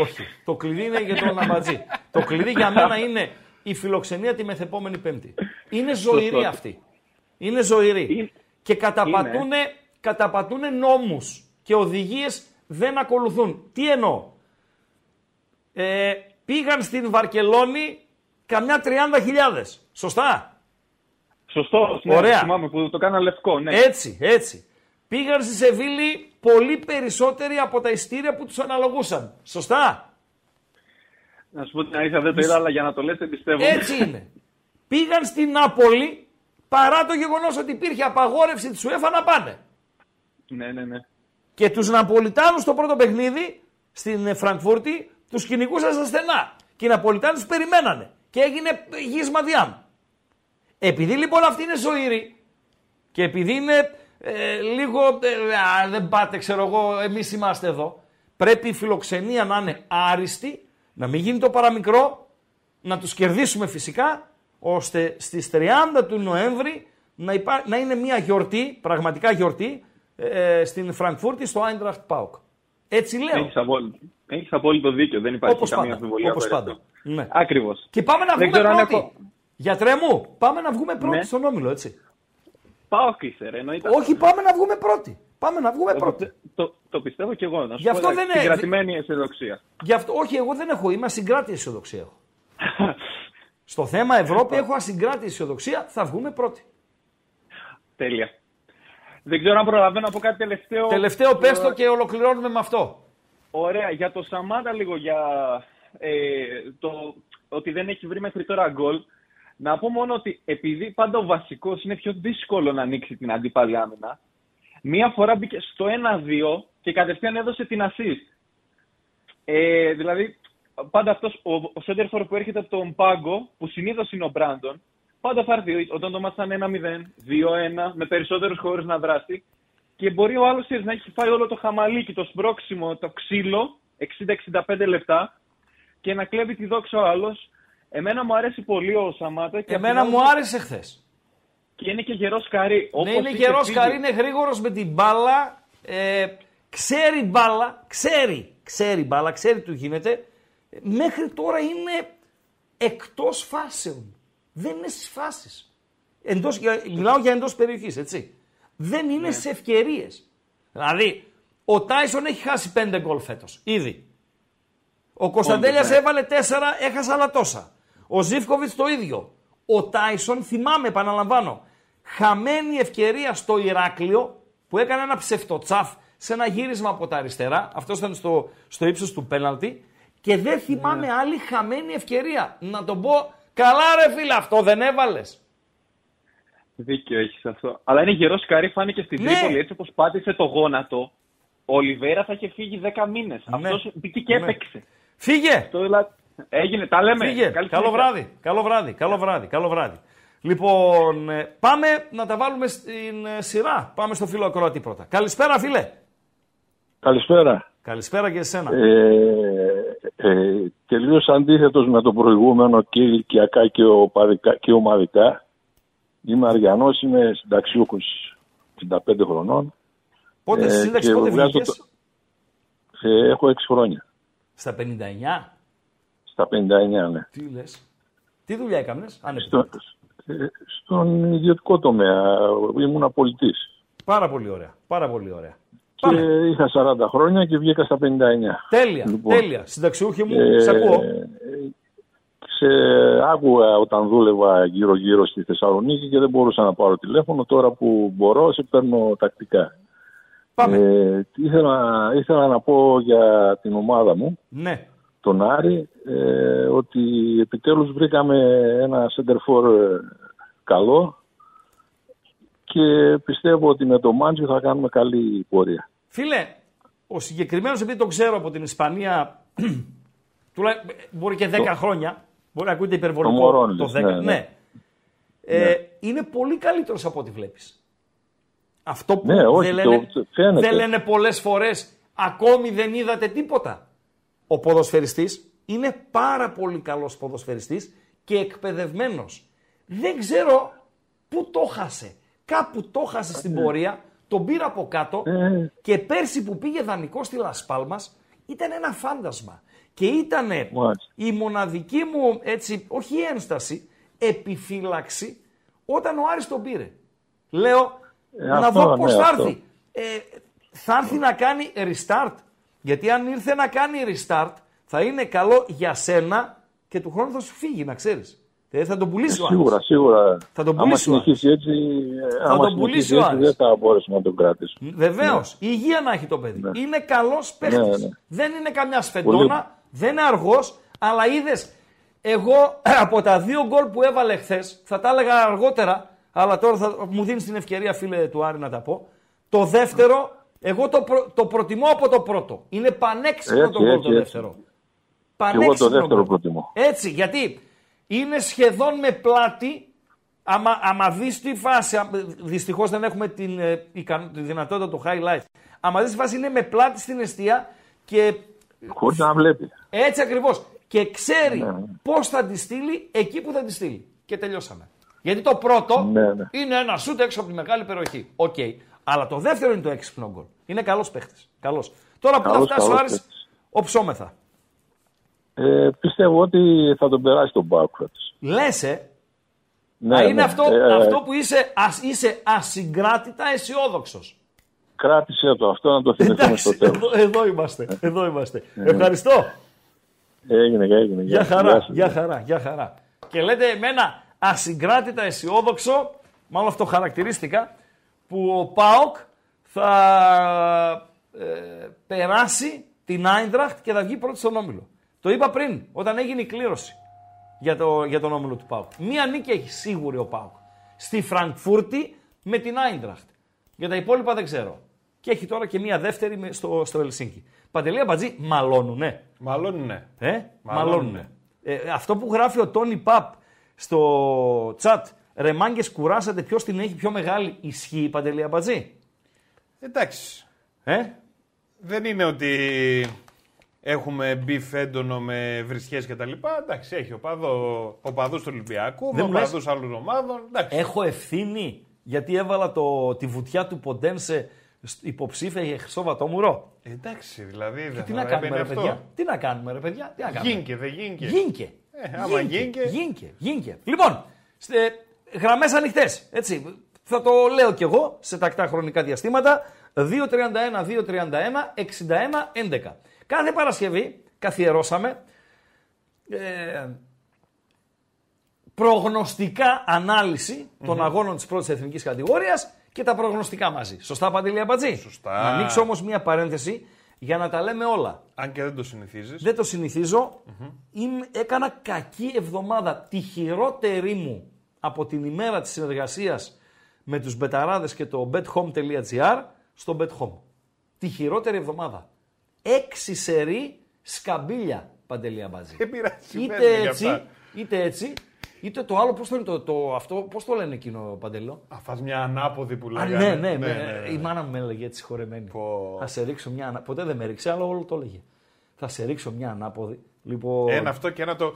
[SPEAKER 4] Όχι. Το κλειδί είναι για τον Αμπατζή. το κλειδί για μένα είναι η φιλοξενία τη μεθεπόμενη Πέμπτη. Είναι ζωηροί
[SPEAKER 2] Σωστό.
[SPEAKER 4] αυτοί. Είναι ζωηροί.
[SPEAKER 2] Είναι-
[SPEAKER 4] Και καταπατούν, καταπατούν νόμους και οδηγίες δεν ακολουθούν. Τι εννοώ; Ε, πήγαν στην Βαρκελόνη καμιά 30.000. Σωστά;
[SPEAKER 2] Σωστό. Ναι,
[SPEAKER 4] Ωραία.
[SPEAKER 2] Θυμάμαι που το κάνα λευκό. Ναι.
[SPEAKER 4] Έτσι, έτσι. Πήγαν στη Σεβίλη πολύ περισσότεροι από τα ειστήρια που τους αναλογούσαν. Σωστά;
[SPEAKER 2] Να σου πω την αλήθεια, δεν το είδα, αλλά για να το λέτε πιστεύω.
[SPEAKER 4] Έτσι είναι. Πήγαν στην Νάπολη παρά το γεγονός ότι υπήρχε απαγόρευση της UEFA να πάνε.
[SPEAKER 2] ναι, ναι, ναι.
[SPEAKER 4] Και τους Ναπολιτάνους στο πρώτο παιχνίδι στην ε, Φραγκφούρτη τους κυνηγούσαν στα στενά. Και οι Ναπολιτάνοι τους περιμένανε. Και έγινε γύσμα διάμ. Επειδή λοιπόν αυτοί είναι ζωηροί και επειδή είναι ε, λίγο ε, α, δεν πάτε ξέρω εγώ εμείς είμαστε εδώ πρέπει η φιλοξενία να είναι άριστη να μην γίνει το παραμικρό να τους κερδίσουμε φυσικά ώστε στις 30 του Νοέμβρη να, υπά- να είναι μια γιορτή, πραγματικά γιορτή ε, στην Φραγκφούρτη στο Eintracht Πάουκ. Έτσι λέω.
[SPEAKER 2] Έχεις απόλυτο, έχεις απόλυτο δίκιο. Δεν υπάρχει
[SPEAKER 4] Όπως
[SPEAKER 2] καμία
[SPEAKER 4] πάντα.
[SPEAKER 2] αμφιβολία.
[SPEAKER 4] Όπως
[SPEAKER 2] από
[SPEAKER 4] πάντα.
[SPEAKER 2] αυτό.
[SPEAKER 4] Ναι.
[SPEAKER 2] Ακριβώς.
[SPEAKER 4] Και πάμε να
[SPEAKER 2] Δεν
[SPEAKER 4] βγούμε
[SPEAKER 2] ξέρω αν
[SPEAKER 4] πρώτοι.
[SPEAKER 2] έχω-
[SPEAKER 4] Γιατρέ μου, πάμε να βγούμε πρώτοι
[SPEAKER 2] Ναι.
[SPEAKER 4] στον Όμιλο, έτσι.
[SPEAKER 2] Πάω κλείσε, ρε. Εννοείται.
[SPEAKER 4] Όχι, πάμε να βγούμε πρώτοι. Πάμε να βγούμε
[SPEAKER 2] Το,
[SPEAKER 4] πρώτοι.
[SPEAKER 2] το, το πιστεύω κι εγώ. Να σου
[SPEAKER 4] Γι' αυτό
[SPEAKER 2] πω,
[SPEAKER 4] δεν
[SPEAKER 2] εντάξει,
[SPEAKER 4] είναι-
[SPEAKER 2] Συγκρατημένη αισιοδοξία.
[SPEAKER 4] Γι' αυτό, όχι, εγώ δεν έχω, είμαι ασυγκράτης αισιοδοξία. έχω. Στο θέμα Ευρώπη έχω ασυγκράτης αισιοδοξία, θα βγούμε πρώτοι.
[SPEAKER 2] Τέλεια. Δεν ξέρω αν προλαβαίνω να πω κάτι τελευταίο.
[SPEAKER 4] Τελευταίο πες το
[SPEAKER 2] Ε,
[SPEAKER 4] και ολοκληρώνουμε με αυτό.
[SPEAKER 2] Ωραία. Για το Σαμάτα λίγο για ε, το ότι δεν έχει βρει μέχρι τώρα γκολ. Να πω μόνο ότι επειδή πάντα ο βασικός είναι πιο δύσκολο να ανοίξει την αντίπαλη άμυνα, μία φορά μπήκε στο 1-2 και κατευθείαν έδωσε την assist. Ε, δηλαδή, πάντα αυτός ο, ο Σέντερφορ που έρχεται από τον πάγκο, που συνήθως είναι ο Μπράντον, πάντα θα έρθει όταν το μάτς θα είναι 1-0, 2-1, με περισσότερους χώρους να δράσει. Και μπορεί ο άλλος ξέρεις, να έχει φάει όλο το χαμαλίκι, το σπρώξιμο, το ξύλο, 60-65 λεπτά, και να κλέβει τη δόξα ο άλλος. Εμένα μου αρέσει πολύ ο Σαμάτα. Και
[SPEAKER 4] Εμένα
[SPEAKER 2] απ' την
[SPEAKER 4] μου
[SPEAKER 2] άλλη-
[SPEAKER 4] άρεσε χθες.
[SPEAKER 2] Και είναι και γερός καρύ.
[SPEAKER 4] Ναι,
[SPEAKER 2] όπως
[SPEAKER 4] είναι
[SPEAKER 2] είχε
[SPEAKER 4] γερός
[SPEAKER 2] φύγει.
[SPEAKER 4] καρύ, είναι γρήγορος με την μπάλα. Ε, ξέρει μπάλα, ξέρει, ξέρει μπάλα, ξέρει τι του γίνεται. Ε, Μέχρι τώρα είναι εκτός φάσεων. Δεν είναι στις φάσεις. Εντός, για- μιλάω για εντός περιοχής, έτσι. Δεν είναι σε ευκαιρίες. Δηλαδή, ο Τάισον έχει χάσει πέντε γκολ φέτος, ήδη. Ο Κωνσταντέλιας
[SPEAKER 2] ναι.
[SPEAKER 4] έβαλε τέσσερα, έχασε άλλα τόσα. Ο Ζήφκοβιτς το ίδιο. Ο Τάισον, θυμάμαι, επαναλαμβάνω, χαμένη ευκαιρία στο Ηράκλειο που έκανε ένα ψευτοτσάφ σε ένα γύρισμα από τα αριστερά. Αυτός ήταν στο, στο ύψος του πέναλτι. Και δεν θυμάμαι
[SPEAKER 2] Ναι.
[SPEAKER 4] άλλη χαμένη ευκαιρία. Να τον πω, καλά ρε φίλε, αυτό δεν έβαλες.
[SPEAKER 2] Δίκιο έχεις αυτό. Αλλά είναι γερός καρύ, φάνηκε στην
[SPEAKER 4] Ναι.
[SPEAKER 2] Τρίπολη έτσι όπως πάτησε το γόνατο. Ο Ολιβέρα θα είχε φύγει 10 μήνες.
[SPEAKER 4] Ναι.
[SPEAKER 2] Αυτός μπήκε και
[SPEAKER 4] Ναι.
[SPEAKER 2] έπαιξε.
[SPEAKER 4] Φύγε!
[SPEAKER 2] Το δηλαδή. Έγινε, τα λέμε.
[SPEAKER 4] Φύγε.
[SPEAKER 2] Καλή
[SPEAKER 4] Καλό
[SPEAKER 2] συνέχεια.
[SPEAKER 4] βράδυ. Καλό βράδυ. Καλό βράδυ. Καλό βράδυ. Λοιπόν, ε, πάμε να τα βάλουμε στην ε, σειρά. Πάμε στο φίλο ακροατή πρώτα. Καλησπέρα, φίλε.
[SPEAKER 6] Καλησπέρα.
[SPEAKER 4] Καλησπέρα και εσένα.
[SPEAKER 6] Ε, ε, τελείως αντίθετος με το προηγούμενο και ηλικιακά και, οπαδικά, και ομαδικά. Είμαι Αριανός, είμαι συνταξιούχος 65 χρονών.
[SPEAKER 4] πότε
[SPEAKER 6] ε,
[SPEAKER 4] στη σύνταξη,
[SPEAKER 6] και
[SPEAKER 4] πότε
[SPEAKER 6] βγάζω
[SPEAKER 4] βγήκες;
[SPEAKER 6] το- Ε, έχω 6 χρόνια.
[SPEAKER 4] Στα 59.
[SPEAKER 6] Στα 59, ναι.
[SPEAKER 4] Τι λες; Τι δουλειά έκανες, αν
[SPEAKER 6] Στο, ε, στον ιδιωτικό τομέα ήμουν πολιτής.
[SPEAKER 4] Πάρα πολύ ωραία. Πάρα πολύ ωραία.
[SPEAKER 6] Και
[SPEAKER 4] Πάμε.
[SPEAKER 6] είχα 40 χρόνια και βγήκα στα 59.
[SPEAKER 4] Τέλεια.
[SPEAKER 6] Λοιπόν.
[SPEAKER 4] Τέλεια. Συνταξιούχοι μου,
[SPEAKER 6] Ε,
[SPEAKER 4] σε ακούω.
[SPEAKER 6] σε άκουγα όταν δούλευα γύρω-γύρω στη Θεσσαλονίκη και δεν μπορούσα να πάρω τηλέφωνο. Τώρα που μπορώ, σε παίρνω τακτικά.
[SPEAKER 4] Πάμε.
[SPEAKER 6] Ε, ήθελα, ήθελα να πω για την ομάδα μου,
[SPEAKER 4] Ναι.
[SPEAKER 6] Τον Άρη, ε, ότι επιτέλους βρήκαμε ένα center for ε, καλό και πιστεύω ότι με το Μάντζιο θα κάνουμε καλή πορεία.
[SPEAKER 4] Φίλε, ο συγκεκριμένος, επειδή το ξέρω από την Ισπανία, τουλάχιστον μπορεί και 10 χρόνια, μπορεί να ακούγεται υπερβολικό
[SPEAKER 6] Το Μωρόν,
[SPEAKER 4] το
[SPEAKER 6] λες,
[SPEAKER 4] 10.
[SPEAKER 6] ναι,
[SPEAKER 4] Ναι,
[SPEAKER 6] ναι.
[SPEAKER 4] Ε, Είναι πολύ καλύτερος από ό,τι βλέπεις. Αυτό που
[SPEAKER 6] Ναι, όχι,
[SPEAKER 4] δεν,
[SPEAKER 6] το-
[SPEAKER 4] λένε,
[SPEAKER 6] το- φαίνεται.
[SPEAKER 4] δεν λένε πολλές φορές, ακόμη δεν είδατε τίποτα. Ο ποδοσφαιριστής είναι πάρα πολύ καλός ποδοσφαιριστής και εκπαιδευμένος. Δεν ξέρω πού το χάσε. Κάπου το χάσε στην πορεία, τον πήρα από κάτω
[SPEAKER 6] Ε.
[SPEAKER 4] και πέρσι που πήγε δανεικό στη Λασπάλμας ήταν ένα φάντασμα. Και ήταν
[SPEAKER 6] Μάλιστα.
[SPEAKER 4] η μοναδική μου, έτσι, όχι ένσταση, επιφύλαξη όταν ο Άρης τον πήρε. Λέω
[SPEAKER 6] Ε,
[SPEAKER 4] να
[SPEAKER 6] αυτό,
[SPEAKER 4] δω πώς
[SPEAKER 6] ναι,
[SPEAKER 4] θα
[SPEAKER 6] αυτό.
[SPEAKER 4] έρθει. Ε, θα έρθει να κάνει restart. Γιατί αν ήρθε να κάνει restart, θα είναι καλό για σένα και του χρόνου θα σου φύγει, να ξέρεις. Δηλαδή θα τον πουλήσει ο Άρης.
[SPEAKER 6] Σίγουρα, σίγουρα.
[SPEAKER 4] Θα τον
[SPEAKER 6] άμα
[SPEAKER 4] πουλήσει ο
[SPEAKER 6] συνεχίσει έτσι, ε, άμα
[SPEAKER 4] τον πουλήσει
[SPEAKER 6] συνεχίσει
[SPEAKER 4] ο
[SPEAKER 6] έτσι,
[SPEAKER 4] Άρης.
[SPEAKER 6] δεν θα μπορέσουμε να τον κρατήσουμε.
[SPEAKER 4] Βεβαίως. Η υγεία να έχει το παιδί. Είναι καλός παίχτης.
[SPEAKER 6] Ναι, ναι.
[SPEAKER 4] Δεν είναι καμιά σφεντόνα,
[SPEAKER 6] Πολύ.
[SPEAKER 4] δεν είναι αργός, αλλά είδες. Εγώ από τα δύο γκολ που έβαλε χθες, θα τα έλεγα αργότερα, αλλά τώρα θα μου δίνεις την ευκαιρία, φίλε του Άρη, να τα πω. Το δεύτερο, εγώ το, προ- το προτιμώ από το πρώτο. Είναι πανέξυπνο
[SPEAKER 6] Έτσι,
[SPEAKER 4] το γκολ
[SPEAKER 6] έτσι,
[SPEAKER 4] το
[SPEAKER 6] έτσι.
[SPEAKER 4] δεύτερο.
[SPEAKER 6] Και εγώ το
[SPEAKER 4] Πανέξυπνο
[SPEAKER 6] δεύτερο
[SPEAKER 4] γκολ.
[SPEAKER 6] προτιμώ.
[SPEAKER 4] Έτσι, γιατί είναι σχεδόν με πλάτη. Άμα, άμα δεις τη φάση, α- δυστυχώς δεν έχουμε την, ε, ικανο- τη δυνατότητα του highlight. Άμα δεις τη φάση είναι με πλάτη στην εστία και
[SPEAKER 6] Χωρίς να βλέπει.
[SPEAKER 4] έτσι ακριβώς. Και ξέρει
[SPEAKER 6] Ναι, ναι.
[SPEAKER 4] πώς θα τη στείλει εκεί που θα τη στείλει. Και τελειώσαμε. Γιατί το πρώτο
[SPEAKER 6] Ναι, ναι.
[SPEAKER 4] είναι ένα σούτ έξω από τη μεγάλη περιοχή. Οκ. Αλλά το δεύτερο είναι το έξυπνο γκολ. Είναι καλός παίχτης. Καλός. Τώρα που θα
[SPEAKER 6] Καλός,
[SPEAKER 4] φτάσει ο
[SPEAKER 6] καλός
[SPEAKER 4] Άρης,
[SPEAKER 6] παίχτης.
[SPEAKER 4] οψόμεθα.
[SPEAKER 6] Ε, πιστεύω ότι θα τον περάσει τον Πάοκ φέτος.
[SPEAKER 4] Λες, ε,
[SPEAKER 6] Ναι,
[SPEAKER 4] Α, είναι
[SPEAKER 6] ναι.
[SPEAKER 4] αυτό,
[SPEAKER 6] Ε,
[SPEAKER 4] αυτό που είσαι, ας, είσαι ασυγκράτητα αισιόδοξος.
[SPEAKER 6] Κράτησε το αυτό να το θυμηθούμε στο τέλος.
[SPEAKER 4] εδώ, εδώ είμαστε. Εδώ είμαστε. Ευχαριστώ.
[SPEAKER 6] Έγινε, έγινε.
[SPEAKER 4] Γεια
[SPEAKER 6] Γεια
[SPEAKER 4] χαρά,
[SPEAKER 6] σας.
[SPEAKER 4] γεια χαρά, γεια χαρά. Και λέτε εμένα ασυγκράτητα αισιόδοξο, μάλλον αυτό χαρακτηρίστηκα, που ο ΠΑΟΚ θα ε, περάσει την Άιντραχτ και θα βγει πρώτη στον Όμιλο. Το είπα πριν, όταν έγινε η κλήρωση για, το, για τον Όμιλο του ΠΑΟΚ. Μία νίκη έχει σίγουρη ο ΠΑΟΚ. Στη Φραγκφούρτη με την Άιντραχτ. Για τα υπόλοιπα δεν ξέρω. Και έχει τώρα και μία δεύτερη με- στο, στο Ελσίνκι. Παντελία Μπατζή, μαλώνουνε.
[SPEAKER 5] Μάλλον ναι.
[SPEAKER 4] Ε,
[SPEAKER 5] Μαλώνουνε.
[SPEAKER 4] μαλώνουνε. Ε, αυτό που γράφει ο Τόνι Παπ στο chat, ρε μάγκες κουράσατε ποιος την έχει πιο μεγάλη, ισχύει η Παντελία Μπατζή.
[SPEAKER 5] Εντάξει.
[SPEAKER 4] Ε,
[SPEAKER 5] Δεν είναι ότι έχουμε beef έντονο με βρισιές και τα λοιπά. Εντάξει, έχει οπαδό, οπαδούς του Ολυμπιακού, με
[SPEAKER 4] Δεν μου λες.
[SPEAKER 5] οπαδούς άλλων ομάδων. Εντάξει.
[SPEAKER 4] έχω ευθύνη γιατί έβαλα το, τη βουτιά του Ποντένσε σ- υποψήφια για χρυσό βατόμουρο.
[SPEAKER 5] Εντάξει, δηλαδή δεν
[SPEAKER 4] Τι
[SPEAKER 5] θα
[SPEAKER 4] να κάνουμε ρε
[SPEAKER 5] έπαιρνε
[SPEAKER 4] παιδιά,
[SPEAKER 5] αυτό.
[SPEAKER 4] τι να κάνουμε ρε παιδιά, τι να κάνουμε;
[SPEAKER 5] Γίνκε, δεν γίνκε.
[SPEAKER 4] Γίνκε.
[SPEAKER 5] Ε, άμα γίνκε.
[SPEAKER 4] Γίνκε, γίνκε. Λοιπόν, γραμμές ανοιχτές. Έτσι. Θα το λέω κι εγώ σε τακτά χρονικά διαστήματα. 2-31-2-31-61-11. Κάθε Παρασκευή καθιερώσαμε ε, προγνωστικά ανάλυση των αγώνων της πρώτης εθνικής κατηγορίας και τα προγνωστικά μαζί. Σωστά, Παντελία Μπατζή.
[SPEAKER 5] Σωστά.
[SPEAKER 4] Να ανοίξω όμως μία παρένθεση για να τα λέμε όλα.
[SPEAKER 5] Αν και δεν το συνηθίζεις.
[SPEAKER 4] Δεν το συνηθιζω Είμαι, έκανα κακή εβδομάδα. Τη χειρότερη μου από την ημέρα της συνεργασίας με τους μπεταράδες και το bethome.gr στο bethome. Τη χειρότερη εβδομάδα. Έξι σερί σκαμπίλια, Παντελία Μπατζή.
[SPEAKER 5] Δεν πειράζει,
[SPEAKER 4] είτε
[SPEAKER 5] παίρνει γι'
[SPEAKER 4] έτσι,
[SPEAKER 5] αυτά.
[SPEAKER 4] είτε έτσι, είτε το άλλο, πώς το, είναι το, το, αυτό, πώς το λένε εκείνο, Παντελό;
[SPEAKER 5] Α, φας μια ανάποδη που
[SPEAKER 4] Α,
[SPEAKER 5] λέγανε.
[SPEAKER 4] ναι, ναι, με- η μάνα μου με έλεγε έτσι χορεμένη.
[SPEAKER 5] Πω.
[SPEAKER 4] Θα σε ρίξω μια ανάποδη. Ποτέ δεν με ρίξε, αλλά όλο το έλεγε. Θα σε ρίξω μια ανάποδη. Λοιπόν,
[SPEAKER 5] Ένα αυτό και ένα το.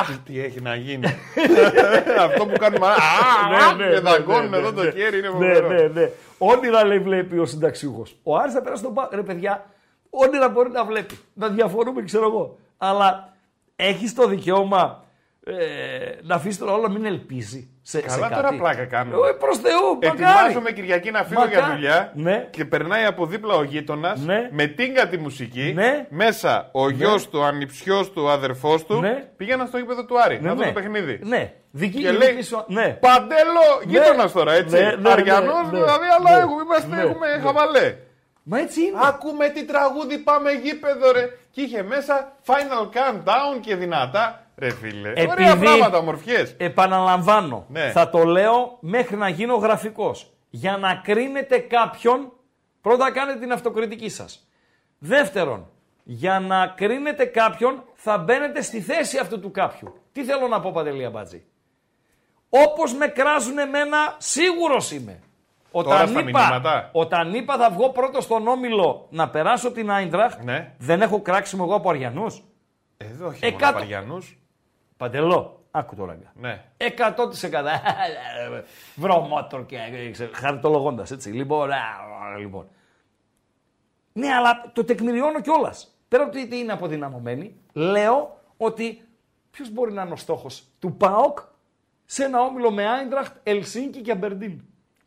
[SPEAKER 5] Αχ, τι έχει να γίνει. αυτό που κάνουμε. Αχ,
[SPEAKER 4] Ναι, ναι,
[SPEAKER 5] και
[SPEAKER 4] ναι,
[SPEAKER 5] δαγκώνουν
[SPEAKER 4] ναι,
[SPEAKER 5] εδώ
[SPEAKER 4] ναι,
[SPEAKER 5] το
[SPEAKER 4] ναι.
[SPEAKER 5] χέρι. Είναι
[SPEAKER 4] Ναι,
[SPEAKER 5] φοβερό.
[SPEAKER 4] ναι, ναι. Όνειρα λέει βλέπει ο συνταξιούχος. Ο Άρης θα περάσει τον Πάο. Ρε παιδιά, όνειρα μπορεί να βλέπει. Να διαφορούμε, ξέρω εγώ. Αλλά έχεις το δικαίωμα ε, να αφήσει τον άλλο να μην ελπίζει σε,
[SPEAKER 5] Καλά,
[SPEAKER 4] σε κάτι.
[SPEAKER 5] τώρα πλάκα κάνουμε.
[SPEAKER 4] Ε, προς Θεού, μακάρι.
[SPEAKER 5] Ετοιμάζομαι Κυριακή να φύγω για
[SPEAKER 4] Μακάρι.
[SPEAKER 5] δουλειά
[SPEAKER 4] Ναι.
[SPEAKER 5] και περνάει από δίπλα ο γείτονας
[SPEAKER 4] Ναι.
[SPEAKER 5] με τίνκα τη μουσική.
[SPEAKER 4] Ναι.
[SPEAKER 5] Μέσα ο γιος του, ο ανιψιός του, ο αδερφός του
[SPEAKER 4] Ναι.
[SPEAKER 5] πήγαιναν στο γήπεδο του Άρη
[SPEAKER 4] Ναι,
[SPEAKER 5] να δουν
[SPEAKER 4] ναι.
[SPEAKER 5] το παιχνίδι.
[SPEAKER 4] Ναι. Δική
[SPEAKER 5] Και
[SPEAKER 4] η
[SPEAKER 5] λέει,
[SPEAKER 4] δική σου- Ναι.
[SPEAKER 5] Παντέλο, γείτονας τώρα έτσι.
[SPEAKER 4] Ναι, ναι,
[SPEAKER 5] Αριανός,
[SPEAKER 4] ναι, ναι,
[SPEAKER 5] δηλαδή, αλλά
[SPEAKER 4] ναι,
[SPEAKER 5] έχουμε, είμαστε,
[SPEAKER 4] ναι,
[SPEAKER 5] έχουμε
[SPEAKER 4] ναι.
[SPEAKER 5] χαβαλέ.
[SPEAKER 4] Μα έτσι είναι.
[SPEAKER 5] Άκουμε τι τραγούδι πάμε γήπεδο ρε. Και είχε μέσα Final Countdown και δυνατά. Ρε φίλε, ωραία
[SPEAKER 4] Επειδή-
[SPEAKER 5] πράγματα, ομορφιές.
[SPEAKER 4] Επαναλαμβάνω,
[SPEAKER 5] Ναι.
[SPEAKER 4] θα το λέω μέχρι να γίνω γραφικός. Για να κρίνετε κάποιον, πρώτα κάνετε την αυτοκριτική σας. Δεύτερον, για να κρίνετε κάποιον, θα μπαίνετε στη θέση αυτού του κάποιου. Τι θέλω να πω, Παντελία Μπάτζη. Όπως με κράζουν εμένα, σίγουρος είμαι.
[SPEAKER 5] Τώρα
[SPEAKER 4] Όταν
[SPEAKER 5] στα
[SPEAKER 4] είπα,
[SPEAKER 5] μηνύματα.
[SPEAKER 4] όταν είπα θα βγω πρώτο στον Όμιλο να περάσω την Άιντραχτ,
[SPEAKER 5] Ναι.
[SPEAKER 4] δεν έχω κράξιμο εγώ από Αριανούς;
[SPEAKER 5] Εδώ έχει
[SPEAKER 4] Εκατό-
[SPEAKER 5] μόνο Παριανούς.
[SPEAKER 4] Παντελό, άκου τώρα.
[SPEAKER 5] Ναι.
[SPEAKER 4] 100% βρωμότορ και ξέρω, χαρτολογώντας έτσι. Λοιπόν, α, λοιπόν. Ναι, αλλά το τεκμηριώνω κιόλας. Πέρα από το ότι είναι αποδυναμωμένη, λέω ότι ποιος μπορεί να είναι ο στόχος του ΠΑΟΚ σε ένα όμιλο με Άιντραχτ, Ελσίνκι και Αμπερντίν;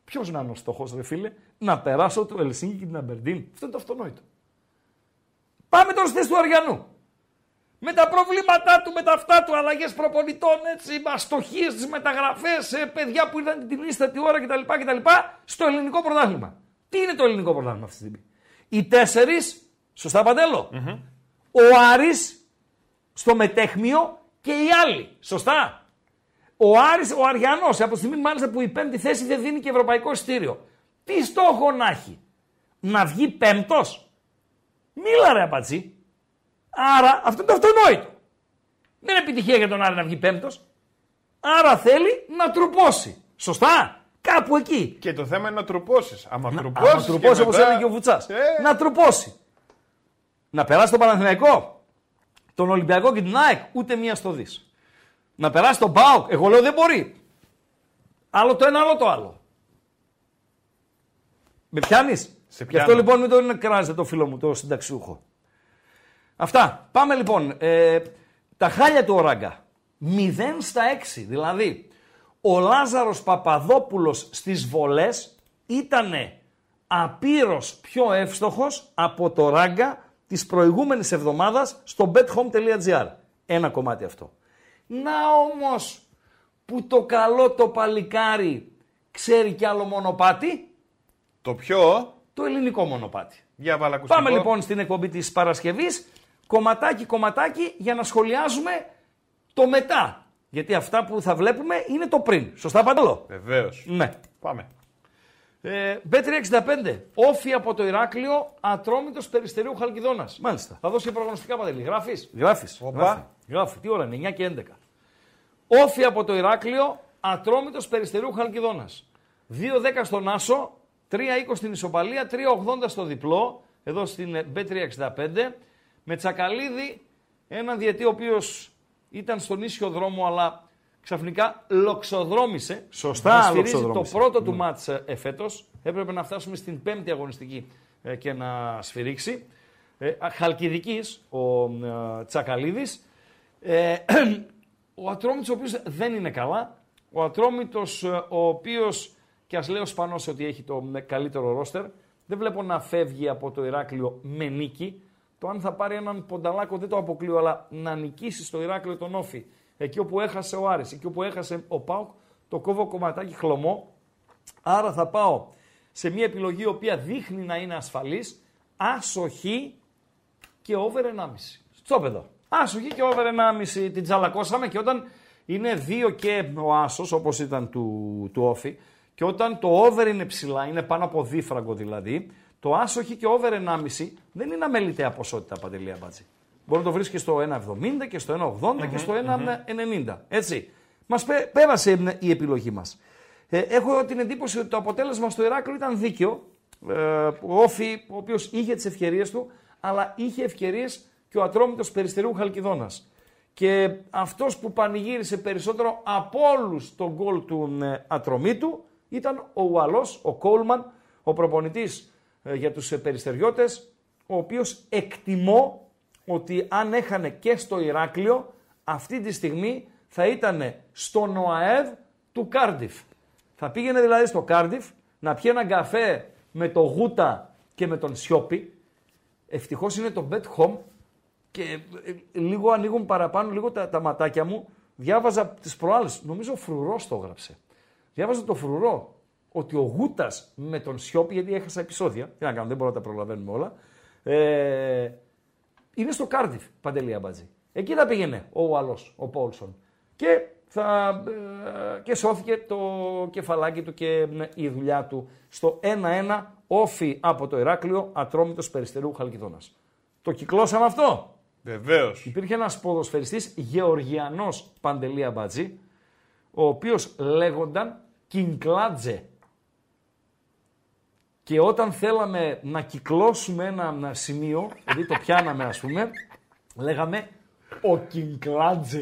[SPEAKER 4] Ποιος να είναι ο στόχος, ρε φίλε, να περάσω το Ελσίνκι και την Αμπερντίν; Αυτό είναι το αυτονόητο. Πάμε τώρα στη θέση του Αριανού. Με τα προβλήματά του, με τα αυτά του, αλλαγές προπονητών, έτσι, αστοχίες, τι μεταγραφές, ε, παιδιά που ήρθαν την ίστατη ώρα κτλ, κτλ. Στο ελληνικό πρωτάθλημα. Τι είναι το ελληνικό πρωτάθλημα αυτή τη στιγμή; Οι τέσσερις, σωστά Ο Άρης στο μετέχμιο και οι άλλοι. Σωστά. Ο Άρης, ο Αριανός, από τη στιγμή μάλιστα που η πέμπτη θέση δεν δίνει και ευρωπαϊκό εισιτήριο. Τι στόχο να έχει; Να βγει πέμπτος; Μίλα ρε απατσί. Άρα αυτό είναι το αυτονόητο. Δεν είναι επιτυχία για τον Άρη να βγει πέμπτος. Άρα θέλει να τρουπώσει. Σωστά. Κάπου εκεί.
[SPEAKER 5] Και το θέμα είναι να τρουπώσεις. Άμα
[SPEAKER 4] Να
[SPEAKER 5] τρουπώσεις.
[SPEAKER 4] τρουπώσει όπως έλεγε ο Βουτσάς.
[SPEAKER 5] Ε.
[SPEAKER 4] Να τρουπώσει. Να περάσει τον Παναθηναϊκό, τον Ολυμπιακό και την ΑΕΚ, ούτε μία στο δις. Να περάσει τον ΠΑΟΚ, εγώ λέω δεν μπορεί. Άλλο το ένα, άλλο το άλλο. Με πιάνεις; Γι'
[SPEAKER 5] πιάνω.
[SPEAKER 4] αυτό λοιπόν μην τον κράζετε το φίλο μου, το συνταξιούχο. Αυτά. Πάμε λοιπόν. Ε, τα χάλια του Οράγκα. 0 στα 6. Δηλαδή, ο Λάζαρος Παπαδόπουλος στις βολές ήταν απείρως πιο εύστοχος από το Ράγκα της προηγούμενης εβδομάδας στο bethome.gr. Ένα κομμάτι αυτό. Να όμως που το καλό το παλικάρι ξέρει κι άλλο μονοπάτι,
[SPEAKER 5] Το πιο.
[SPEAKER 4] το ελληνικό μονοπάτι.
[SPEAKER 5] Για βάλα ακουστικό.
[SPEAKER 4] Πάμε λοιπόν στην εκπομπή της Παρασκευής, κομματάκι κομματάκι για να σχολιάζουμε το μετά. Γιατί αυτά που θα βλέπουμε είναι το πριν. Σωστά παντελώ.
[SPEAKER 5] Βεβαίως.
[SPEAKER 4] Ναι.
[SPEAKER 5] Πάμε.
[SPEAKER 4] Ε, B365. Όφη από το Ηράκλειο, ατρόμητος περιστερίου Χαλκιδόνας. Μάλιστα. Θα δώσει και προγνωστικά παντελή. Γράφεις; Γράφεις.
[SPEAKER 5] Οπα.
[SPEAKER 4] Γράφει. Γράφει. Τι ώρα είναι, 9 και 11. Όφη από το Ηράκλειο, ατρόμητος περιστερίου Χαλκιδόνας. 2-10 στον Άσο, 3-20 στην Ισοπαλία, 3-80 στο διπλό, εδώ στην ε, B365. Με Τσακαλίδη, έναν διετή ο οποίος ήταν στον ίσιο δρόμο, αλλά ξαφνικά λοξοδρόμησε.
[SPEAKER 5] Σωστά,
[SPEAKER 4] να στηρίζει το
[SPEAKER 5] λοξοδρόμησε.
[SPEAKER 4] πρώτο του μάτς ε, εφέτος. Έπρεπε να φτάσουμε στην πέμπτη αγωνιστική ε, και να σφυρίξει. Ε, α, Χαλκιδικής, ο ε, Τσακαλίδης. Ε, ο Ατρόμητος ο οποίος δεν είναι καλά. Ο Ατρόμητος ε, ο οποίος, και ας λέω ο Σπανός ότι έχει το ε, καλύτερο ρόστερ, δεν βλέπω να φεύγει από το Ηράκλειο με νίκη. Το αν θα πάρει έναν πονταλάκο δεν το αποκλείω, αλλά να νικήσει στο Ηράκλειο τον Όφη, εκεί όπου έχασε ο Άρης, εκεί όπου έχασε ο Πάουκ, το κόβω κομματάκι χλωμό. Άρα θα πάω σε μια επιλογή η οποία δείχνει να είναι ασφαλής, άσοχη και over 1,5. Στόπεδο. Άσοχη και over 1,5 την τσαλακώσαμε και όταν είναι 2 και ο άσος όπως ήταν του, του Όφη και όταν το over είναι ψηλά, είναι πάνω από δίφραγκο δηλαδή, το άσοχη και over 1,5 δεν είναι αμεληταία ποσότητα παντελή αμπάτζη. Μπορεί να το βρεις και στο 1,70 και στο 1,80 και στο 1,90. Έτσι. Μας πέ- πέρασε ε, η επιλογή μας. Ε, έχω την εντύπωση ότι το αποτέλεσμα στο Ηράκλειο ήταν δίκαιο. Ε, ο Όφη, ο οποίος είχε τις ευκαιρίες του, αλλά είχε ευκαιρίες και ο Ατρόμητος Περιστερίου Χαλκιδόνας. Και αυτός που πανηγύρισε περισσότερο από όλους τον γκολ του ε, Ατρομήτου ήταν ο Ουαλός, ο Κόλμαν, ο προπονητής ε, για τους ε, Περιστεριώτες, ο οποίος εκτιμώ ότι αν έχανε και στο Ηράκλειο, αυτή τη στιγμή θα ήταν στον ΟΑΕΔ του Κάρντιφ. Θα πήγαινε δηλαδή στο Κάρντιφ να πιει έναν καφέ με το Γούτα και με τον Σιώπη. Ευτυχώς είναι το Bet Home και ε, λίγο ανοίγουν παραπάνω λίγο τα, τα ματάκια μου. Διάβαζα τις προάλλες, νομίζω ο Φρουρός το έγραψε. Διάβαζα το Φρουρό ότι ο Γούτας με τον Σιώπη, γιατί έχασα επεισόδια, τι να κάνω, δεν μπορώ να τα προλαβαίνουμε όλα, ε, είναι στο Κάρντιφ, Παντελή Αμπατζή. Εκεί θα πήγαινε ο άλλος, ο Πόλσον. Και, θα, ε, και σώθηκε το κεφαλάκι του και ε, η δουλειά του στο 1-1 ΟΦΗ από το Ηράκλειο, Ατρόμητος Περιστερίου Χαλκιδόνας. Το κυκλώσαμε αυτό;
[SPEAKER 5] Βεβαίως.
[SPEAKER 4] Υπήρχε ένας ποδοσφαιριστής Γεωργιανός Παντελή Αμπατζή, ο οποίος λέγονταν Κινκλάτζε. Και όταν θέλαμε να κυκλώσουμε ένα ένα σημείο, δηλαδή το πιάναμε ας πούμε, λέγαμε ο Κινκλάτζε.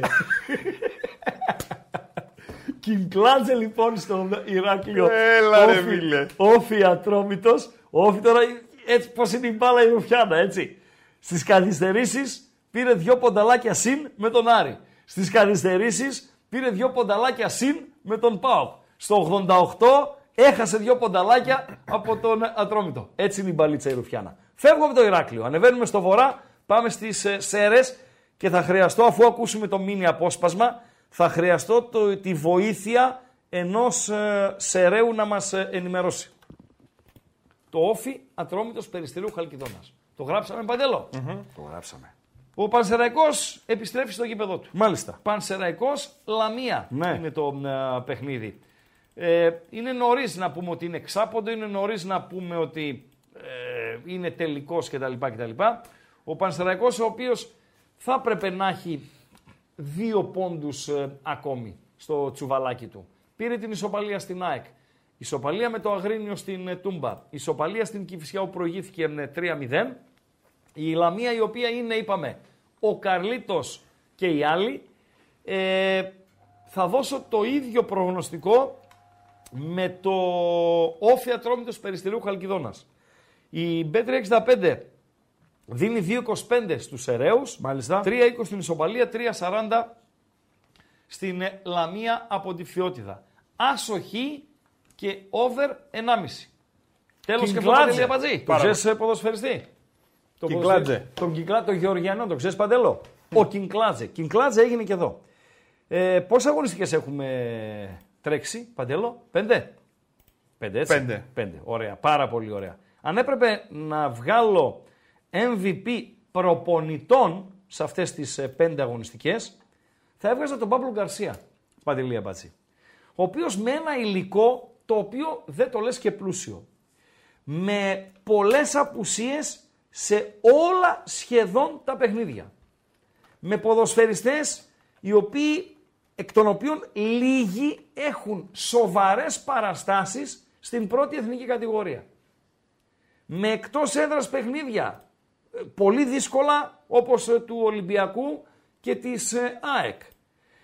[SPEAKER 4] Κινκλάτζε λοιπόν στο Ηράκλειο.
[SPEAKER 5] Έλα, ρε,
[SPEAKER 4] Όφι-
[SPEAKER 5] φίλε.
[SPEAKER 4] Όφι Ατρόμητος. Όφι τώρα, έτσι πώς είναι η μπάλα η Ρουφιάνα, έτσι. Στις καθυστερήσεις πήρε δυο πονταλάκια συν με τον Άρη. Στις καθυστερήσεις πήρε δυο πονταλάκια συν με τον Πάοκ. Στο 88 έχασε δύο πονταλάκια από τον Ατρόμητο. Έτσι είναι η μπαλίτσα η Ρουφιάνα. Φεύγω από το Ηράκλειο, ανεβαίνουμε στο βορρά, πάμε στις ε, Σέρες και θα χρειαστώ, αφού ακούσουμε το μήνυ απόσπασμα, θα χρειαστώ το, τη βοήθεια ενός ε, Σεραίου να μας ε, ενημερώσει. Το όφι Ατρόμητος Περιστηρίου Χαλκιδόνας. Το γράψαμε Παντέλο.
[SPEAKER 5] Το γράψαμε.
[SPEAKER 4] Ο Πανσεραϊκός επιστρέφει στο γήπεδο του.
[SPEAKER 5] Μάλιστα.
[SPEAKER 4] Πανσεραϊκός Λαμία
[SPEAKER 5] Ναι.
[SPEAKER 4] είναι το ε, παιχνίδι. Ε, είναι νωρίς να πούμε ότι είναι εξάποντο, είναι νωρίς να πούμε ότι ε, είναι τελικός κτλ, κτλ. Ο Πανσεραϊκός ο οποίος θα έπρεπε να έχει δύο πόντους ε, ακόμη στο τσουβαλάκι του. Πήρε την ισοπαλία στην ΑΕΚ. Ισοπαλία με το Αγρίνιο στην ε, Τούμπα. Ισοπαλία στην Κηφισιά που προηγήθηκε ε, 3-0. Η Λαμία η οποία είναι, είπαμε, ο Καρλίτος και οι άλλοι. Ε, θα δώσω το ίδιο προγνωστικό με το όφι Ατρόμητος Περιστηρίου Χαλκιδόνας. Η B365 δίνει 2,25 στους Εραίους,
[SPEAKER 5] Μάλιστα.
[SPEAKER 4] 3,20 στην Ισοπαλία, 3,40 στην ε, Λαμία από τη Φιότιδα. Άσοχη και over 1,5. Τέλος και
[SPEAKER 5] Κιγκλάτζε.
[SPEAKER 4] Παντελή Απατζή. Το
[SPEAKER 5] Πάρα
[SPEAKER 4] ξέρεις ε, ποδοσφαιριστή; Το
[SPEAKER 5] Κιγκλάτζε.
[SPEAKER 4] ποδοσφαιριστή. Τον Κιγκλά, το Γεωργιανό, το ξέρεις Παντελό. Ο Κιγκλάτζε. Κιγκλάτζε έγινε και εδώ. Ε, πόσες αγωνιστικές έχουμε τρέξει, Παντελό, πέντε. Πέντε, έτσι.
[SPEAKER 5] Πέντε.
[SPEAKER 4] Πέντε. Ωραία, πάρα πολύ ωραία. Αν έπρεπε να βγάλω MVP προπονητών σε αυτές τις ε, πέντε αγωνιστικές, θα έβγαζα τον Παύλο Γκαρσία, Παντελία Μπατζή. Ο οποίος με ένα υλικό το οποίο δεν το λες και πλούσιο. Με πολλές απουσίες σε όλα σχεδόν τα παιχνίδια. Με ποδοσφαιριστές οι οποίοι, εκ των οποίων λίγοι έχουν σοβαρές παραστάσεις στην πρώτη εθνική κατηγορία. Με εκτός έδρας παιχνίδια, ε, πολύ δύσκολα όπως ε, του Ολυμπιακού και της ε, ΑΕΚ.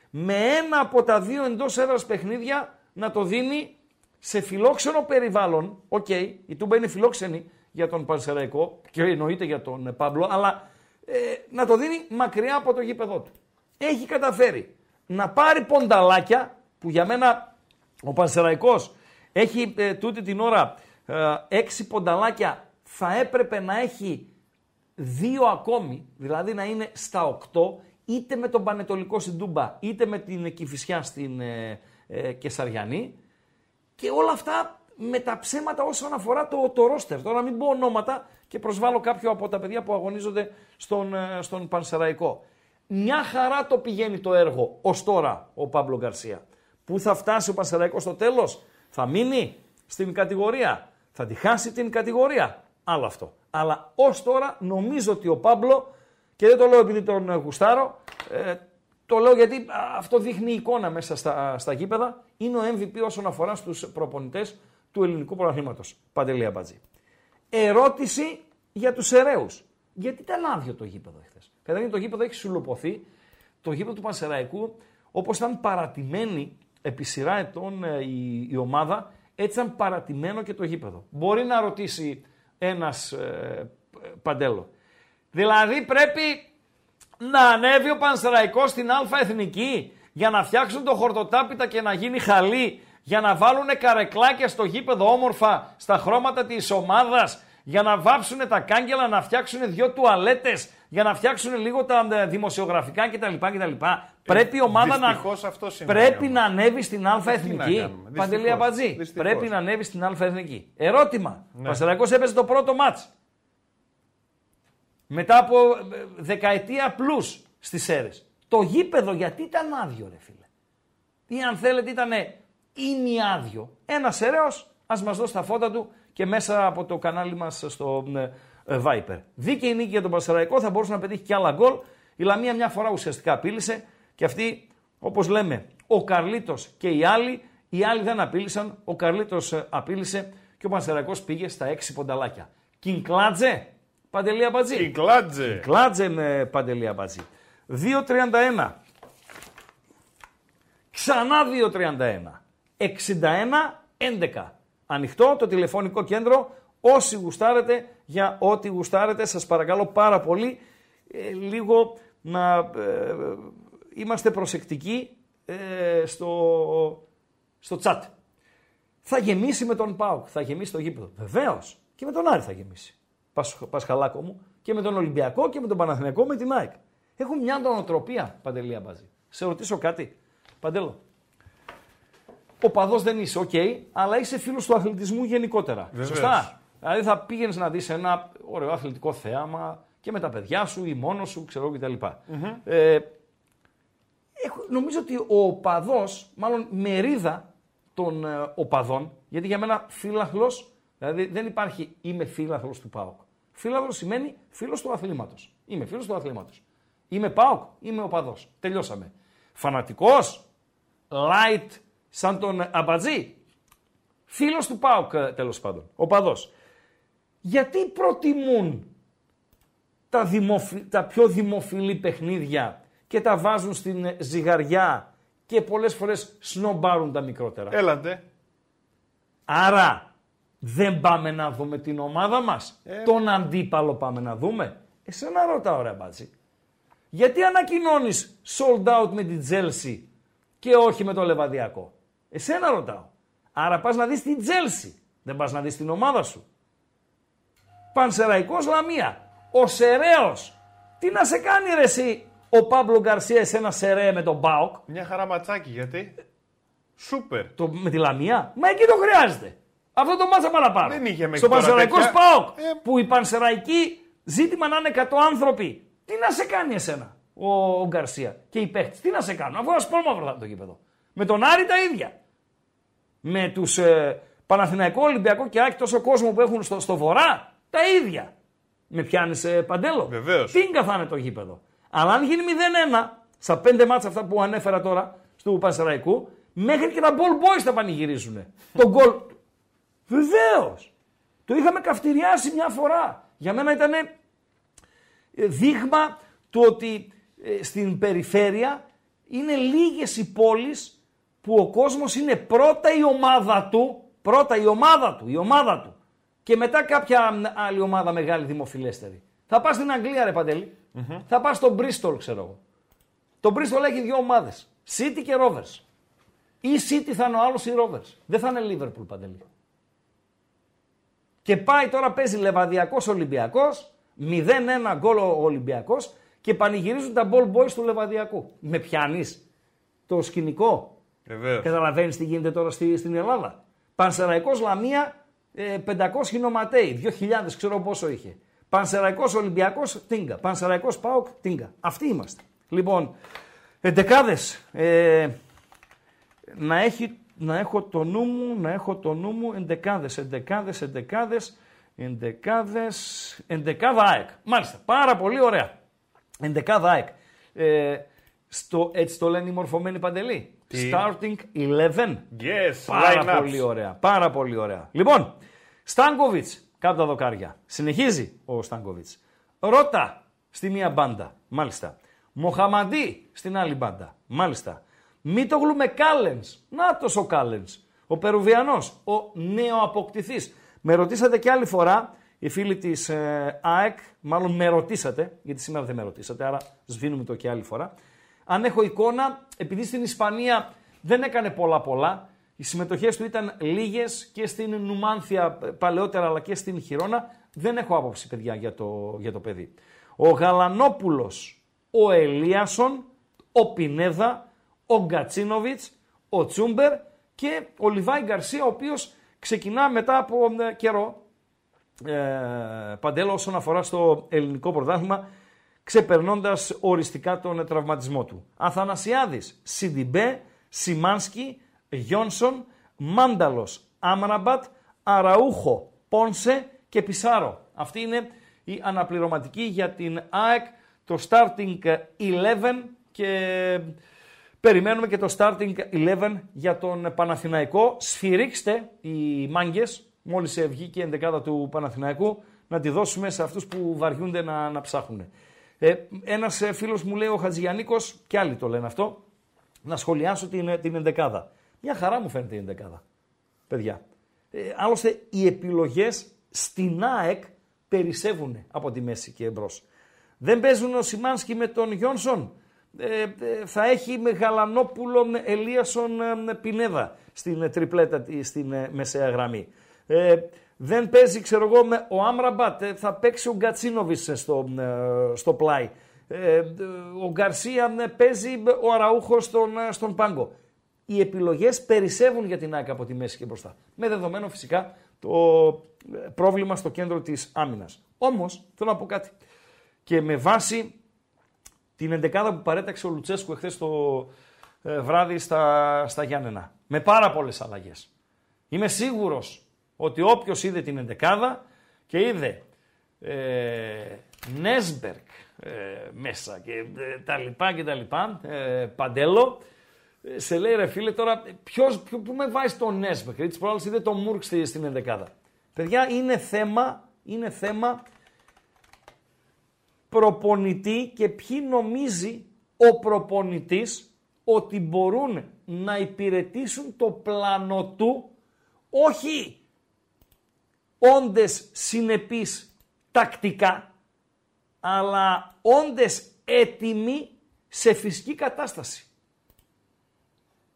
[SPEAKER 4] Με ένα από τα δύο εντός έδρας παιχνίδια να το δίνει σε φιλόξενο περιβάλλον. Οκ, η Τούμπα είναι φιλόξενη για τον Πανσεραϊκό και εννοείται για τον ε, Πάμπλο, αλλά ε, να το δίνει μακριά από το γήπεδό του. Έχει καταφέρει να πάρει πονταλάκια που για μένα ο Πανσεραϊκός έχει ε, τούτη την ώρα ε, έξι πονταλάκια θα έπρεπε να έχει δύο ακόμη, δηλαδή να είναι στα οκτώ, είτε με τον Πανετολικό στην Τούμπα, είτε με την Κηφισιά στην ε, ε, Κεσαριανή. Και όλα αυτά με τα ψέματα όσον αφορά το, το ρόστερ. Τώρα μην πω ονόματα και προσβάλλω κάποιο από τα παιδιά που αγωνίζονται στον, ε, στον Πανσεραϊκό. Μια χαρά το πηγαίνει το έργο ως τώρα ο Παύλο Γκαρσία. Πού θα φτάσει ο Πανσεραϊκός στο τέλος, θα μείνει στην κατηγορία, θα τη χάσει την κατηγορία; Άλλο αυτό. Αλλά ως τώρα νομίζω ότι ο Παύλο, και δεν το λέω επειδή τον γουστάρω, ε, το λέω γιατί α, αυτό δείχνει εικόνα μέσα στα, στα γήπεδα, είναι ο MVP όσον αφορά στους προπονητές του ελληνικού πρωταθλήματος. Παντελή Αμπατζή. Ερώτηση για τους Εραίους. Γιατί ήταν άδειο το γήπεδο χθες. Καταρχήν το γήπεδο έχει σουλοποθεί. Το γήπεδο του Πανσεραϊκού, όπως ήταν παρατημένη επί σειρά ετών ε, η, η ομάδα, έτσι ήταν παρατημένο και το γήπεδο. Μπορεί να ρωτήσει ένας ε, Παντέλο. Δηλαδή πρέπει να ανέβει ο Πανσεραϊκός στην Α Εθνική για να φτιάξουν το χορτοτάπητα και να γίνει χαλί, για να βάλουν καρεκλάκια στο γήπεδο όμορφα στα χρώματα της ομάδας, για να βάψουν τα κάγκελα, να φτιάξουν δυο τουαλέτες, για να φτιάξουν λίγο τα ε, δημοσιογραφικά κτλ. κτλ. Πρέπει η ομάδα να,
[SPEAKER 5] δυστυχώς αυτό συμβαίνει
[SPEAKER 4] πρέπει
[SPEAKER 5] όμως.
[SPEAKER 4] να ανέβει στην Α Εθνική.
[SPEAKER 5] κάνουμε.
[SPEAKER 4] Παντελή
[SPEAKER 5] Δυστυχώς.
[SPEAKER 4] Αμπατζή.
[SPEAKER 5] Δυστυχώς.
[SPEAKER 4] Πρέπει να ανέβει στην Α Εθνική. Ερώτημα.
[SPEAKER 5] Ναι.
[SPEAKER 4] Ο Πανσεραϊκός έπαιζε το πρώτο μάτς. Μετά από ε, δεκαετία πλούς στις ΣΕΡΕΣ. Το γήπεδο γιατί ήταν άδειο ρε φίλε. Ή αν θέλετε ήταν είναι άδειο. Ένας ερέος ας μας δώσει τα φώτα του και μέσα από το κανάλι μας στο ε, ε, Viper. Δίκαιη νίκη για τον Πασαραϊκό, θα μπορούσε να πετύχει και άλλα γκολ. Η Λαμία μια φορά ουσιαστικά απείλησε και αυτή, όπως λέμε, ο Καρλίτος και οι άλλοι, οι άλλοι δεν απείλησαν, ο Καρλίτος ε, απείλησε και ο Πασαραϊκός πήγε στα έξι πονταλάκια. Κινκλάτζε, Παντελή Αμπατζή.
[SPEAKER 5] Κιγκλάτζε.
[SPEAKER 4] Κλάτζε με Παντελή Αμπατζή. 2.31. Ξανά 2.31. 61-11. Ανοιχτό το τηλεφωνικό κέντρο. Όσοι γουστάρετε, για ό,τι γουστάρετε, σας παρακαλώ πάρα πολύ, ε, λίγο να ε, είμαστε προσεκτικοί ε, στο στο chat. Θα γεμίσει με τον Πάοκ, θα γεμίσει το γήπεδο. Βεβαίως. Και με τον Άρη θα γεμίσει. Πασχαλάκο μου. Και με τον Ολυμπιακό και με τον Παναθηναϊκό με την ΑΕΚ. Έχουν μια νοοτροπία, Παντελή Αμπατζή. Σε ρωτήσω κάτι. Παντέλο. Οπαδός δεν είσαι, οκ, αλλά είσαι φίλος του αθλητισμού γενικότερα.
[SPEAKER 5] Βεβαίως.
[SPEAKER 4] Σωστά. Δηλαδή θα πήγαινες να δεις ένα ωραίο αθλητικό θέαμα και με τα παιδιά σου ή μόνος σου, ξέρω κτλ. Ε, έχω, νομίζω ότι ο οπαδός, μάλλον μερίδα των ε, οπαδών, γιατί για μένα φίλαθλο, δηλαδή δεν υπάρχει είμαι φίλαθλο του ΠΑΟΚ. Φίλαθλο σημαίνει φίλος του αθλήματος. Είμαι φίλος του αθλήματος. Είμαι ΠΑΟΚ, είμαι οπαδός. Τελειώσαμε. Φανατικός, light, σαν τον Αμπατζή. Φίλος του ΠΑΟΚ τέλος πάντων, οπαδός. Γιατί προτιμούν τα, δημοφι... τα πιο δημοφιλή παιχνίδια και τα βάζουν στην ε, ζυγαριά και πολλές φορές σνομπάρουν τα μικρότερα;
[SPEAKER 5] Έλατε.
[SPEAKER 4] Άρα δεν πάμε να δούμε την ομάδα μας. Τον αντίπαλο πάμε να δούμε. Εσένα ρωτάω ρε μπάτσι. Γιατί ανακοινώνεις sold out με την Chelsea και όχι με το Λεβαδιακό; Εσένα ρωτάω. Άρα πας να δεις την Chelsea. Δεν πας να δεις την ομάδα σου. Πανσεραϊκός Λαμία. Ο Σεραίος. Τι να σε κάνει ρε εσύ ο Παύλο Γκαρσία εσένα Σερέ με τον Μπάουκ;
[SPEAKER 5] Μια χαρά ματσάκι γιατί; Σούπερ.
[SPEAKER 4] Το, με τη Λαμία; Μα εκεί το χρειάζεται. Αυτό το μάτσα παραπάνω.
[SPEAKER 5] Δεν είχε μέχρι
[SPEAKER 4] Στο
[SPEAKER 5] τώρα
[SPEAKER 4] Πανσεραϊκός
[SPEAKER 5] τέτοια.
[SPEAKER 4] ΣΠΑΟΚ.
[SPEAKER 5] Ε.
[SPEAKER 4] Που η Πανσεραϊκή ζήτημα να είναι 100 άνθρωποι. Τι να σε κάνει εσένα ο, ο Γκαρσία και οι παίχτε. Τι να σε κάνουν. Αφού ασπρόμαυρο θα είναι το γήπεδο. Με τον Άρη τα ίδια. Με τους ε, Παναθηναϊκό, Ολυμπιακό και Άκη τόσο κόσμο που έχουν στο, στο βορρά τα ίδια. Με πιάνεις ε, παντέλο;
[SPEAKER 5] Βεβαίως.
[SPEAKER 4] Τι θα είναι το γήπεδο; Αλλά αν γίνει 0-1 στα πέντε μάτσα αυτά που ανέφερα τώρα του Πανσεραϊκού, μέχρι και τα ball boys θα πανηγυρίζουν. το γκολ. Βεβαίως. Το είχαμε καυτηριάσει μια φορά. Για μένα ήταν δείγμα του ότι ε, στην περιφέρεια είναι λίγες οι πόλεις που ο κόσμος είναι πρώτα η ομάδα του, πρώτα η ομάδα του, η ομάδα του και μετά κάποια μ, άλλη ομάδα μεγάλη δημοφιλέστερη. Θα πας στην Αγγλία ρε παντελη θα πας στο Bristol ξέρω εγώ. Το Bristol έχει δύο ομάδες, City και Rovers. Ή City θα είναι ο άλλος ή Rovers. Δεν θα είναι Liverpool παντελή. Και πάει τώρα παίζει Λεβαδιακός Ολυμπιακός, 0-1 γκολ ο Ολυμπιακός και πανηγυρίζουν τα ball boys του Λεβαδιακού. Με πιάνεις το σκηνικό;
[SPEAKER 5] Βεβαίως.
[SPEAKER 4] Καταλαβαίνεις τι γίνεται τώρα στη, στην Ελλάδα; Πανσεραϊκός Λαμία, ε, 500 νοματέοι, 2.000 ξέρω πόσο είχε. Πανσεραϊκός Ολυμπιακός, τίγκα. Πανσεραϊκός ΠΑΟΚ, τίγκα. Αυτοί είμαστε. Λοιπόν, εντεκάδες. Ε, να, έχει, να έχω το νου μου, να έχω το νου μου, εντεκάδες, εντεκάδες, εντεκάδες, εντεκάδες, εντεκάδα ΑΕΚ. Μάλιστα, πάρα πολύ ωραία. Εντεκάδα ΑΕΚ. Ε, στο, έτσι το λένε οι μορφωμένοι παντελή.
[SPEAKER 5] Τι;
[SPEAKER 4] Starting 11.
[SPEAKER 5] Yes,
[SPEAKER 4] Πάρα
[SPEAKER 5] line-ups.
[SPEAKER 4] πολύ ωραία. Πάρα πολύ ωραία. Λοιπόν, Στάνκοβιτ κάτω τα δοκάρια. Συνεχίζει ο Στάνκοβιτ. Ρώτα στη μία μπάντα. Μάλιστα. Μοχαμαντή στην άλλη μπάντα. Μάλιστα. Μήτογλου με Κάλενς. Να ο Κάλενς. Ο Περουβιανός. Ο νεοαποκτηθή. Με ρωτήσατε και άλλη φορά, οι φίλοι της ΑΕΚ, μάλλον με ρωτήσατε, γιατί σήμερα δεν με ρωτήσατε, άρα σβήνουμε το και άλλη φορά. Αν έχω εικόνα, επειδή στην Ισπανία δεν έκανε πολλά πολλά, οι συμμετοχές του ήταν λίγες και στην Νουμάνθια ε, παλαιότερα αλλά και στην Χιρόνα, δεν έχω άποψη παιδιά για το, για το παιδί. Ο Γαλανόπουλος, ο Ελίασον, ο Πινέδα, ο Γκατσίνοβιτς, ο Τσούμπερ και ο Λιβάη Γκαρσία, ο οποίος ξεκινά μετά από ε, καιρό, ε, Παντέλο, όσον αφορά στο ελληνικό πρωτάθλημα, ξεπερνώντας οριστικά τον τραυματισμό του. Αθανασιάδης, Σιντιμπέ, Σιμάνσκι, Γιόνσον, Μάνταλος, Άμραμπατ, Αραούχο, Πόνσε και Πισάρο. Αυτή είναι η αναπληρωματική για την ΑΕΚ, το starting 11 και περιμένουμε και το starting 11 για τον Παναθηναϊκό. Σφυρίξτε οι μάγκες, μόλις βγήκε η ενδεκάδα του Παναθηναϊκού, να τη δώσουμε σε αυτούς που βαριούνται να, να ψάχνουν. Ε, ένας ε, φίλος μου λέει ο Χατζηγιαννίκος, και άλλοι το λένε αυτό, να σχολιάσω την, την ενδεκάδα. Μια χαρά μου φαίνεται η ενδεκάδα, παιδιά. Ε, άλλωστε οι επιλογές στην ΑΕΚ περισσεύουν από τη μέση και εμπρός. Δεν παίζουν ο Σιμάνσκι με τον Γιόνσον. ε, ε, θα έχει με Γαλανόπουλον Ελίασον ε, Πινέδα στην ε, τριπλέτα τη- στην ε, μεσαία γραμμή. Ε, δεν παίζει, ξέρω εγώ, με ο Άμραμπατ, ε, θα παίξει ο Γκατσίνοβιτς στο, ε, στο πλάι. Ε, ε, ο Γκαρσία ε, παίζει ε, ο Αραούχο στον, ε, στον πάγκο. Οι επιλογές περισσεύουν για την ΑΕΚ από τη μέση και μπροστά. Με δεδομένο φυσικά το ε, πρόβλημα στο κέντρο της άμυνας. Όμως, θέλω να πω κάτι. Και με βάση την εντεκάδα που παρέταξε ο Λουτσέσκου εχθές το ε, βράδυ στα, στα Γιάννενα. Με πάρα πολλές αλλαγές. Είμαι σίγουρος ότι όποιος είδε την εντεκάδα και είδε ε, Νέσμπερκ ε, μέσα και ε, τα λοιπά και τα λοιπά, ε, Παντέλο, ε, σε λέει ρε φίλε τώρα ποιος, ποιο, πού με βάζει τον Νέσμπερκ, έτσι προάλλως είδε τον Μούρκ στη- στην εντεκάδα. Παιδιά είναι θέμα, είναι θέμα προπονητή και ποιοι νομίζει ο προπονητής ότι μπορούν να υπηρετήσουν το πλάνο του όχι όντες συνεπείς τακτικά αλλά όντες έτοιμοι σε φυσική κατάσταση.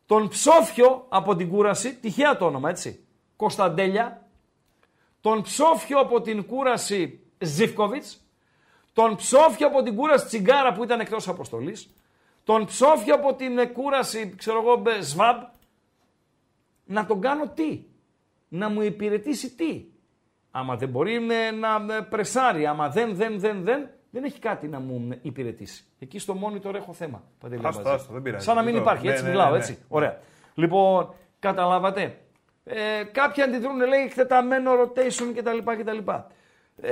[SPEAKER 4] Τον ψόφιο από την κούραση, τυχαία το όνομα έτσι, Κωνσταντέλια, τον ψόφιο από την κούραση Ζιφκοβιτς, τον ψόφιο από την κούραση Τσιγκάρα που ήταν εκτός αποστολής, τον ψόφιο από την ε, κούραση, ξέρω εγώ, μπε, Σβάμπ, να τον κάνω τι, να μου υπηρετήσει τι; Άμα δεν μπορεί ε, να με πρεσάρει, άμα δεν, δεν, δεν, δεν, δεν έχει κάτι να μου υπηρετήσει. Εκεί στο monitor έχω θέμα. Παντελή
[SPEAKER 5] Άστο,
[SPEAKER 4] Αμπατζή.
[SPEAKER 5] άστο, δεν πειράζει.
[SPEAKER 4] Σαν να μην
[SPEAKER 5] Το-
[SPEAKER 4] υπάρχει,
[SPEAKER 5] ναι,
[SPEAKER 4] έτσι
[SPEAKER 5] ναι,
[SPEAKER 4] μιλάω,
[SPEAKER 5] ναι,
[SPEAKER 4] έτσι.
[SPEAKER 5] ναι.
[SPEAKER 4] Ωραία. Λοιπόν, καταλάβατε. Ε, κάποιοι αντιδρούν, λέει, εκτεταμένο rotation κτλ. κτλ. Ε,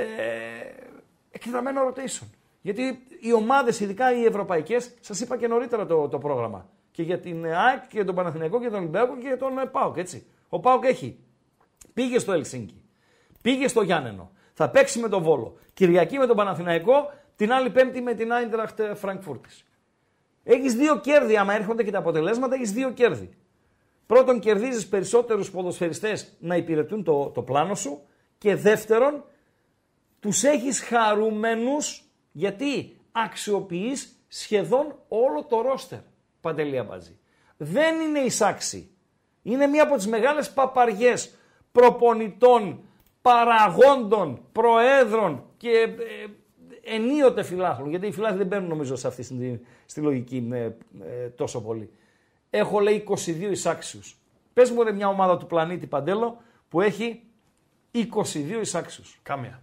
[SPEAKER 4] εκτεταμένο rotation. Γιατί οι ομάδες, ειδικά οι ευρωπαϊκές, σας είπα και νωρίτερα το, το πρόγραμμα. Και για την ΑΕΚ και για τον Παναθηναϊκό και τον Ολυμπιακό και για τον ε, ΠΑΟΚ. Έτσι. Ο ΠΑΟΚ έχει. Πήγε στο Ελσίνκι. Πήγε στο Γιάννενο. Θα παίξει με τον Βόλο. Κυριακή με τον Παναθηναϊκό. Την άλλη Πέμπτη με την Άιντραχτ Φραγκφούρτης. Έχεις δύο κέρδη. Άμα έρχονται και τα αποτελέσματα, έχεις δύο κέρδη. Πρώτον, κερδίζεις περισσότερους ποδοσφαιριστές να υπηρετούν το, το πλάνο σου. Και δεύτερον, τους έχεις χαρούμενους γιατί αξιοποιείς σχεδόν όλο το ρόστερ. Παντελή Αμπατζή. Δεν είναι εισάξι. Είναι μία από τις μεγάλες παπαριές προπονητών, παραγόντων, προέδρων και ε, ενίοτε φιλάθλων. Γιατί οι φιλάθλοι δεν μπαίνουν νομίζω σε αυτή στη, στη λογική ε, ε, τόσο πολύ. Έχω λέει 22 εισάξιους. Πες μου ρε μια ομάδα του πλανήτη Παντέλο που έχει 22 εισάξιους.
[SPEAKER 5] Κάμια.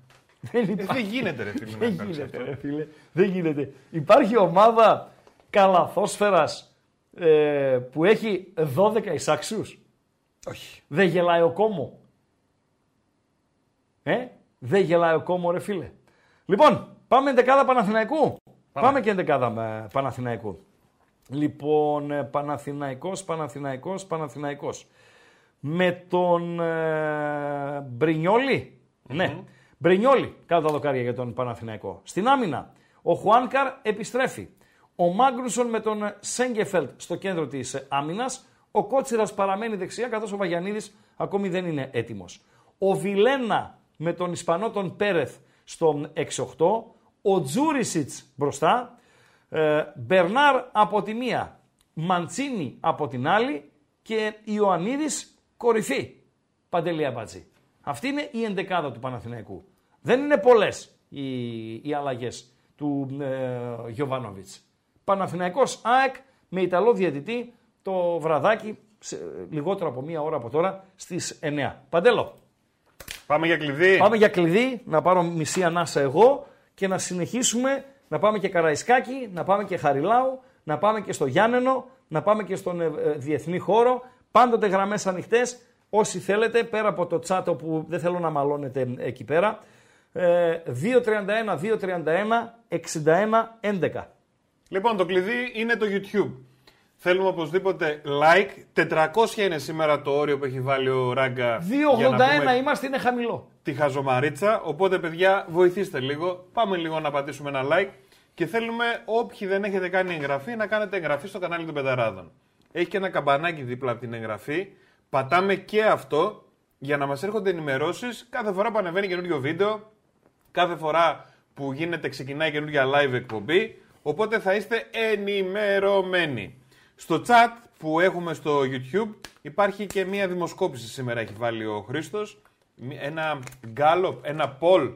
[SPEAKER 4] Δεν
[SPEAKER 5] Ε,
[SPEAKER 4] υπάρχει.
[SPEAKER 5] δεν γίνεται ρε φίλε να
[SPEAKER 4] Δεν
[SPEAKER 5] κάνεις
[SPEAKER 4] γίνεται,
[SPEAKER 5] αυτό.
[SPEAKER 4] ρε φίλε. Δεν γίνεται. Υπάρχει ομάδα καλαθόσφαιρας ε, που έχει 12 εισάξιους.
[SPEAKER 5] Όχι.
[SPEAKER 4] Δεν γελάει ο κόμο. Ε, δεν γελάει ο κόμο ρε φίλε. Λοιπόν, πάμε εντεκάδα Παναθηναϊκού. Πάμε, και εντεκάδα με Παναθηναϊκού. Λοιπόν, ε, Παναθηναϊκός, Παναθηναϊκός, Παναθηναϊκός. Με τον ε, μπρινιολι Ναι, Μπρινιόλι κάτω τα δοκάρια για τον Παναθηναϊκό. Στην άμυνα, ο Χουάνκαρ επιστρέφει. Ο Μάγκρουσον με τον Σέγκεφελτ στο κέντρο της ε, άμυνας. Ο Κότσιρας παραμένει δεξιά, καθώς ο Βαγιανίδης ακόμη δεν είναι έτοιμος. Ο Βιλένα με τον Ισπανό τον Πέρεθ στον 6-8. Ο Τζούρισιτς μπροστά. Ε, Μπερνάρ από τη μία. Μαντσίνη από την άλλη. Και Ιωαννίδης κορυφή. Παντελή Αμπατζή. Αυτή είναι η ενδεκάδα του Παναθηναϊκού. Δεν είναι πολλές οι, οι αλλαγές του ε, Γιωβάνοβιτς. Παναθηναϊκός ΑΕΚ με Ιταλό διαιτητή το βραδάκι σε, λιγότερο από μία ώρα από τώρα στις 9. Παντέλο,
[SPEAKER 5] Πάμε για κλειδί.
[SPEAKER 4] πάμε για κλειδί, να πάρω μισή ανάσα εγώ και να συνεχίσουμε να πάμε και Καραϊσκάκη, να πάμε και Χαριλάου, να πάμε και στο Γιάννενο, να πάμε και στον ε, ε, διεθνή χώρο. Πάντοτε γραμμές ανοιχτές, όσοι θέλετε, πέρα από το τσάτο που δεν θέλω να μαλώνετε εκεί πέρα. Ε, 231, 231, 61, 11.
[SPEAKER 5] Λοιπόν, το κλειδί είναι το YouTube. Θέλουμε οπωσδήποτε like. 400 είναι σήμερα το όριο που έχει βάλει ο Ράγκα. για να
[SPEAKER 4] 281
[SPEAKER 5] πούμε
[SPEAKER 4] είμαστε, είναι χαμηλό.
[SPEAKER 5] τη χαζομαρίτσα. Οπότε, παιδιά, βοηθήστε λίγο. Πάμε λίγο να πατήσουμε ένα like. Και θέλουμε όποιοι δεν έχετε κάνει εγγραφή να κάνετε εγγραφή στο κανάλι των Πεταράδων. Έχει και ένα καμπανάκι δίπλα από την εγγραφή. Πατάμε και αυτό για να μας έρχονται ενημερώσεις κάθε φορά που ανεβαίνει καινούριο βίντεο, κάθε φορά που γίνεται, ξεκινάει καινούργια live εκπομπή. Οπότε θα είστε ενημερωμένοι. Στο chat που έχουμε στο YouTube υπάρχει και μία δημοσκόπηση σήμερα έχει βάλει ο Χρήστος. Μ- Ένα γκάλοπ, ένα poll,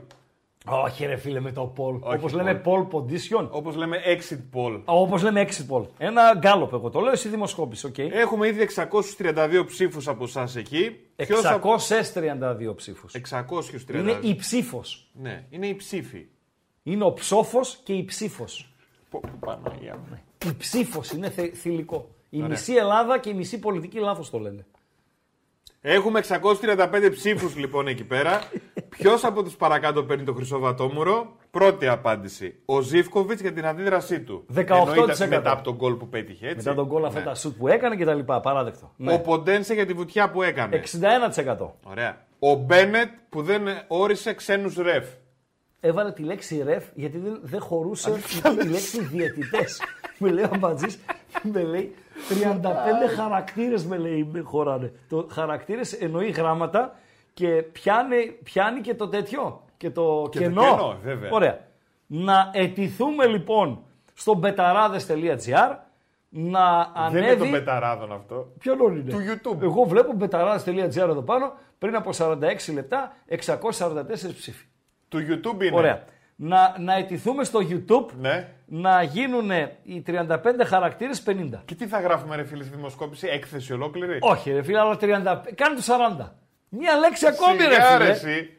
[SPEAKER 4] Όχι, ρε φίλε, με το poll.
[SPEAKER 5] Όχι
[SPEAKER 4] Όπως
[SPEAKER 5] poll.
[SPEAKER 4] λέμε poll position.
[SPEAKER 5] όπως λέμε exit poll.
[SPEAKER 4] Όπως λέμε exit poll. Ένα γκάλοπ, εγώ το λέω, εσύ δημοσκόπηση, οκ.
[SPEAKER 5] Έχουμε ήδη 632 ψήφους από εσάς εκεί. Ποιος από-
[SPEAKER 4] 632 ψήφους.
[SPEAKER 5] 632.
[SPEAKER 4] Είναι η ψήφος.
[SPEAKER 5] Ναι, είναι η ψήφη.
[SPEAKER 4] Είναι ο ψόφος και η ψήφος.
[SPEAKER 5] Πω, πω, Παναγία μου.
[SPEAKER 4] Η ψήφος είναι θε, θηλυκό. Η
[SPEAKER 5] Ωραία.
[SPEAKER 4] μισή Ελλάδα και η μισή πολιτική λάθος το λένε.
[SPEAKER 5] Έχουμε 635 ψήφους λοιπόν εκεί πέρα. Ποιος από τους παρακάτω παίρνει το χρυσό βατόμουρο; Πρώτη απάντηση. Ο Ζήφκοβιτς για την αντίδρασή του.
[SPEAKER 4] 18%.
[SPEAKER 5] Εννοείται μετά από τον γκολ που πέτυχε. Έτσι.
[SPEAKER 4] Μετά τον γκολ αυτά
[SPEAKER 5] Ναι.
[SPEAKER 4] τα σουτ που έκανε και τα λοιπά. Απαράδεκτο. Ναι.
[SPEAKER 5] Ο Ποντένσε για τη βουτιά που έκανε.
[SPEAKER 4] 61%.
[SPEAKER 5] Ωραία. Ο Μπένετ που δεν όρισε ξένους ρεφ.
[SPEAKER 4] Έβαλε τη λέξη ref γιατί δεν, δεν χωρούσε η λέξη διαιτητές. με λέει ο Μπατζή, με λέει 35 χαρακτήρες με λέει με χωράνε. Το χαρακτήρες εννοεί γράμματα και πιάνει, πιάνει και το τέτοιο. Και το
[SPEAKER 5] Και το
[SPEAKER 4] κενό.
[SPEAKER 5] κενό, βέβαια.
[SPEAKER 4] Ωραία. Να ετηθούμε λοιπόν στο betarades.gr να
[SPEAKER 5] Δεν είναι
[SPEAKER 4] ανέβει.
[SPEAKER 5] των πεταράδων αυτό.
[SPEAKER 4] Ποιον όλο είναι;
[SPEAKER 5] Του YouTube.
[SPEAKER 4] Εγώ βλέπω μπεταράδε.gr εδώ πάνω πριν από 46 λεπτά 644 ψήφοι.
[SPEAKER 5] Του YouTube είναι.
[SPEAKER 4] Ωραία. Να, να ετηθούμε στο YouTube
[SPEAKER 5] Ναι.
[SPEAKER 4] να γίνουν οι 35 χαρακτήρες 50.
[SPEAKER 5] Και τι θα γράφουμε, ρε φίλε, στη δημοσκόπηση, έκθεση ολόκληρη;
[SPEAKER 4] Όχι ρε φίλε, αλλά 30. Κάνε το 40. Μία λέξη ακόμη ρε
[SPEAKER 5] Σιγά,
[SPEAKER 4] φίλε.
[SPEAKER 5] εσύ.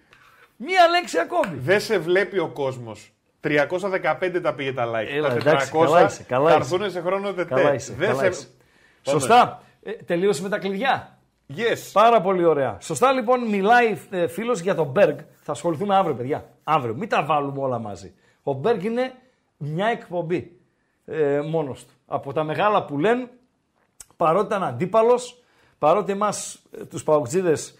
[SPEAKER 4] Μία λέξη ακόμη.
[SPEAKER 5] Δεν σε βλέπει ο κόσμος. 315 τα πήγε τα like.
[SPEAKER 4] Έλα,
[SPEAKER 5] τα 400
[SPEAKER 4] εντάξει, καλά είσαι, καλά
[SPEAKER 5] θα
[SPEAKER 4] είσαι.
[SPEAKER 5] έρθουν σε χρόνο τετέ.
[SPEAKER 4] Καλά είσαι,
[SPEAKER 5] Δεν
[SPEAKER 4] καλά
[SPEAKER 5] σε-
[SPEAKER 4] είσαι.
[SPEAKER 5] Πάμε.
[SPEAKER 4] Σωστά. Ε, τελείωσε με τα κλειδιά.
[SPEAKER 5] Yes.
[SPEAKER 4] Πάρα πολύ ωραία. Σωστά λοιπόν μιλάει ε, φίλος για τον Μπέργκ. Θα ασχοληθούμε αύριο παιδιά. Αύριο. Μην τα βάλουμε όλα μαζί. Ο Μπέργκ είναι μια εκπομπή ε, μόνος του. Από τα μεγάλα που λένε, παρότι ήταν αντίπαλος, παρότι εμάς ε, τους παουτζίδες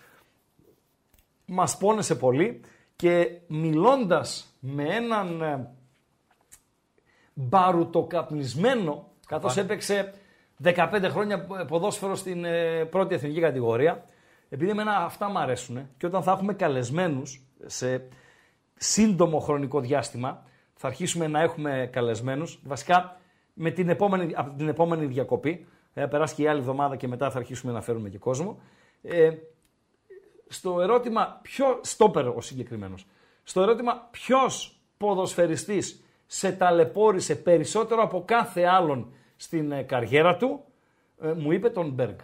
[SPEAKER 4] μας πόνεσε πολύ και μιλώντας με έναν ε, μπαρουτοκαπνισμένο, καθώς έπαιξε 15 χρόνια ποδόσφαιρο στην ε, πρώτη εθνική κατηγορία, επειδή εμένα αυτά μου αρέσουν και όταν θα έχουμε καλεσμένους σε σύντομο χρονικό διάστημα, θα αρχίσουμε να έχουμε καλεσμένους, βασικά με την επόμενη, από την επόμενη διακοπή, ε, θα περάσει και η άλλη εβδομάδα και μετά θα αρχίσουμε να φέρουμε και κόσμο. Ε, στο ερώτημα ποιο, στόπερ ο συγκεκριμένος, στο ερώτημα ποιος ποδοσφαιριστής σε ταλαιπώρησε περισσότερο από κάθε άλλον στην ε, καριέρα του, ε, μου είπε τον Μπέργκ.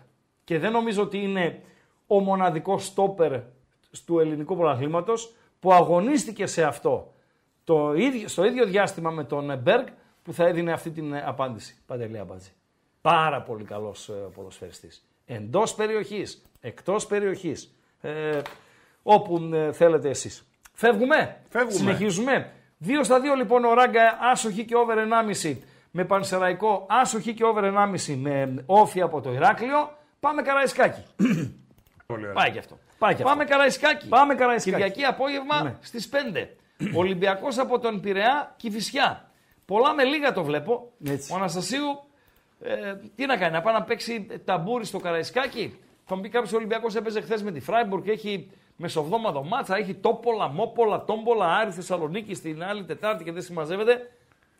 [SPEAKER 4] Και δεν νομίζω ότι είναι ο μοναδικός στόπερ του ελληνικού πρωταθλήματος που αγωνίστηκε σε αυτό το ίδιο, στο ίδιο διάστημα με τον Μπέργκ που θα έδινε αυτή την ε, απάντηση. Παντελή Αμπάτζη. Πάρα πολύ καλός ε, ποδοσφαιριστής. Εντός περιοχής, εκτός περιοχής, ε, όπου ε, θέλετε εσείς. Φεύγουμε.
[SPEAKER 5] Φεύγουμε.
[SPEAKER 4] Συνεχίζουμε. 2 στα 2 λοιπόν ο Ράγκα άσοχη και over 1,5 με Πανσεραϊκό, άσοχη και over 1,5 με όφη από το Ηράκλειο. Πάμε Καραϊσκάκι.
[SPEAKER 5] Πολύ ωραία.
[SPEAKER 4] Πάει και αυτό. Πάει και Πάμε Καραϊσκάκι. Πάμε Καραϊσκάκι. Κυριακή απόγευμα
[SPEAKER 5] Ναι.
[SPEAKER 4] στις 5. Ολυμπιακός από τον Πειραιά και Φυσιά. Πολλά με λίγα το βλέπω.
[SPEAKER 5] Έτσι.
[SPEAKER 4] Ο Αναστασίου ε, τι να κάνει, να πάει να παίξει ταμπούρι στο Καραϊσκάκι. Θα μου πει κάποιος Ολυμπιακός έπαιζε χθες με τη Φράιμπουργκ και έχει μεσοβδόμαδο μάτσα, έχει τόπολα, μόπολα, τόμπολα, Άρη Θεσσαλονίκη στην άλλη Τετάρτη και δεν συμμαζεύεται.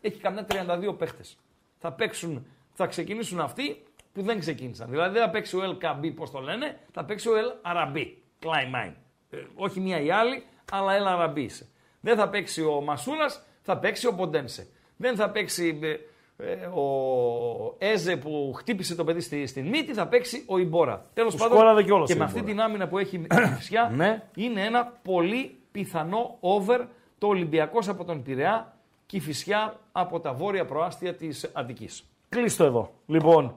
[SPEAKER 4] Έχει καμιά 32 παίχτες. Θα παίξουν, θα ξεκινήσουν αυτοί που δεν ξεκίνησαν. Δηλαδή δεν θα παίξει ο El Καμπί, πώς το λένε, θα παίξει ο El Αραμπί. Κλάιμάιν. Ε, όχι μία ή άλλη, αλλά El Αραμπί είσαι. Δεν θα παίξει ο Μασούρα, θα παίξει ο Ποντένσε. Δεν θα παίξει ε, ε, ο Έζε που χτύπησε το παιδί στη, στην μύτη, θα παίξει ο Ιμπόρα. Τέλος πάντων,
[SPEAKER 1] σκόραρε κιόλας
[SPEAKER 4] και
[SPEAKER 1] ο
[SPEAKER 4] με αυτή
[SPEAKER 1] Ιμπόρα.
[SPEAKER 4] την άμυνα που έχει η Φυσιά,
[SPEAKER 1] Ναι.
[SPEAKER 4] είναι ένα πολύ πιθανό over το Ολυμπιακός από τον Πειραιά και η Φυσιά από τα βόρεια προάστια της Αττικής.
[SPEAKER 1] Κλείστο εδώ. Λοιπόν,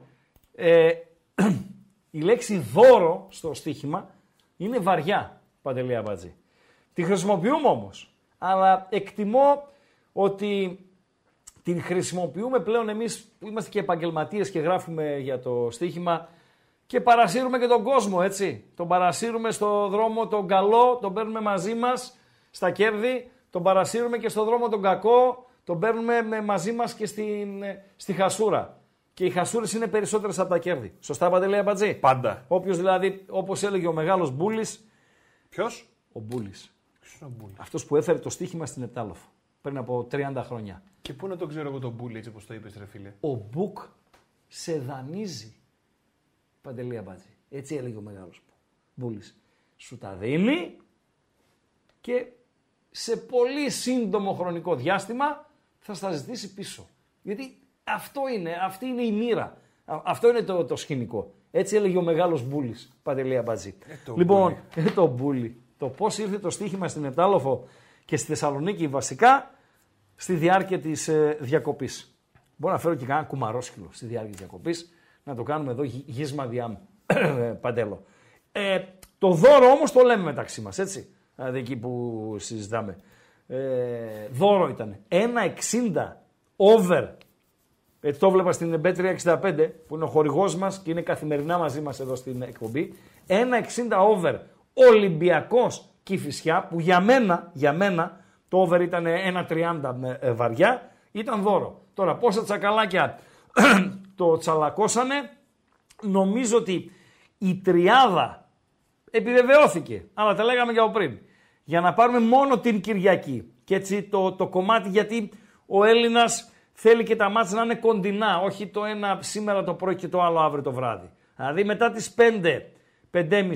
[SPEAKER 1] ε,
[SPEAKER 4] Η λέξη δώρο στο στοίχημα είναι βαριά, Παντελή Αμπατζή. Τη χρησιμοποιούμε όμως, αλλά εκτιμώ ότι την χρησιμοποιούμε πλέον εμείς που είμαστε και επαγγελματίες και γράφουμε για το στοίχημα και παρασύρουμε και τον κόσμο, έτσι. Τον παρασύρουμε στο δρόμο τον καλό, τον παίρνουμε μαζί μας στα κέρδη, τον παρασύρουμε και στο δρόμο τον κακό, τον παίρνουμε με- μαζί μας και στην, ε, στη χασούρα. Και οι χασούρες είναι περισσότερες από τα κέρδη. Σωστά, Παντελή Αμπατζή.
[SPEAKER 5] Πάντα.
[SPEAKER 4] Όποιος δηλαδή, όπως έλεγε ο μεγάλος Μπούλης,
[SPEAKER 5] Ποιος;
[SPEAKER 4] ο Μπούλης. Αυτός που έφερε το στοίχημα στην Επτάλοφο. πριν από 30 χρόνια.
[SPEAKER 5] Και πού να το ξέρω εγώ τον Μπούλι έτσι όπως το είπες ρε φίλε;
[SPEAKER 4] Ο Μπουκ σε δανείζει. Παντελία Μπάτζη. Έτσι έλεγε ο μεγάλος Μπούλης. Σου τα δίνει και σε πολύ σύντομο χρονικό διάστημα θα στα ζητήσει πίσω. Γιατί αυτό είναι, αυτή είναι η μοίρα. Α- Αυτό είναι το, το σκηνικό. Έτσι έλεγε ο μεγάλος Μπούλης, Παντελία Μπατζή.
[SPEAKER 5] το
[SPEAKER 4] λοιπόν, ε, το Μπούλη. Το πώς ήρθε το στοίχημα στην Επτάλοφο και στη Θεσσαλονίκη βασικά στη διάρκεια της ε, διακοπής. Μπορώ να φέρω και κανένα κουμαρόσκυλο στη διάρκεια της διακοπής, να το κάνουμε εδώ γη- γύσμα διάμ, Παντέλο. Ε, το δώρο όμως το λέμε μεταξύ μας, έτσι, δηλαδή εκεί που συζητάμε. Ε, δώρο ήταν 1,60 over ε, το βλέπα στην B365 που είναι ο χορηγός μας και είναι καθημερινά μαζί μας εδώ στην εκπομπή. 1,60 over Ολυμπιακός Κηφισιά που για μένα, για μένα το over ήταν 1,30 με, ε, βαριά, ήταν δώρο. Τώρα πόσα τσακαλάκια το τσαλακώσανε, νομίζω ότι η τριάδα επιβεβαιώθηκε, αλλά τα λέγαμε για από πριν. Για να πάρουμε μόνο την Κυριακή. Και έτσι το, το κομμάτι γιατί ο Έλληνας θέλει και τα μάτια να είναι κοντινά, όχι το ένα σήμερα το πρωί και το άλλο αύριο το βράδυ. Δηλαδή μετά τις 5, 5.30,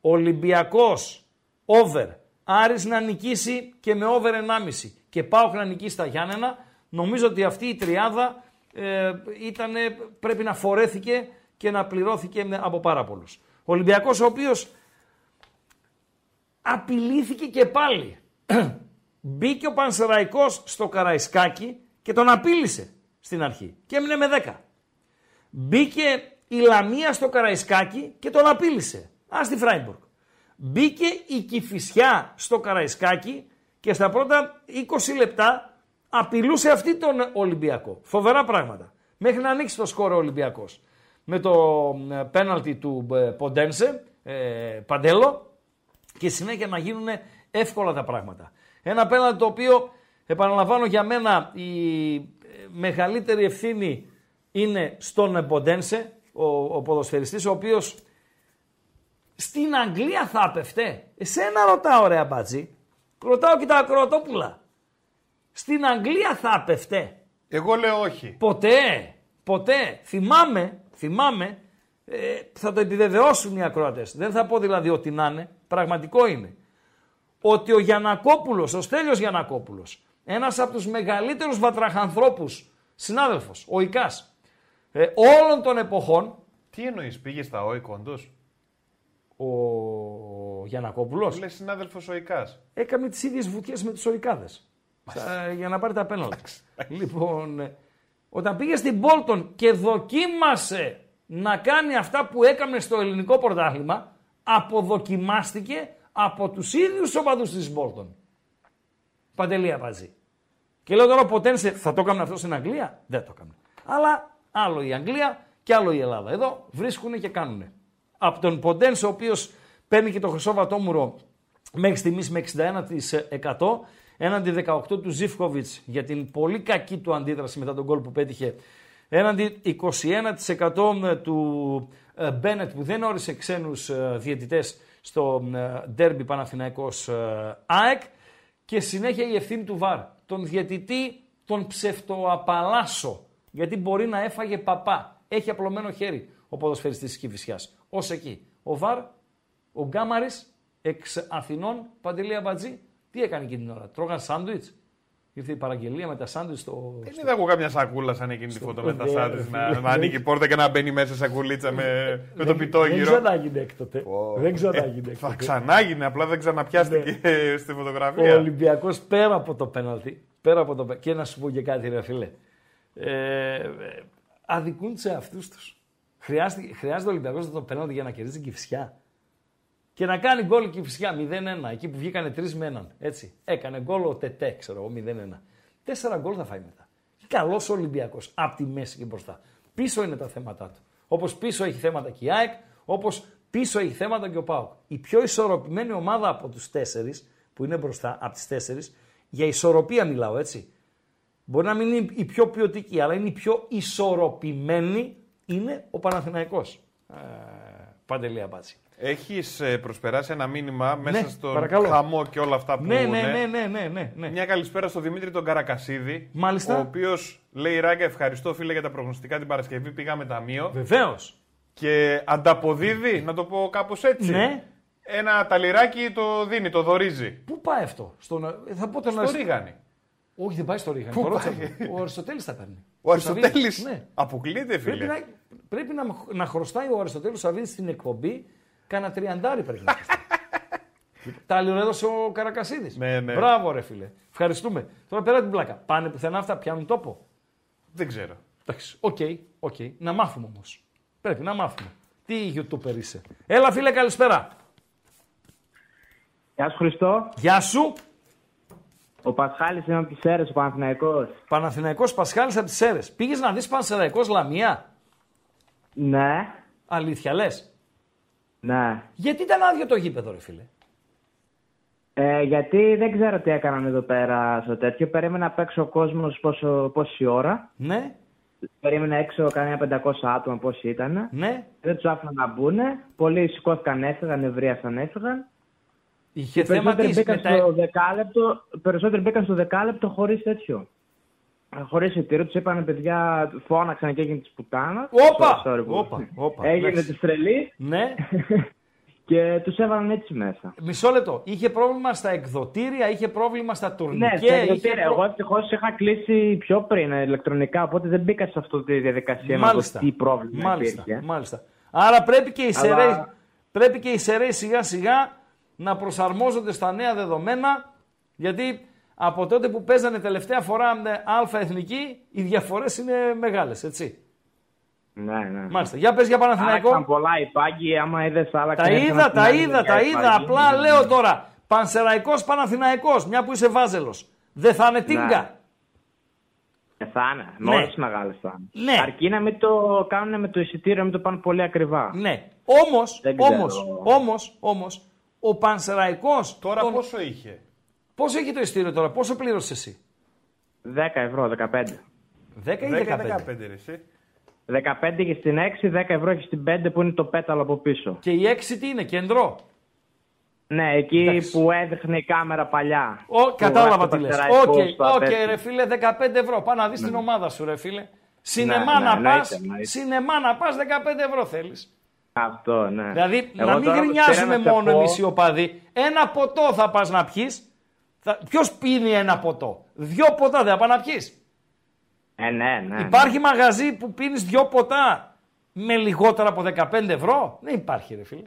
[SPEAKER 4] Ολυμπιακός, over, Άρης να νικήσει και με over 1,5 και πάω να νικήσει τα Γιάννενα, νομίζω ότι αυτή η τριάδα ε, ήτανε, πρέπει να φορέθηκε και να πληρώθηκε με- από πάρα πολλούς. Ο Ολυμπιακός ο οποίος απειλήθηκε και πάλι. Μπήκε ο Πανσεραϊκός στο Καραϊσκάκι και τον απείλησε στην αρχή και έμεινε με 10. Μπήκε η Λαμία στο Καραϊσκάκι και τον απείλησε. Α στη Φράιμπουργκ. Μπήκε η Κηφισιά στο Καραϊσκάκι και στα πρώτα 20 λεπτά απειλούσε αυτή τον Ολυμπιακό. Φοβερά πράγματα. Μέχρι να ανοίξει το σκόρο ο Ολυμπιακός. Με το ε, πέναλτι του ε, Ποντένσε, ε, Παντέλο, και συνέχεια να γίνουν εύκολα τα πράγματα. Ένα πέναλτι το οποίο, επαναλαμβάνω για μένα, η ε, μεγαλύτερη ευθύνη είναι στον Ποντένσε, ο, ο ποδοσφαιριστής, ο οποίος στην Αγγλία θα απεφτέ. Εσένα ρωτάω ρε αμπάτζη. Ρωτάω και τα ακροατόπουλα. Στην Αγγλία θα απεφτέ.
[SPEAKER 5] Εγώ λέω όχι.
[SPEAKER 4] Ποτέ, ποτέ. Θυμάμαι, θυμάμαι, ε, θα το επιβεβαιώσουν οι ακροατές. Δεν θα πω δηλαδή ότι να είναι, πραγματικό είναι. Ότι ο Γιανακόπουλος, ο Στέλιος Γιανακόπουλος, ένας από τους μεγαλύτερους βατραχανθρώπους, συνάδελφος, ο Ικάς, ε, όλων των εποχών,
[SPEAKER 5] Τι εννοείς, πήγε στα ΟΗ κοντός.
[SPEAKER 4] ο Γιανακόπουλος,
[SPEAKER 5] Λες συνάδελφος ο Ικάς.
[SPEAKER 4] έκανε τις ίδιες βουτιές με τους Οικάδες. Στα- για να πάρει τα πέναλτι. λοιπόν, ε, όταν πήγε στην Πόλτον και δοκίμασε να κάνει αυτά που έκανε στο ελληνικό πρωτάθλημα, αποδοκιμάστηκε από τους ίδιους οπαδούς της Πόλτον. Παντελή Αβαζή. Και λέω τώρα ποτέ σε- θα το έκαμε αυτό στην Αγγλία; Δεν το έκαμε. Αλλά άλλο η Αγγλία και άλλο η Ελλάδα. Εδώ βρίσκουν και κάνουν. Από τον Ποντένσε, ο οποίος παίρνει και το χρυσό βατόμουρο μέχρι στιγμής με 61% έναντι 18 του Ζήφκοβιτς για την πολύ κακή του αντίδραση μετά τον γκολ που πέτυχε. Έναντι 21% του ε, Μπένετ που δεν όρισε ξένους ε, διαιτητές στο ε, ντέρμπι Παναθηναϊκός ε, ΑΕΚ και συνέχεια η ευθύνη του ΒΑΡ. Τον διαιτητή τον ψευτοαπαλάσσο. Γιατί μπορεί να έφαγε παπά. Έχει απλωμένο χέρι ο ποδοσφαιριστής της Κηφισιάς. Ως εκεί. Ο ΒΑΡ, ο Γκάμαρης, εξ Αθηνών, Παντελή Αμπατζή, τι έκανε εκείνη την ώρα. Τρώγαν σάντουιτς; Ήρθε η παραγγελία με τα σάντουιτς στο...
[SPEAKER 5] Δεν είδα εγώ καμιά σακούλα σαν εκείνη τη φωτο με τα
[SPEAKER 4] Ναι,
[SPEAKER 5] σάντουιτς
[SPEAKER 4] ρε,
[SPEAKER 5] να,
[SPEAKER 4] φίλε.
[SPEAKER 5] να ανοίγει η πόρτα και να μπαίνει μέσα σακουλίτσα με, με το
[SPEAKER 4] Δεν
[SPEAKER 5] πιτόγυρο.
[SPEAKER 4] ξανάγινε έκτοτε. Δεν ξανάγινε
[SPEAKER 5] Ε, Θα
[SPEAKER 4] έκτοτε.
[SPEAKER 5] ξανάγινε, απλά δεν ξαναπιάστηκε στη
[SPEAKER 4] Ο
[SPEAKER 5] φωτογραφία.
[SPEAKER 4] Ολυμπιακός πέρα από το πέναλτι, πέρα από το πέ- Και να σου πω και κάτι, ρε φίλε. Ε, ε, αδικούν σε αυτούς τους. Χρειάζεται, χρειάζεται ο Ολυμπιακός το πέναλτι για να κερδίσει την κυφσιά. Και να κάνει γκολ η κυφσιά 0-1, εκεί που βγήκανε 3 με 1. Έτσι. Έκανε γκολ ο Τετέ, ξέρω εγώ, 0-1. Τέσσερα γκολ θα φάει μετά. Καλός Ολυμπιακός, από τη μέση και μπροστά. Πίσω είναι τα θέματα του. Όπως πίσω έχει θέματα και η ΑΕΚ, όπως πίσω έχει θέματα και ο ΠΑΟΚ. Η πιο ισορροπημένη ομάδα από τους τέσσερις, που είναι μπροστά από τις τέσσερις, για ισορροπία μιλάω έτσι. Μπορεί να μην είναι η πιο ποιοτική, αλλά είναι η πιο ισορροπημένη, είναι ο Παναθηναϊκός. Ε, Παντελή Αμπάτση.
[SPEAKER 5] Έχεις προσπεράσει ένα μήνυμα μέσα
[SPEAKER 4] Ναι,
[SPEAKER 5] στον
[SPEAKER 4] παρακαλώ.
[SPEAKER 5] χαμό και όλα αυτά που
[SPEAKER 4] Ναι, ναι,
[SPEAKER 5] είναι.
[SPEAKER 4] ναι, ναι, ναι, ναι, ναι.
[SPEAKER 5] Μια καλησπέρα στον Δημήτρη τον Καρακασίδη.
[SPEAKER 4] Μάλιστα.
[SPEAKER 5] Ο οποίος λέει: Ράγκα, ευχαριστώ φίλε για τα προγνωστικά την Παρασκευή. Πήγαμε ταμείο.
[SPEAKER 4] Βεβαίως.
[SPEAKER 5] Και ανταποδίδει, να το πω κάπως έτσι.
[SPEAKER 4] Ναι.
[SPEAKER 5] Ένα ταλιράκι το δίνει, το δορίζει.
[SPEAKER 4] Πού πάει αυτό, στον, ε, θα πω τον
[SPEAKER 5] Στο
[SPEAKER 4] Αριστο-
[SPEAKER 5] Ρίγανη.
[SPEAKER 4] Όχι, δεν πάει στο Ρίγανη.
[SPEAKER 5] Πού
[SPEAKER 4] το ρώτησα
[SPEAKER 5] πάει;
[SPEAKER 4] αυτό. Ο Αριστοτέλης τα παίρνει.
[SPEAKER 5] Ο Αριστοτέλη
[SPEAKER 4] Ναι.
[SPEAKER 5] αποκλείεται, φίλε.
[SPEAKER 4] Πρέπει, να, πρέπει να, να χρωστάει ο Αριστοτέλους Σαββίδη στην εκπομπή κάνα τριαντάρι πρέπει να χρωστάει. Τα άλλο έδωσε ο Καρακασίδης.
[SPEAKER 5] Ναι, ναι.
[SPEAKER 4] Μπράβο ρε φίλε. Ευχαριστούμε. Τώρα πέρα την πλάκα. Πάνε πουθενά αυτά, πιάνουν τόπο.
[SPEAKER 5] Δεν ξέρω.
[SPEAKER 4] Εντάξει, OK, OK. Να μάθουμε όμως. Πρέπει να μάθουμε. Τι YouTuber είσαι. Έλα φίλε, καλησπέρα.
[SPEAKER 7] Γεια σου Χρήστο.
[SPEAKER 4] Γεια σου.
[SPEAKER 7] Ο Πασχάλης είναι από τις Σέρες, ο Παναθηναϊκός.
[SPEAKER 4] Παναθηναϊκός Πασχάλης από τις Σέρες. Πήγες να δεις Πανσεραϊκός Λαμία;
[SPEAKER 7] Ναι,
[SPEAKER 4] Αλήθεια λες.
[SPEAKER 7] Ναι.
[SPEAKER 4] Γιατί ήταν άδειο το γήπεδο ρε φίλε;
[SPEAKER 7] Ε, γιατί δεν ξέρω τι έκαναν εδώ πέρα στο τέτοιο. Περίμενα απ' έξω ο κόσμος πόσο, πόση ώρα.
[SPEAKER 4] Ναι,
[SPEAKER 7] Περίμενα έξω κανένα 500 άτομα πόσοι ήταν.
[SPEAKER 4] ναι.
[SPEAKER 7] Δεν τους άφηναν να μπουν. Πολλοί σηκώθηκαν, έφυγαν, ευρίασαν, έφυγαν.
[SPEAKER 4] Είχε
[SPEAKER 7] Οι
[SPEAKER 4] θέμα
[SPEAKER 7] περισσότεροι
[SPEAKER 4] της
[SPEAKER 7] μπήκαν,
[SPEAKER 4] με τα...
[SPEAKER 7] στο δεκάλεπτο, περισσότεροι μπήκαν στο δεκάλεπτο χωρίς τέτοιο. Χωρί εισιτήριο, του είπαν παιδιά, φώναξαν και έγινε της πουτάνας.
[SPEAKER 4] Όπα!
[SPEAKER 7] Sorry, που-
[SPEAKER 4] Όπα, όπα,
[SPEAKER 7] Έγινε
[SPEAKER 4] εντάξει.
[SPEAKER 7] της τρελή
[SPEAKER 4] Ναι,
[SPEAKER 7] και τους έβαλαν έτσι μέσα.
[SPEAKER 4] μισό λεπτό. Είχε πρόβλημα στα εκδοτήρια, είχε πρόβλημα στα
[SPEAKER 7] Ναι,
[SPEAKER 4] τουρνικέ.
[SPEAKER 7] στα
[SPEAKER 4] είχε
[SPEAKER 7] εκδοτήρια.
[SPEAKER 4] προ-
[SPEAKER 7] Εγώ ευτυχώς είχα κλείσει πιο πριν ε, ηλεκτρονικά, οπότε δεν μπήκα σε αυτή τη διαδικασία
[SPEAKER 4] Μάλιστα.
[SPEAKER 7] να δω τι πρόβλημα
[SPEAKER 4] Μάλιστα,
[SPEAKER 7] υπήρχε.
[SPEAKER 4] μάλιστα. Άρα πρέπει και οι
[SPEAKER 7] Αλλά-
[SPEAKER 4] σερέοι, πρέπει και οι σερέοι σιγά σιγά να προσαρμόζονται στα νέα δεδομένα, γιατί από τότε που παίζανε τελευταία φορά με αλφα εθνική, οι διαφορές είναι μεγάλες, έτσι.
[SPEAKER 7] Ναι, ναι.
[SPEAKER 4] Μάλιστα. Για πες για
[SPEAKER 7] Άλλαξαν
[SPEAKER 4] Παναθηναϊκό.
[SPEAKER 7] πολλά οι πάγκοι, άμα είδες άλλαξαν.
[SPEAKER 4] Τα
[SPEAKER 7] έρθαν
[SPEAKER 4] είδα,
[SPEAKER 7] από την
[SPEAKER 4] τα
[SPEAKER 7] άλλη
[SPEAKER 4] είδα,
[SPEAKER 7] μεριά
[SPEAKER 4] τα
[SPEAKER 7] οι
[SPEAKER 4] είδα.
[SPEAKER 7] πάγκοι.
[SPEAKER 4] Απλά
[SPEAKER 7] Ναι.
[SPEAKER 4] λέω τώρα. Πανσεραϊκός Παναθηναϊκός, μια που είσαι βάζελος. Δεν θα είναι τίγκα.
[SPEAKER 7] Ε, θα είναι. Με
[SPEAKER 4] Ναι.
[SPEAKER 7] όλες τις μεγάλες θα είναι.
[SPEAKER 4] Ναι.
[SPEAKER 7] Αρκεί να μην το κάνουν με το εισιτήριο, να μην το πάνε πολύ ακριβά.
[SPEAKER 4] Ναι. Όμως,
[SPEAKER 7] Δεν ξέρω.
[SPEAKER 4] όμως, όμως, όμως, ο Πανσεραϊκός...
[SPEAKER 5] Τώρα
[SPEAKER 4] τον-
[SPEAKER 5] πόσο είχε;
[SPEAKER 4] Πόσο έχει το ειστήριο τώρα, πόσο πλήρωσες εσύ;
[SPEAKER 7] 10 ευρώ, 15.
[SPEAKER 4] 10 ή
[SPEAKER 5] 10-15
[SPEAKER 4] 15.
[SPEAKER 5] ρε, εσύ.
[SPEAKER 7] 15 έχει στην 6, 10 ευρώ έχεις στην 5 που είναι το πέταλο από πίσω.
[SPEAKER 4] Και η 6 τι είναι, κεντρό.
[SPEAKER 7] Ναι, εκεί
[SPEAKER 4] Εντάξει.
[SPEAKER 7] που έδειχνε η κάμερα παλιά.
[SPEAKER 4] Ο,
[SPEAKER 7] Που
[SPEAKER 4] κατάλαβα
[SPEAKER 7] γράφει
[SPEAKER 4] τι
[SPEAKER 7] το
[SPEAKER 4] λες.
[SPEAKER 7] Πανσεραϊκός
[SPEAKER 4] Οκ,
[SPEAKER 7] στο
[SPEAKER 4] οκ,
[SPEAKER 7] τέτοιο.
[SPEAKER 4] ρε φίλε, 15 ευρώ. Πά να δεις την ομάδα σου ρε φίλε. Σινεμά
[SPEAKER 7] ναι,
[SPEAKER 4] να
[SPEAKER 7] εννοείται,
[SPEAKER 4] πας,
[SPEAKER 7] εννοείται.
[SPEAKER 4] σινεμά να πας 15 ευρώ θέλεις.
[SPEAKER 7] Αυτό, ναι.
[SPEAKER 4] Δηλαδή
[SPEAKER 7] Εγώ
[SPEAKER 4] να μην
[SPEAKER 7] τώρα
[SPEAKER 4] γρινιάζουμε
[SPEAKER 7] πήρα να σε
[SPEAKER 4] μόνο
[SPEAKER 7] πω-
[SPEAKER 4] εμείς οι οπαδοί. Ένα ποτό θα πας να πιείς. Θα... Ποιος πίνει ένα ποτό; Δυο ποτά δεν θα πάει να πιείς.
[SPEAKER 7] Ε, ναι, ναι.
[SPEAKER 4] Υπάρχει μαγαζί που πίνεις δυο ποτά με λιγότερα από 15 ευρώ; Δεν υπάρχει ρε φίλε.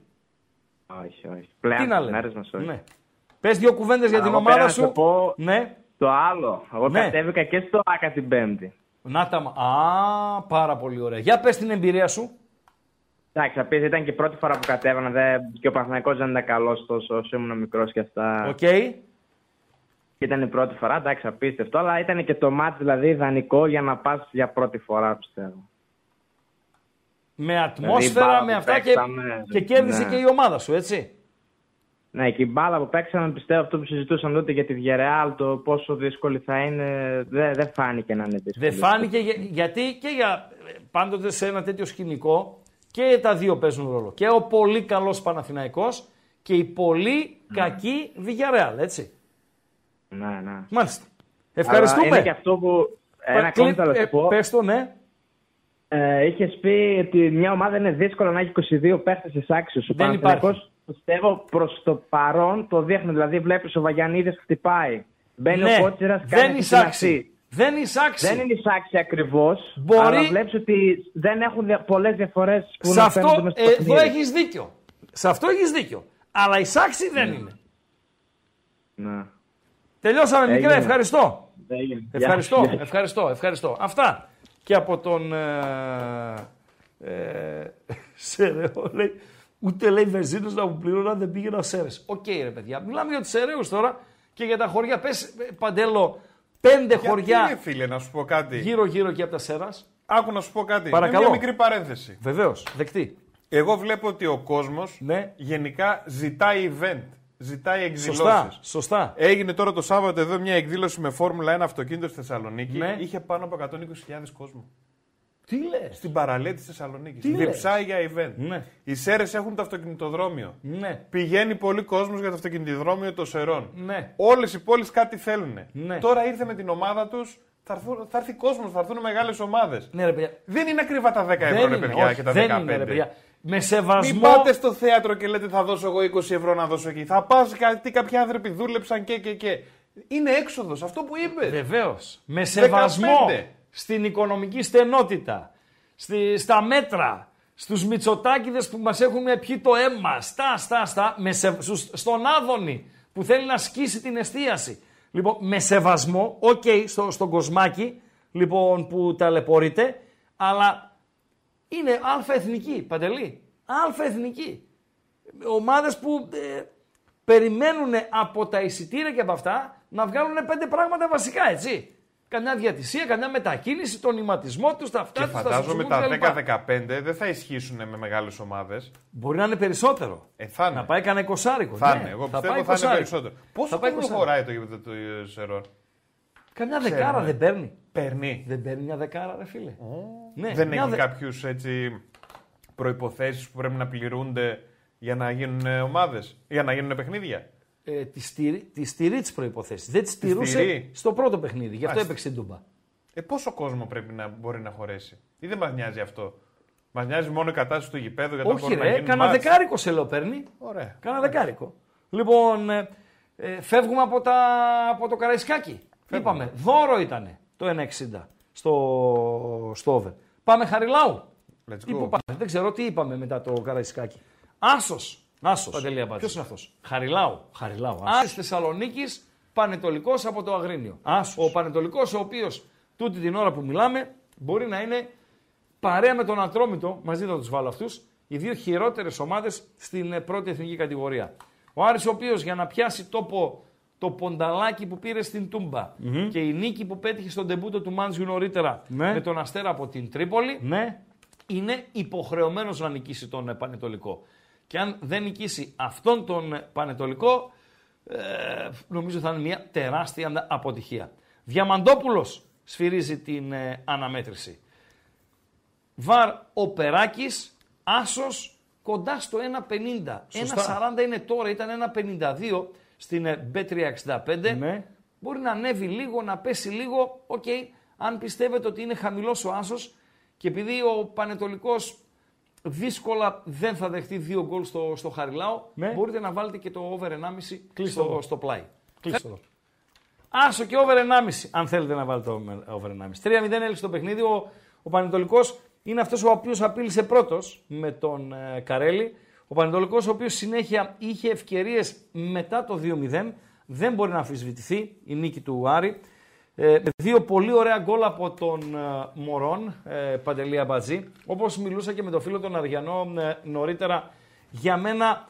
[SPEAKER 7] Όχι, όχι. Πλέον
[SPEAKER 4] Τι να
[SPEAKER 7] στις
[SPEAKER 4] λέμε;
[SPEAKER 7] μέρες μας όχι.
[SPEAKER 4] Ναι. Πες δύο κουβέντες για
[SPEAKER 7] Αλλά
[SPEAKER 4] την
[SPEAKER 7] εγώ πήρα
[SPEAKER 4] ομάδα
[SPEAKER 7] να
[SPEAKER 4] σου.
[SPEAKER 7] σε πω-
[SPEAKER 4] Ναι.
[SPEAKER 7] Το άλλο. Εγώ
[SPEAKER 4] Ναι.
[SPEAKER 7] κατέβηκα και στο ΟΑΚΑ την Πέμπτη.
[SPEAKER 4] Να τα... μα- Α, πάρα πολύ ωραία. Για πες την εμπειρία σου.
[SPEAKER 7] Εντάξει, θα πεις, ήταν και η πρώτη φορά που κατέβανα δε, και ο Παναθηναϊκός δεν ήταν καλός τόσο όσο ήμουν μικρός και αυτά.
[SPEAKER 4] Οκ.
[SPEAKER 7] Και Ήταν η πρώτη φορά, εντάξει, απίστευτο, αλλά ήταν και το ματς δηλαδή ιδανικό για να πας για πρώτη φορά, πιστεύω.
[SPEAKER 4] Με ατμόσφαιρα,
[SPEAKER 7] μπάλα
[SPEAKER 4] με
[SPEAKER 7] που
[SPEAKER 4] αυτά και,
[SPEAKER 7] παίξαμε,
[SPEAKER 4] και κέρδισε
[SPEAKER 7] ναι.
[SPEAKER 4] και η ομάδα σου, έτσι.
[SPEAKER 7] Ναι, και η μπάλα που παίξαμε, πιστεύω αυτό που συζητούσαν τότε για τη Βιερεάλ, το πόσο δύσκολη θα είναι, δεν δεν φάνηκε να είναι δύσκολη.
[SPEAKER 4] Δεν φάνηκε για- γιατί και για πάντοτε σε ένα τέτοιο σκηνικό και τα δύο παίζουν ρόλο. Και ο πολύ καλός Παναθηναϊκός και η πολύ κακή Βιγιαρεάλ, έτσι.
[SPEAKER 7] Ναι, ναι.
[SPEAKER 4] Μάλιστα.
[SPEAKER 7] Αλλά
[SPEAKER 4] Ευχαριστούμε.
[SPEAKER 7] είναι και αυτό που. Ένα
[SPEAKER 4] Κλει-
[SPEAKER 7] ακόμη θα
[SPEAKER 4] ε,
[SPEAKER 7] σου πω.
[SPEAKER 4] Πες το, ναι.
[SPEAKER 7] Ε, Είχες πει ότι μια ομάδα είναι δύσκολο να έχει 22 παίχτες εισάξιου. Ο
[SPEAKER 4] Δεν
[SPEAKER 7] Παναθηναϊκός, πιστεύω προς το παρόν το δείχνει. Δηλαδή, βλέπεις ο Βαγιανίδης χτυπάει. Μπαίνει
[SPEAKER 4] ναι.
[SPEAKER 7] ο Κότσιρας
[SPEAKER 4] δεν
[SPEAKER 7] κάνει την
[SPEAKER 4] εισάξει.
[SPEAKER 7] συναξή.
[SPEAKER 4] Δεν εισάξει.
[SPEAKER 7] Δεν είναι εισάξι ακριβώς.
[SPEAKER 4] Μπορεί-
[SPEAKER 7] Αλλά βλέπεις ότι δεν έχουν δια... πολλές διαφορές που
[SPEAKER 4] Σε
[SPEAKER 7] να
[SPEAKER 4] αυτό,
[SPEAKER 7] φαίνονται μέσα στο
[SPEAKER 4] ε, εδώ
[SPEAKER 7] παιχνίδι.
[SPEAKER 4] έχεις δίκιο. Σε αυτό έχεις δίκιο. Αλλά η σάξη δεν είναι.
[SPEAKER 7] Ναι.
[SPEAKER 4] Τελειώσαμε, μικρέ.
[SPEAKER 7] Έγινε.
[SPEAKER 4] Ευχαριστώ.
[SPEAKER 7] Έγινε.
[SPEAKER 4] Ευχαριστώ,
[SPEAKER 7] Γεια.
[SPEAKER 4] ευχαριστώ, ευχαριστώ. Αυτά και από τον ε, ε, Σερεό λέει, ούτε λέει βενζίνες να μου πληρώναν δεν πήγαινα Σέρες. Οκ ρε παιδιά, μιλάμε για τους Σεραίους τώρα και για τα χωριά. Πες ε, Παντέλο, πέντε
[SPEAKER 5] Γιατί,
[SPEAKER 4] χωριά
[SPEAKER 5] ρε, φίλε, να σου πω κάτι;
[SPEAKER 4] γύρω γύρω και από τα Σέρας.
[SPEAKER 5] Άκου να σου πω κάτι.
[SPEAKER 4] Παρακαλώ.
[SPEAKER 5] Με μια μικρή παρένθεση.
[SPEAKER 4] Βεβαίως, δεκτή.
[SPEAKER 5] Εγώ βλέπω ότι ο κόσμος
[SPEAKER 4] Ναι.
[SPEAKER 5] γενικά ζητάει event. Ζητάει εκδηλώσεις.
[SPEAKER 4] Σωστά, σωστά.
[SPEAKER 5] Έγινε τώρα το Σάββατο εδώ μια εκδήλωση με Φόρμουλα 1 αυτοκίνητο στη Θεσσαλονίκη.
[SPEAKER 4] Ναι.
[SPEAKER 5] Είχε πάνω από 120.000 κόσμο.
[SPEAKER 4] Τι λες;
[SPEAKER 5] Στην παραλία της Θεσσαλονίκης.
[SPEAKER 4] Τι λες;
[SPEAKER 5] Διψάει για event.
[SPEAKER 4] Ναι.
[SPEAKER 5] Οι Σέρες έχουν το αυτοκινητοδρόμιο.
[SPEAKER 4] Ναι.
[SPEAKER 5] Πηγαίνει πολύ κόσμος για το αυτοκινητοδρόμιο των Σερών.
[SPEAKER 4] Ναι.
[SPEAKER 5] Όλες οι πόλεις κάτι θέλουν.
[SPEAKER 4] Ναι.
[SPEAKER 5] Τώρα ήρθε με την ομάδα τους. Θα, έρθουν- θα έρθει κόσμος, θα έρθουν μεγάλες ομάδες.
[SPEAKER 4] Ναι, ρε παιδιά.
[SPEAKER 5] Δεν είναι ακριβά τα 10
[SPEAKER 4] Δεν
[SPEAKER 5] ευρώ, ρε
[SPEAKER 4] είναι,
[SPEAKER 5] παιδιά,
[SPEAKER 4] όχι,
[SPEAKER 5] και τα 15.
[SPEAKER 4] δεν είναι, ρε παιδιά. Με σεβασμό.
[SPEAKER 5] Μην πάτε στο θέατρο και λέτε θα δώσω εγώ 20 ευρώ να δώσω εκεί. Θα πας γιατί κάποιοι άνθρωποι δούλεψαν και και και. Είναι έξοδος, αυτό που είπες.
[SPEAKER 4] Βεβαίως. Με σεβασμό
[SPEAKER 5] 15.
[SPEAKER 4] στην οικονομική στενότητα, στη, στα μέτρα, στους Μητσοτάκηδες που μας έχουν πιει το αίμα, στα, στα, στα, με σε, στους- στον Άδωνη που θέλει να σκίσει την εστίαση. Λοιπόν, με σεβασμό, οκ, στο, στον κοσμάκι, λοιπόν, που ταλαιπωρείται, αλλά είναι αλφα-εθνική, Παντελή. Αλφα-εθνική. Ομάδες που ε, περιμένουν από τα εισιτήρια και από αυτά να βγάλουν πέντε πράγματα βασικά, έτσι. Καμιά διατησία, καμιά μετακίνηση, τον ηματισμό τους, τα αυτά
[SPEAKER 5] Και
[SPEAKER 4] τους, τα
[SPEAKER 5] φαντάζομαι
[SPEAKER 4] σουξουμούκ
[SPEAKER 5] τα
[SPEAKER 4] κλπ.
[SPEAKER 5] 10-15 δεν θα ισχύσουν με μεγάλες ομάδες.
[SPEAKER 4] Μπορεί να είναι περισσότερο.
[SPEAKER 5] Ε, θα είναι.
[SPEAKER 4] Να πάει κανένα εικοσάρικο.
[SPEAKER 5] Θα
[SPEAKER 4] ναι.
[SPEAKER 5] είναι. Εγώ
[SPEAKER 4] Θα
[SPEAKER 5] πιστεύω
[SPEAKER 4] πάει
[SPEAKER 5] θα είναι
[SPEAKER 4] εικοσάρικο.
[SPEAKER 5] περισσότερο. Πόσο
[SPEAKER 4] Θα πάει
[SPEAKER 5] κόσμο
[SPEAKER 4] εικοσάρικο.
[SPEAKER 5] χωράει το γήπεδο του ε, Σερών;
[SPEAKER 4] Καμιά δεκάρα δεν παίρνει.
[SPEAKER 5] Παίρνει.
[SPEAKER 4] Δεν παίρνει μια δεκάρα, ρε φίλε. Ναι,
[SPEAKER 5] Δεν
[SPEAKER 4] μια
[SPEAKER 5] έχει
[SPEAKER 4] δε-
[SPEAKER 5] κάποιους έτσι προποθέσει που πρέπει να πληρούνται για να γίνουν ομάδες, για να γίνουν παιχνίδια;
[SPEAKER 4] ε, τη, στηρί, τη στηρεί τις προποθέσει. Δεν τις στηρούσε
[SPEAKER 5] στηρεί.
[SPEAKER 4] στο πρώτο παιχνίδι. Γι' αυτό
[SPEAKER 5] Μάλιστα.
[SPEAKER 4] έπαιξε η Ντούμπα.
[SPEAKER 5] Ε, πόσο κόσμο πρέπει να μπορεί να χωρέσει, ή δεν μας νοιάζει αυτό; Μας νοιάζει μόνο η κατάσταση του γηπέδου για το
[SPEAKER 4] Όχι,
[SPEAKER 5] μπορεί να
[SPEAKER 4] ρε,
[SPEAKER 5] γίνει
[SPEAKER 4] κάνα
[SPEAKER 5] μάτς.
[SPEAKER 4] δεκάρικο σε λέω παίρνει.
[SPEAKER 5] Ωραία.
[SPEAKER 4] Κάνα δεκάρικο. Λοιπόν, ε, ε, φεύγουμε από, τα, από το Καραϊσκάκι. Είπαμε, δώρο ήταν το 1,60 στο, στο over. Πάμε Χαριλάου.
[SPEAKER 5] Let's
[SPEAKER 4] Ή
[SPEAKER 5] go.
[SPEAKER 4] πού πάμε. Δεν ξέρω τι είπαμε μετά το Καραϊσκάκι. Άσος. Άσος. Ποιος είναι αυτός; Χαριλάου. Χαριλάου. Άσος Θεσσαλονίκης, Πανετολικός από το Αγρίνιο. Άσος. Ο Πανετολικός, ο οποίος τούτη την ώρα που μιλάμε, μπορεί να είναι παρέα με τον Ατρόμητο, μαζί θα τους βάλω αυτούς, οι δύο χειρότερες ομάδες στην ε, πρώτη εθνική κατηγορία. Ο Άρης ο οποίος για να πιάσει τόπο το πονταλάκι που πήρε στην τουμπα και η νίκη που πέτυχε στον τεμπούτο του Μάντζιου νωρίτερα Ναι. με τον Αστέρα από την Τρίπολη, Ναι. είναι υποχρεωμένος να νικήσει τον ε, Πανετολικό. Και αν δεν νικήσει αυτόν τον ε, Πανετολικό, ε, νομίζω θα είναι μια τεράστια αποτυχία. Διαμαντόπουλος σφυρίζει την ε, αναμέτρηση. Βαρ ο Περάκης, άσος κοντά στο 1,50. 1,40 είναι τώρα, ήταν 1,52 στην ε, Bet365. Ναι. Μπορεί να ανέβει λίγο, να πέσει λίγο. Οκ, αν πιστεύετε ότι είναι χαμηλός ο άσος και επειδή ο Πανετολικός δύσκολα δεν θα δεχτεί δύο γκολ στο, στο Χαριλάου, Ναι. μπορείτε να βάλετε και το over 1,5
[SPEAKER 5] Κλείστο
[SPEAKER 4] στο,
[SPEAKER 5] εδώ.
[SPEAKER 4] στο πλάι.
[SPEAKER 5] Κλείστο εδώ.
[SPEAKER 4] Άσο και over 1,5 αν θέλετε να βάλετε over 1,5. 3-0 έλειξε το παιχνίδι. Ο, ο Πανετολικός είναι αυτός ο οποίος απείλησε πρώτος με τον ε, Καρέλη. Ο Πανετολικός ο οποίος συνέχεια είχε ευκαιρίες μετά το 2-0. Δεν μπορεί να αμφισβητηθεί η νίκη του Άρη. Ε, με δύο πολύ ωραία γκολ από τον ε, Μωρόν, ε, Παντελή Αμπατζή. Όπως μιλούσα και με τον φίλο τον Αριανό ε, νωρίτερα, για μένα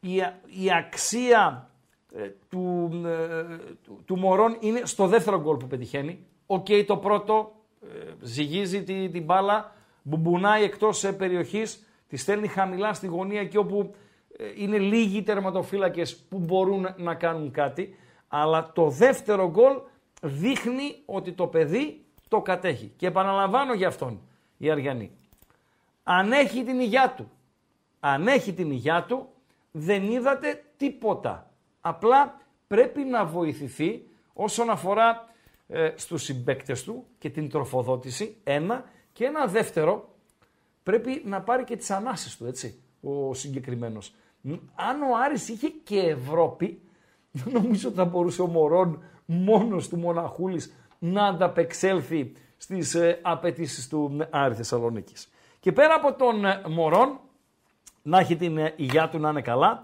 [SPEAKER 4] η, α- η αξία ε, του, ε, του, του Μορόν είναι στο δεύτερο γκολ που πετυχαίνει. Οκ, το πρώτο ε, ζυγίζει τη, την μπάλα, μπουμπουνάει εκτός ε, περιοχής, τη στέλνει χαμηλά στη γωνία εκεί όπου ε, είναι λίγοι τερματοφύλακες που μπορούν να κάνουν κάτι. Αλλά το δεύτερο γκολ δείχνει ότι το παιδί το κατέχει. Και επαναλαμβάνω για αυτόν η Αριανή. Αν έχει την υγειά του, αν έχει την υγειά του, δεν είδατε τίποτα. Απλά πρέπει να βοηθηθεί όσον αφορά ε, στους συμπαίκτες του και την τροφοδότηση, ένα. Και ένα δεύτερο, πρέπει να πάρει και τις ανάσες του, έτσι, ο συγκεκριμένος. Μ, Αν ο Άρης είχε και Ευρώπη, νομίζω ότι θα μπορούσε ο Μωρόν μόνος του μοναχούλης να ανταπεξέλθει στις ε, απαιτήσεις του ε, Άρη Θεσσαλονίκης. Και πέρα από τον ε, Μωρόν, να έχει την ε, υγειά του να είναι καλά.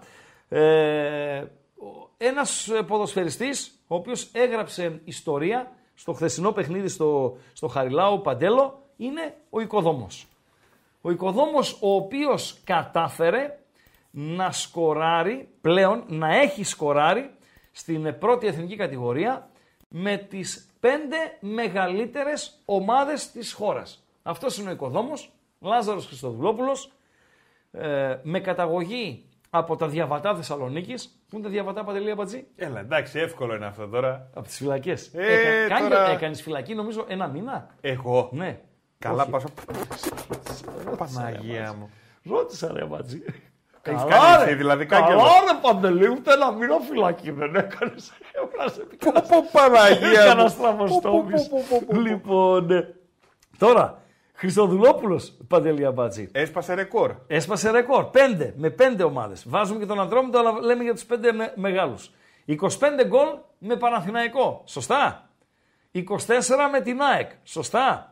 [SPEAKER 4] Ε, ο- ένας ε, ποδοσφαιριστής, ο οποίος έγραψε ιστορία στο χθεσινό παιχνίδι στο, στο Χαριλάου Παντέλο, είναι ο Οικοδόμος. Ο Οικοδόμος ο οποίος κατάφερε να σκοράρει, πλέον να έχει σκοράρει στην ε, πρώτη εθνική κατηγορία με τις πέντε μεγαλύτερες ομάδες της χώρας. Αυτός είναι ο Οικοδόμος, Λάζαρος Χριστοδουλόπουλος, ε, με καταγωγή από τα διαβατά Θεσσαλονίκης. Πού είναι τα διαβατά Παντελή Αμπατζή;
[SPEAKER 5] Έλα, εντάξει, εύκολο είναι αυτό τώρα.
[SPEAKER 4] Από τις φυλακές.
[SPEAKER 5] Ε,
[SPEAKER 4] Έκανε
[SPEAKER 5] τώρα-
[SPEAKER 4] έκανες φυλακή νομίζω ένα μήνα.
[SPEAKER 5] Εγώ;
[SPEAKER 4] Ναι.
[SPEAKER 5] Καλά
[SPEAKER 4] Όχι.
[SPEAKER 5] πάσα. Παναγία μου.
[SPEAKER 4] Ρώτησα ρε Μπατζή.
[SPEAKER 5] Έχεις
[SPEAKER 4] Καλά,
[SPEAKER 5] κάνει
[SPEAKER 4] ρε.
[SPEAKER 5] εσύ, δηλαδή,
[SPEAKER 4] Καλά
[SPEAKER 5] κάγκελο.
[SPEAKER 4] ρε Παντελή, ούτε ένα μήνα φυλακή δεν έκανες. Έβρασε
[SPEAKER 5] Πω, πω, Παναγία
[SPEAKER 4] Έκανα
[SPEAKER 5] μου.
[SPEAKER 4] στραβοστόμης.
[SPEAKER 5] Πω, πω, πω, πω, πω.
[SPEAKER 4] Λοιπόν, ναι. τώρα, Χριστοδουλόπουλος, Παντελή Αμπατζή.
[SPEAKER 5] Έσπασε ρεκόρ.
[SPEAKER 4] Έσπασε ρεκόρ. Πέντε, με πέντε ομάδες. Βάζουμε και τον Αντρόμητο, αλλά λέμε για τους πέντε με, μεγάλους. 25 γκολ με Παναθηναϊκό. Σωστά. 24 με την ΑΕΚ. Σωστά.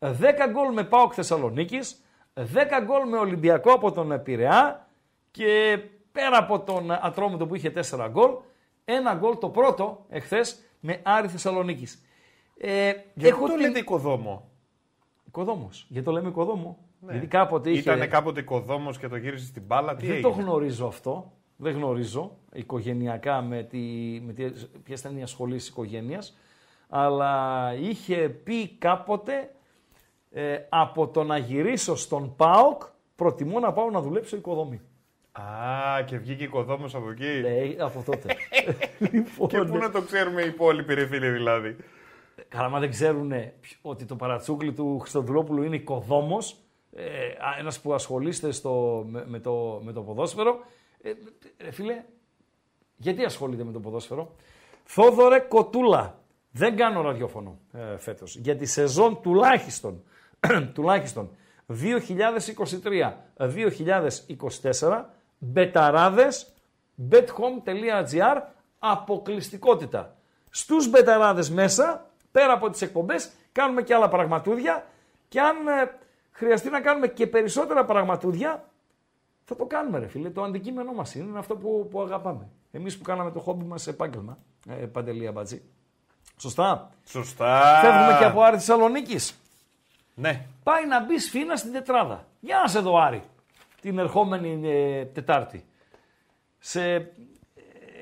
[SPEAKER 4] 10 γκολ με ΠΑΟΚ Θεσσαλονίκης. 10 γκολ με Ολυμπιακό από τον Πειραιά. Και πέρα από τον Ατρόμητο που είχε 4 γκολ, ένα γκολ το πρώτο εχθές με Άρη Θεσσαλονίκης. Ε,
[SPEAKER 5] Γιατί το
[SPEAKER 4] την-
[SPEAKER 5] λέτε οικοδόμο.
[SPEAKER 4] Οικοδόμος. Γιατί το λέμε οικοδόμο. Γιατί κάποτε είχε...
[SPEAKER 5] Ήτανε κάποτε οικοδόμος και το γύρισε στην μπάλα. Τι
[SPEAKER 4] Δεν
[SPEAKER 5] έγινε;
[SPEAKER 4] το γνωρίζω αυτό. Δεν γνωρίζω οικογενειακά με, τη, με τη, ποιες ήταν οι ασχολήσεις οικογένειας. Αλλά είχε πει κάποτε ε, από το να γυρίσω στον ΠΑΟΚ προτιμώ να πάω να δουλέψω οικοδομή.
[SPEAKER 5] Α, και βγήκε οικοδόμος από εκεί.
[SPEAKER 4] Ε, από τότε. λοιπόν,
[SPEAKER 5] Και πού να το ξέρουμε οι υπόλοιποι ρε φίλοι δηλαδή.
[SPEAKER 4] Καλά, μα δεν ξέρουν ότι το παρατσούκλι του Χριστοδουλόπουλου είναι οικοδόμος, ε, α, ένας που ασχολείστε στο, με, με το, με το ποδόσφαιρο. Ε, ε, φίλε, γιατί ασχολείται με το ποδόσφαιρο; Θόδωρε Κοτούλα. Δεν κάνω ραδιόφωνο ε, φέτος. Για τη σεζόν τουλάχιστον, τουλάχιστον 2023-2024, μπεταράδες, bethome.gr, αποκλειστικότητα. Στους μπεταράδες μέσα, πέρα από τις εκπομπές, κάνουμε και άλλα πραγματούδια και αν ε, χρειαστεί να κάνουμε και περισσότερα πραγματούδια, θα το κάνουμε ρε φίλε. Το αντικείμενό μας είναι, είναι αυτό που, που αγαπάμε. Εμείς που κάναμε το χόμπι μας επάγγελμα, ε, Παντελή Αμπατζή. Σωστά;
[SPEAKER 5] Σωστά.
[SPEAKER 4] Φεύγουμε και από Άρη Θεσσαλονίκης.
[SPEAKER 5] Ναι.
[SPEAKER 4] Πάει να μπει σφίνα στην τετράδα. Για να σε δω Άρη, την ερχόμενη ε, Τετάρτη. Σε ε,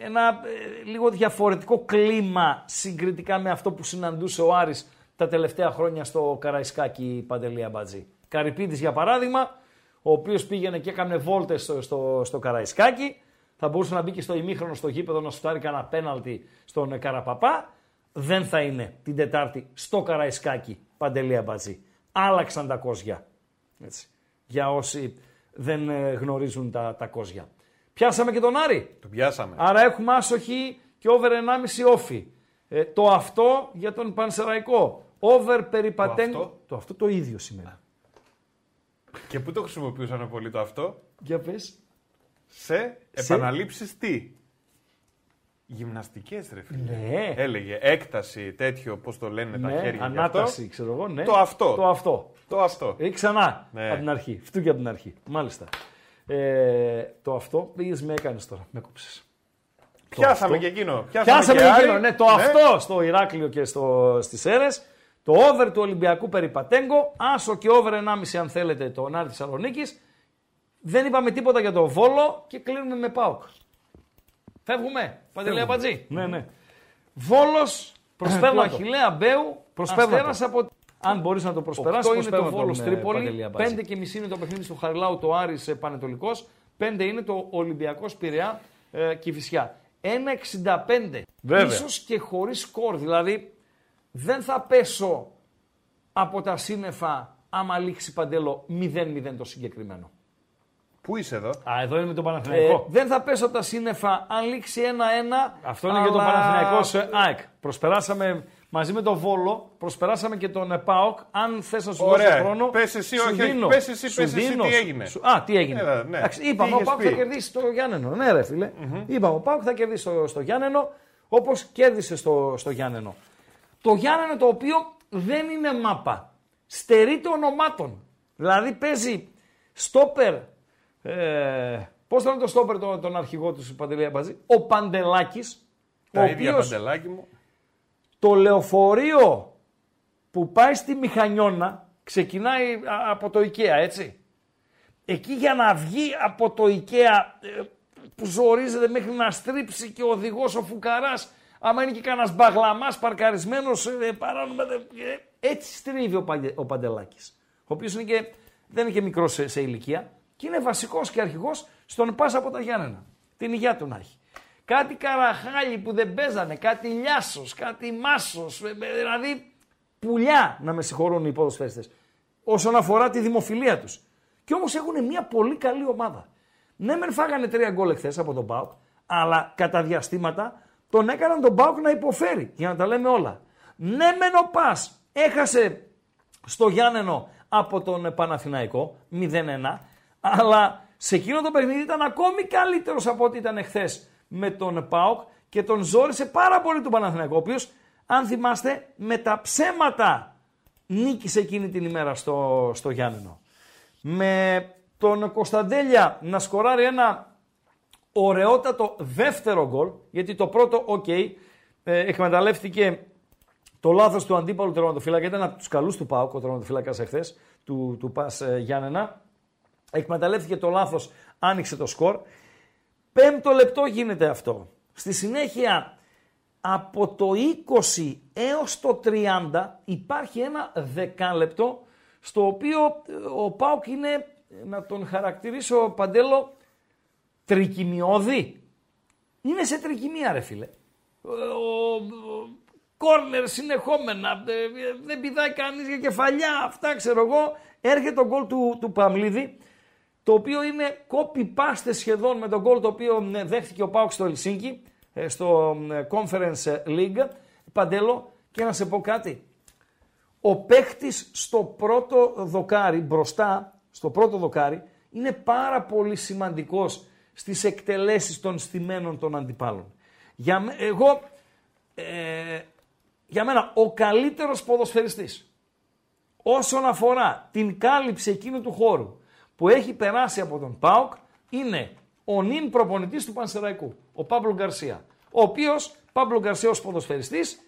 [SPEAKER 4] ένα ε, λίγο διαφορετικό κλίμα συγκριτικά με αυτό που συναντούσε ο Άρης τα τελευταία χρόνια στο Καραϊσκάκι Παντελή Αμπατζή. Καρυπίδης για παράδειγμα, ο οποίος πήγαινε και έκανε βόλτες στο, στο, στο Καραϊσκάκι, θα μπορούσε να μπει και στο ημίχρονο στο γήπεδο να σουτάρει κανένα πέναλτι στον ε, Καραπαπά. Δεν θα είναι την Τετάρτη στο Καραϊσκάκι Παντελή Αμπατζή. Άλλαξαν τα κόζια. Έτσι. Για όσοι δεν ε, γνωρίζουν τα, τα κόζια. Πιάσαμε και τον Άρη.
[SPEAKER 5] Το πιάσαμε.
[SPEAKER 4] Άρα έχουμε άσοχη και over 1,5 όφη. Ε, το αυτό για τον Πανσεραϊκό. Over περιπατέν...
[SPEAKER 5] Το αυτό;
[SPEAKER 4] το αυτό το ίδιο σημαίνει.
[SPEAKER 5] Και πού το χρησιμοποιούσαν πολύ το αυτό;
[SPEAKER 4] Για πες.
[SPEAKER 5] Σε επαναλήψεις τι; Γυμναστικές ρε φίλε.
[SPEAKER 4] Ναι.
[SPEAKER 5] Έλεγε έκταση τέτοιο, πώς το λένε τα
[SPEAKER 4] ναι,
[SPEAKER 5] χέρια. γι'
[SPEAKER 4] ανάταση,
[SPEAKER 5] αυτό.
[SPEAKER 4] ξέρω εγώ. Ναι.
[SPEAKER 5] Το αυτό.
[SPEAKER 4] Το αυτό.
[SPEAKER 5] Το αυτό.
[SPEAKER 4] Ή ξανά
[SPEAKER 5] Ναι.
[SPEAKER 4] από την αρχή. Φτού και από την αρχή. Μάλιστα. Ε, το αυτό πήγες με έκανες τώρα. Με κόψες.
[SPEAKER 5] Πιάσαμε
[SPEAKER 4] αυτό.
[SPEAKER 5] και εκείνο.
[SPEAKER 4] Πιάσαμε
[SPEAKER 5] και
[SPEAKER 4] και
[SPEAKER 5] Άρη.
[SPEAKER 4] εκείνο, ναι, το αυτό στο Ηράκλειο και στο, στις Σέρες. Το over του Ολυμπιακού Περιπατέγκο, άσο και over 1,5 αν θέλετε τον Άρη Θεσσαλονίκης. Δεν είπαμε τίποτα για το Βόλο και κλείνουμε με ΠΑΟΚ. Φεύγουμε, Παντελέα Πατζή. Ναι, ναι. Βόλος, προσπέρνα
[SPEAKER 5] το.
[SPEAKER 4] Αχιλέα Μπέου,
[SPEAKER 5] Προσπέρνα
[SPEAKER 4] Αστέρας από... Αν μπορείς να το προσπεράσει,
[SPEAKER 5] Οκτώ είναι
[SPEAKER 4] προσπέρνα
[SPEAKER 5] το
[SPEAKER 4] τον,
[SPEAKER 5] Βόλος
[SPEAKER 4] ε,
[SPEAKER 5] Τρίπολη,
[SPEAKER 4] Παντελή Αμπατζή. 5 και μισή είναι το παιχνίδι στο Χαριλάου το Άρης ε, Πανετολικός. 5 είναι το Ολυμπιακός Πειραιά ε, Κηφισιά. 1,65.
[SPEAKER 5] Βέβαια.
[SPEAKER 4] Ίσως και χωρίς σκορ. Δηλαδή δεν θα πέσω από τα σύννεφα άμα λήξει παντέλο 0-0 το συγκεκριμένο.
[SPEAKER 5] Πού είσαι εδώ;
[SPEAKER 4] Α, εδώ είναι με τον Παναθηναϊκό. δεν θα πέσω από τα σύννεφα αν λήξει 1-1. Αυτό είναι για τον
[SPEAKER 5] αλλά-
[SPEAKER 4] Παναθηναϊκό σε ΑΕΚ. Προσπεράσαμε μαζί με τον Βόλο, προσπεράσαμε και τον ε, ΠΑΟΚ. Αν θες να σου
[SPEAKER 5] Ωραία.
[SPEAKER 4] δώσω χρόνο.
[SPEAKER 5] Πες εσύ,
[SPEAKER 4] σου
[SPEAKER 5] όχι, όχι.
[SPEAKER 4] δίνω.
[SPEAKER 5] Πες εσύ,
[SPEAKER 4] Σου
[SPEAKER 5] πες εσύ
[SPEAKER 4] δίνω.
[SPEAKER 5] τι έγινε.
[SPEAKER 4] Σου- Α, τι έγινε.
[SPEAKER 5] Έλα, ναι.
[SPEAKER 4] Εντάξει,
[SPEAKER 5] Τι
[SPEAKER 4] είπαμε, ο
[SPEAKER 5] είχες
[SPEAKER 4] ΠΑΟΚ
[SPEAKER 5] πει.
[SPEAKER 4] θα κερδίσει το Γιάννενο. Ναι, ρε φιλε Είπαμε, ο ΠΑΟΚ θα κερδίσει στο, στο Γιάννενο όπως κέρδισε στο, στο Γιάννενο. Το Γιάννενο το οποίο δεν είναι μάπα. Στερείται ονομάτων. Δηλαδή παίζει στόπερ. Ε, Πώς θα είναι το στόπερ τον, τον αρχηγό του Παντελή Αμπατζή, Ο Παντελάκης.
[SPEAKER 5] Τα
[SPEAKER 4] ο
[SPEAKER 5] ίδια
[SPEAKER 4] οποίος
[SPEAKER 5] παντελάκι μου.
[SPEAKER 4] το λεωφορείο που πάει στη Μηχανιώνα ξεκινάει α- από το IKEA, έτσι. Εκεί για να βγει από το IKEA ε, που ζορίζεται μέχρι να στρίψει και ο οδηγός ο φουκαράς, άμα είναι και κανένας μπαγλαμάς παρκαρισμένος, ε, παράνομα, ε, έτσι στρίβει ο, Παντε, ο Παντελάκης. Ο οποίος είναι και, δεν είναι και μικρός σε, σε ηλικία και είναι βασικός και αρχηγός στον Πάσα από τα Γιάννενα. Την υγεία του να έχει. Κάτι καραχάλι που δεν παίζανε, κάτι λιάσος, κάτι μάσος, ε, ε, δηλαδή πουλιά να με συγχωρούν οι ποδοσφαίριστες. όσον αφορά τη δημοφιλία τους. Και όμως έχουν μια πολύ καλή ομάδα. Ναι, μεν φάγανε τρία γκολ εχθές από τον Πάουκ, αλλά κατά διαστήματα τον έκαναν τον Πάουκ να υποφέρει, για να τα λέμε όλα. Ναι, μεν ο Πας έχασε στο Γιάννενο από τον Παναθηναϊκό 0-1, αλλά σε εκείνο το παιχνίδι ήταν ακόμη καλύτερος από ό,τι ήταν εχθές με τον Πάουκ και τον ζόρισε πάρα πολύ τον Παναθηναϊκό, ο οποίος, αν θυμάστε, με τα ψέματα νίκησε εκείνη την ημέρα στο, στο Γιάννενα. Με τον Κωνσταντέλια να σκοράρει ένα ωραιότατο δεύτερο γκολ, γιατί το πρώτο, OK, okay, ε, εκμεταλλεύτηκε το λάθος του αντίπαλου τερματοφύλακα, ήταν από τους καλούς του ΠΑΟΚ ο τερματοφύλακας εχθές, του, του Πας ε, Γιάννενα. Εκμεταλλεύτηκε το λάθος, άνοιξε το σκορ. Πέμπτο λεπτό γίνεται αυτό. Στη συνέχεια, από το 20 έως το 30 υπάρχει ένα δεκάλεπτο στο οποίο ε, ο Πάουκ είναι να τον χαρακτηρίσω παντέλο τρικυμιώδη. Είναι σε τρικυμία ρε φίλε. Ο, κόρνερ συνεχόμενα, δεν πηδάει κανείς για κεφαλιά, αυτά ξέρω εγώ. Έρχεται το γκολ του, του Παμλίδη, το οποίο είναι copy-paste σχεδόν με το γκολ το οποίο δέχτηκε ο Πάουξ στο Ελσίνκι, ε, στο Conference League. Παντέλο, και να σε πω κάτι. Ο παίχτης στο πρώτο δοκάρι μπροστά στο πρώτο δοκάρι είναι πάρα πολύ σημαντικός στις εκτελέσεις των στημένων των αντιπάλων. Για, εγώ, ε, για μένα, ο καλύτερος ποδοσφαιριστής όσον αφορά την κάλυψη εκείνου του χώρου που έχει περάσει από τον ΠΑΟΚ είναι ο νυν προπονητής του Πανσεραϊκού, ο Παύλο Γκαρσία. Ο οποίος, Παύλο Γκαρσία ως ποδοσφαιριστής,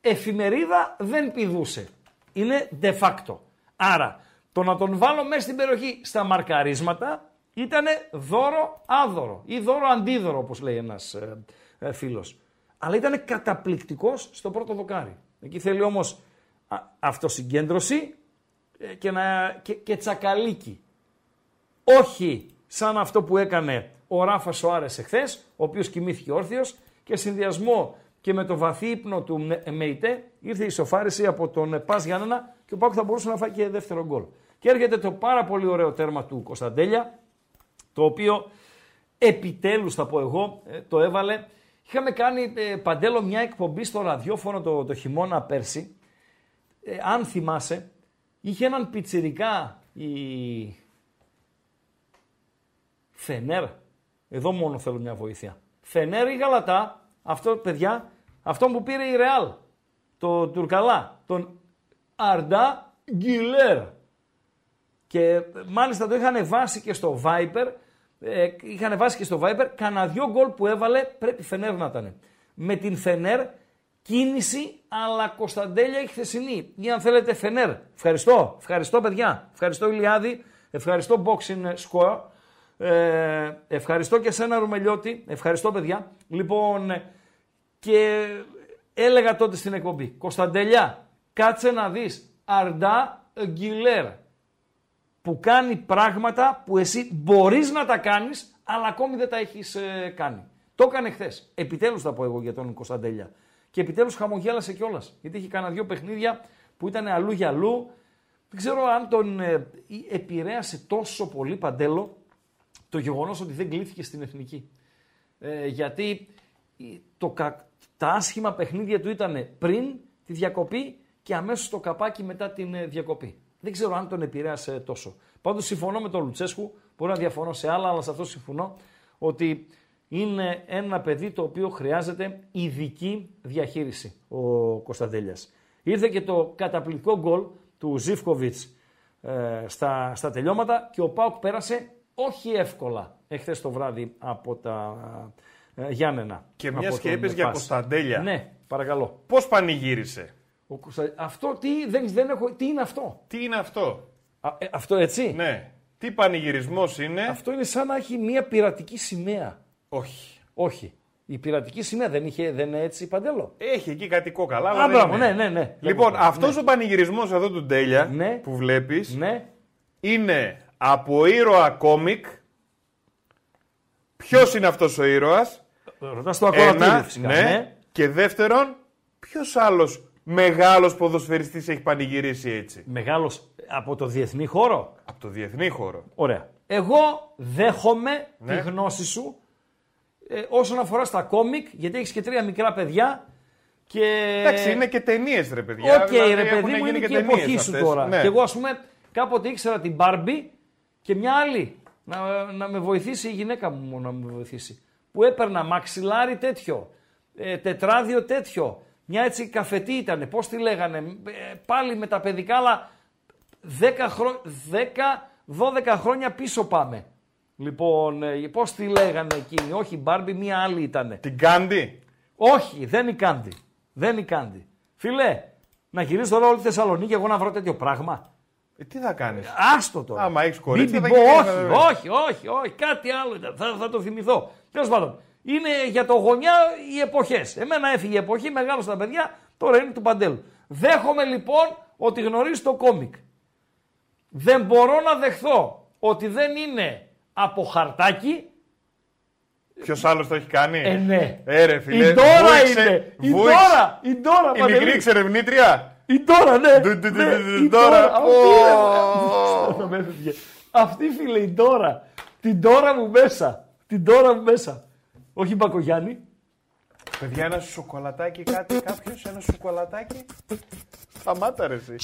[SPEAKER 4] εφημερίδα δεν πηδούσε. Είναι de facto. Άρα, το να τον βάλω μέσα στην περιοχή στα μαρκαρίσματα ήταν δώρο άδωρο ή δώρο αντίδωρο όπως λέει ένας ε, ε, φίλος. Αλλά ήταν καταπληκτικός στο πρώτο δοκάρι. Εκεί θέλει όμως α, αυτοσυγκέντρωση ε, και, να, και, και τσακαλίκι. Όχι σαν αυτό που έκανε ο Ράφας Σοάρες εχθές, ο οποίος κοιμήθηκε όρθιος και συνδυασμό και με το βαθύ ύπνο του Μεϊτέ ήρθε η σοφάριση από τον Πας Γιάννενα και ο Πάκου θα μπορούσε να φάει και δεύτερο γκολ. Και έρχεται το πάρα πολύ ωραίο τέρμα του Κωνσταντέλια, το οποίο επιτέλους θα πω εγώ ε, το έβαλε. Είχαμε κάνει ε, παντέλο μια εκπομπή στο ραδιόφωνο το, το χειμώνα πέρσι. Ε, αν θυμάσαι, είχε έναν πιτσιρικά η Φενέρ. Εδώ μόνο θέλω μια βοήθεια. Φενέρ ή Γαλατά, αυτό παιδιά, αυτό που πήρε η Ρεάλ, το Τουρκαλά, τον Αρντά Γκιλέρ. Και μάλιστα το είχαν βάσει και στο Viper. Ε, είχαν βάσει και στο Viper. Κανα δυο γκολ που έβαλε πρέπει Φενέρ να ήταν. Με την Φενέρ κίνηση αλλά Κωνσταντέλια η χθεσινή. Ή αν θέλετε Φενέρ. Ευχαριστώ. Ευχαριστώ παιδιά. Ευχαριστώ Ηλιάδη. Ευχαριστώ Boxing Score. Ε, ευχαριστώ και σένα Ρουμελιώτη. Ευχαριστώ παιδιά. Λοιπόν και έλεγα τότε στην εκπομπή. Κωνσταντέλια κάτσε να δεις. Αρντά Γκιλέρ που κάνει πράγματα που εσύ μπορείς να τα κάνεις, αλλά ακόμη δεν τα έχεις ε, κάνει. Το έκανε χθες. Επιτέλους θα πω εγώ για τον Κωνσταντέλια. Και επιτέλους χαμογέλασε κιόλας. Γιατί είχε κανένα δύο παιχνίδια που ήταν αλλού για αλλού. Δεν ξέρω αν τον ε, επηρέασε τόσο πολύ παντέλο το γεγονός ότι δεν κλείθηκε στην εθνική. Ε, γιατί το, τα άσχημα παιχνίδια του ήταν πριν τη διακοπή και αμέσως το καπάκι μετά την ε, διακοπή. Δεν ξέρω αν τον επηρέασε τόσο. Πάντως συμφωνώ με τον Λουτσέσκου, μπορεί να διαφωνώ σε άλλα, αλλά σε αυτό συμφωνώ, ότι είναι ένα παιδί το οποίο χρειάζεται ειδική διαχείριση ο Κωνσταντέλιας. Ήρθε και το καταπληκτικό γκολ του Ζιφκοβιτ ε, στα, στα τελειώματα και ο Πάουκ πέρασε όχι εύκολα εχθές το βράδυ από τα ε, Γιάννενα.
[SPEAKER 5] Και μια και για Κωνσταντέλια.
[SPEAKER 4] Ναι, παρακαλώ.
[SPEAKER 5] Πώς πανηγύρισε;
[SPEAKER 4] Αυτό τι, δεν, δεν έχω, τι είναι αυτό;
[SPEAKER 5] Τι είναι αυτό;
[SPEAKER 4] Ε, αυτό έτσι;
[SPEAKER 5] Ναι. Τι πανηγυρισμός είναι;
[SPEAKER 4] Αυτό είναι σαν να έχει μια πειρατική σημαία.
[SPEAKER 5] Όχι.
[SPEAKER 4] Όχι. Η πειρατική σημαία δεν, είχε, δεν είναι έτσι παντέλο;
[SPEAKER 5] Έχει εκεί κάτι κόκαλα.
[SPEAKER 4] Α, μπράβο, ναι, ναι, ναι.
[SPEAKER 5] Λοιπόν, αυτός ναι. ο πανηγυρισμός εδώ του Ντέλια
[SPEAKER 4] ναι.
[SPEAKER 5] που βλέπεις
[SPEAKER 4] ναι.
[SPEAKER 5] είναι από ήρωα κόμικ. Ποιος είναι αυτός ο ήρωας;
[SPEAKER 4] Ρωτάς το ακόμα φυσικά.
[SPEAKER 5] Ναι. ναι. Και δεύτερον, ποιος άλλος μεγάλος ποδοσφαιριστής έχει πανηγυρίσει έτσι;
[SPEAKER 4] Μεγάλος. από το διεθνή χώρο;
[SPEAKER 5] Από το διεθνή χώρο.
[SPEAKER 4] Ωραία. Εγώ δέχομαι
[SPEAKER 5] Ναι.
[SPEAKER 4] τη γνώση σου ε, όσον αφορά στα κόμικ, γιατί έχεις και τρία μικρά παιδιά. Και...
[SPEAKER 5] Εντάξει, είναι και ταινίες, ρε παιδιά.
[SPEAKER 4] Οκ,
[SPEAKER 5] δηλαδή,
[SPEAKER 4] ρε παιδί
[SPEAKER 5] έχουν
[SPEAKER 4] μου,
[SPEAKER 5] γίνει
[SPEAKER 4] είναι και η
[SPEAKER 5] ταινίες
[SPEAKER 4] εποχή σου
[SPEAKER 5] αυτές.
[SPEAKER 4] τώρα.
[SPEAKER 5] Ναι.
[SPEAKER 4] Και εγώ, ας πούμε, κάποτε ήξερα την Barbie και μια άλλη να, να με βοηθήσει η γυναίκα μου μόνο να με βοηθήσει. Που έπαιρνα μαξιλάρι τέτοιο, ε, τετράδιο τέτοιο, μια έτσι καφετή ήταν, πώς τη λέγανε, ε, πάλι με τα παιδικά, αλλά 10, χρο... 10 12 χρόνια πίσω πάμε. Λοιπόν, ε, πώς τη λέγανε εκείνη, όχι η Barbie, μια άλλη ήτανε.
[SPEAKER 5] Την Κάντι;
[SPEAKER 4] Όχι, δεν είναι κάντι. Δεν είναι κάντι. Φίλε, να γυρίσω τώρα όλη τη Θεσσαλονίκη εγώ να βρω τέτοιο πράγμα.
[SPEAKER 5] Ε, τι θα κάνεις;
[SPEAKER 4] Άστο τώρα.
[SPEAKER 5] Άμα έχεις κορίτσι,
[SPEAKER 4] Μην
[SPEAKER 5] θα
[SPEAKER 4] την πω,
[SPEAKER 5] γίνει,
[SPEAKER 4] όχι,
[SPEAKER 5] βέβαια.
[SPEAKER 4] όχι, όχι, όχι, κάτι άλλο ήταν. Θα, θα το θυμηθώ. Τέλος πάντων, είναι για το γωνιά οι εποχές. Εμένα έφυγε η εποχή, μεγάλο τα παιδιά, τώρα είναι του Παντέλου. Δέχομαι λοιπόν ότι γνωρίζει το κόμικ. Δεν μπορώ να δεχθώ ότι δεν είναι από χαρτάκι.
[SPEAKER 5] Ποιος άλλος το έχει κάνει;
[SPEAKER 4] Ε, ναι.
[SPEAKER 5] Ε, ρε, φίλε.
[SPEAKER 4] η Ντόρα
[SPEAKER 5] βούηξε-
[SPEAKER 4] είναι. Η
[SPEAKER 5] βούηξε.
[SPEAKER 4] Ντόρα. Η Ντόρα,
[SPEAKER 5] Η
[SPEAKER 4] Παντελή.
[SPEAKER 5] μικρή εξερευνήτρια.
[SPEAKER 4] Η Ντόρα, ναι.
[SPEAKER 5] Ντου, ντου, ντου,
[SPEAKER 4] ναι,
[SPEAKER 5] ντου, ντου,
[SPEAKER 4] η
[SPEAKER 5] Ντόρα.
[SPEAKER 4] Ντόρα. Αυτή
[SPEAKER 5] Ω.
[SPEAKER 4] είναι. Θα με έφευγε. Αυτή φίλε η Ντόρα. Την Ντόρα μου μέσα. Την Ντόρα μου μέσα. Όχι Μπακογιάννη.
[SPEAKER 5] Παιδιά, ένα σοκολατάκι, κάτι, κάποιος, ένα σοκολατάκι. Σταμάτα, ρε, εσύ.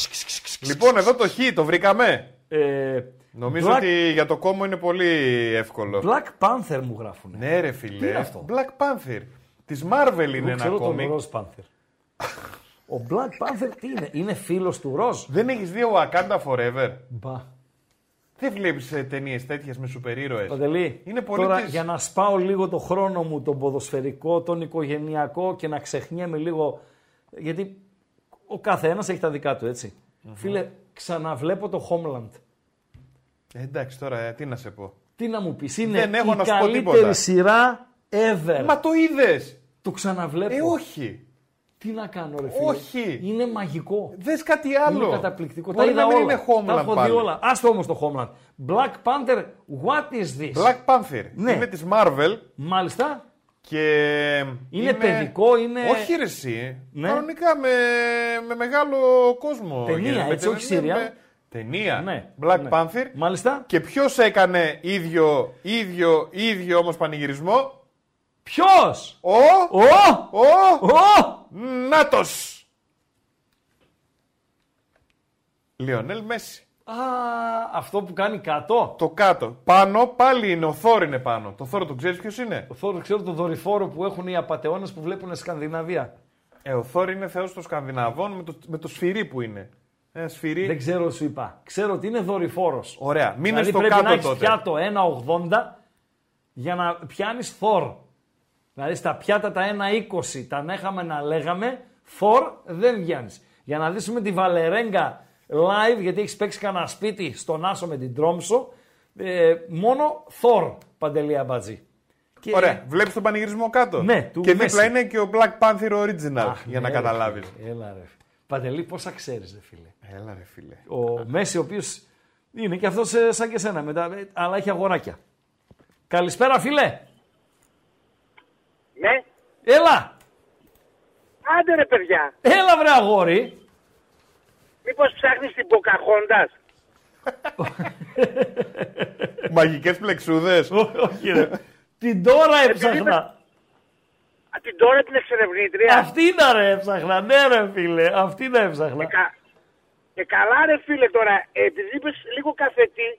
[SPEAKER 5] λοιπόν, εδώ το χ, το βρήκαμε.
[SPEAKER 4] Ε,
[SPEAKER 5] Νομίζω
[SPEAKER 4] Black-
[SPEAKER 5] ότι για το κόμμα είναι πολύ εύκολο.
[SPEAKER 4] Black Panther μου γράφουν.
[SPEAKER 5] Ναι, ρε, φίλε.
[SPEAKER 4] Τι είναι αυτό;
[SPEAKER 5] Black Panther. Της Marvel είναι
[SPEAKER 4] Εγώ
[SPEAKER 5] ένα
[SPEAKER 4] ξέρω τον
[SPEAKER 5] κόμικ.
[SPEAKER 4] Rose Panther. Ο Black Panther τι είναι, είναι φίλος του Ροζ.
[SPEAKER 5] Δεν έχεις δει ο Wakanda Forever;
[SPEAKER 4] Μπα.
[SPEAKER 5] Δεν βλέπεις ταινίες τέτοιες με σούπερ ήρωε.
[SPEAKER 4] Παντελή,
[SPEAKER 5] Είναι πολύ
[SPEAKER 4] τώρα
[SPEAKER 5] της-
[SPEAKER 4] για να σπάω λίγο το χρόνο μου, τον ποδοσφαιρικό, τον οικογενειακό και να ξεχνιέμαι λίγο, γιατί ο καθένας έχει τα δικά του, ετσι Φίλε, ξαναβλέπω το Homeland.
[SPEAKER 5] Ε, εντάξει, τώρα ε, τι να σε πω.
[SPEAKER 4] Τι να μου πεις, είναι
[SPEAKER 5] Δεν έχω
[SPEAKER 4] η
[SPEAKER 5] να σου πω
[SPEAKER 4] καλύτερη
[SPEAKER 5] τίποτα.
[SPEAKER 4] σειρά ever.
[SPEAKER 5] Μα το είδες!
[SPEAKER 4] Το ξαναβλέπω.
[SPEAKER 5] Ε, όχι.
[SPEAKER 4] Τι να κάνω ρε φίλε;
[SPEAKER 5] Όχι.
[SPEAKER 4] Είναι μαγικό.
[SPEAKER 5] Δες κάτι άλλο.
[SPEAKER 4] Είναι καταπληκτικό.
[SPEAKER 5] Μπορεί
[SPEAKER 4] τα είδα
[SPEAKER 5] να μην
[SPEAKER 4] όλα.
[SPEAKER 5] είναι Homeland
[SPEAKER 4] Τα έχω
[SPEAKER 5] πάλι.
[SPEAKER 4] δει όλα. Άστο όμως το Homeland. Black Panther, what is this;
[SPEAKER 5] Black Panther.
[SPEAKER 4] Ναι.
[SPEAKER 5] Είναι της Marvel
[SPEAKER 4] Μάλιστα.
[SPEAKER 5] και.
[SPEAKER 4] Είναι παιδικό, είναι-
[SPEAKER 5] Όχι, ρε, εσύ.
[SPEAKER 4] Ναι.
[SPEAKER 5] Κανονικά με, με μεγάλο κόσμο.
[SPEAKER 4] Ταινία,
[SPEAKER 5] γίνεται.
[SPEAKER 4] έτσι, όχι
[SPEAKER 5] Με-
[SPEAKER 4] serial.
[SPEAKER 5] με- Ταινία.
[SPEAKER 4] Ναι.
[SPEAKER 5] Black
[SPEAKER 4] ναι.
[SPEAKER 5] Panther.
[SPEAKER 4] Μάλιστα.
[SPEAKER 5] Και ποιος έκανε ίδιο, ίδιο, ίδιο όμως πανηγυρισμό;
[SPEAKER 4] Ποιος;
[SPEAKER 5] Ο.
[SPEAKER 4] Ο.
[SPEAKER 5] Ο.
[SPEAKER 4] Ο.
[SPEAKER 5] Νάτος. Λιονέλ Μέση.
[SPEAKER 4] Α, αυτό που κάνει κάτω.
[SPEAKER 5] Το κάτω. Πάνω πάλι είναι ο Θόρ είναι πάνω. Το Θόρ το ξέρεις ποιος είναι;
[SPEAKER 4] Ο Θόρ, ξέρω το δορυφόρο που έχουν οι απαταιώνες που βλέπουν Σκανδιναβία.
[SPEAKER 5] Ε, ο Θόρ είναι θεός των Σκανδιναβών με το, με το σφυρί που είναι. Ένα σφυρί.
[SPEAKER 4] Δεν ξέρω, σου είπα. Ξέρω ότι είναι δορυφόρος.
[SPEAKER 5] Ωραία. Μείνε
[SPEAKER 4] δηλαδή
[SPEAKER 5] στο
[SPEAKER 4] πρέπει
[SPEAKER 5] κάτω
[SPEAKER 4] να έχεις
[SPEAKER 5] τότε.
[SPEAKER 4] πιάτο 1,80 για να πιάνεις Θόρ. Δηλαδή στα πιάτα τα 1,20 τα έχαμε να λέγαμε, Θόρ δεν βγαίνεις. Για να δεις με τη Βαλερέγκα live, γιατί έχεις παίξει κανένα σπίτι στον Άσο με την Τρόμσο, ε, μόνο Θόρ, Παντελή Αμπατζή. Και-
[SPEAKER 5] Ωραία. Βλέπεις τον πανηγυρισμό κάτω;
[SPEAKER 4] Ναι, του
[SPEAKER 5] Και δίπλα
[SPEAKER 4] Μέση.
[SPEAKER 5] είναι και ο Black Panther Original.
[SPEAKER 4] Αχ,
[SPEAKER 5] για να
[SPEAKER 4] ναι, ρε
[SPEAKER 5] καταλάβεις.
[SPEAKER 4] φίλε, Έλα ρε. Παντελή, πόσα ξέρεις ρε φίλε.
[SPEAKER 5] Έλα ρε φίλε.
[SPEAKER 4] Ο Μέση, ο οποίος είναι και αυτός σαν και σένα, μετά, ε, αλλά έχει αγοράκια. Καλησπέρα, φίλε.
[SPEAKER 8] Ναι.
[SPEAKER 4] Έλα.
[SPEAKER 8] Άντε ρε παιδιά.
[SPEAKER 4] Έλα, βρε αγόρι.
[SPEAKER 8] Μήπως ψάχνεις την Ποκαχόντας.
[SPEAKER 5] Μαγικές πλεξούδες.
[SPEAKER 4] Όχι, ρε. Την τώρα έψαχνα.
[SPEAKER 8] Α, την τώρα την εξερευνήτρια.
[SPEAKER 4] Αυτή είναι ρε έψαχνα. Ναι, ρε φίλε. Αυτή είναι έψαχνα.
[SPEAKER 8] Κα- Και καλά ρε φίλε τώρα, ε, επειδή είπες λίγο καφετή,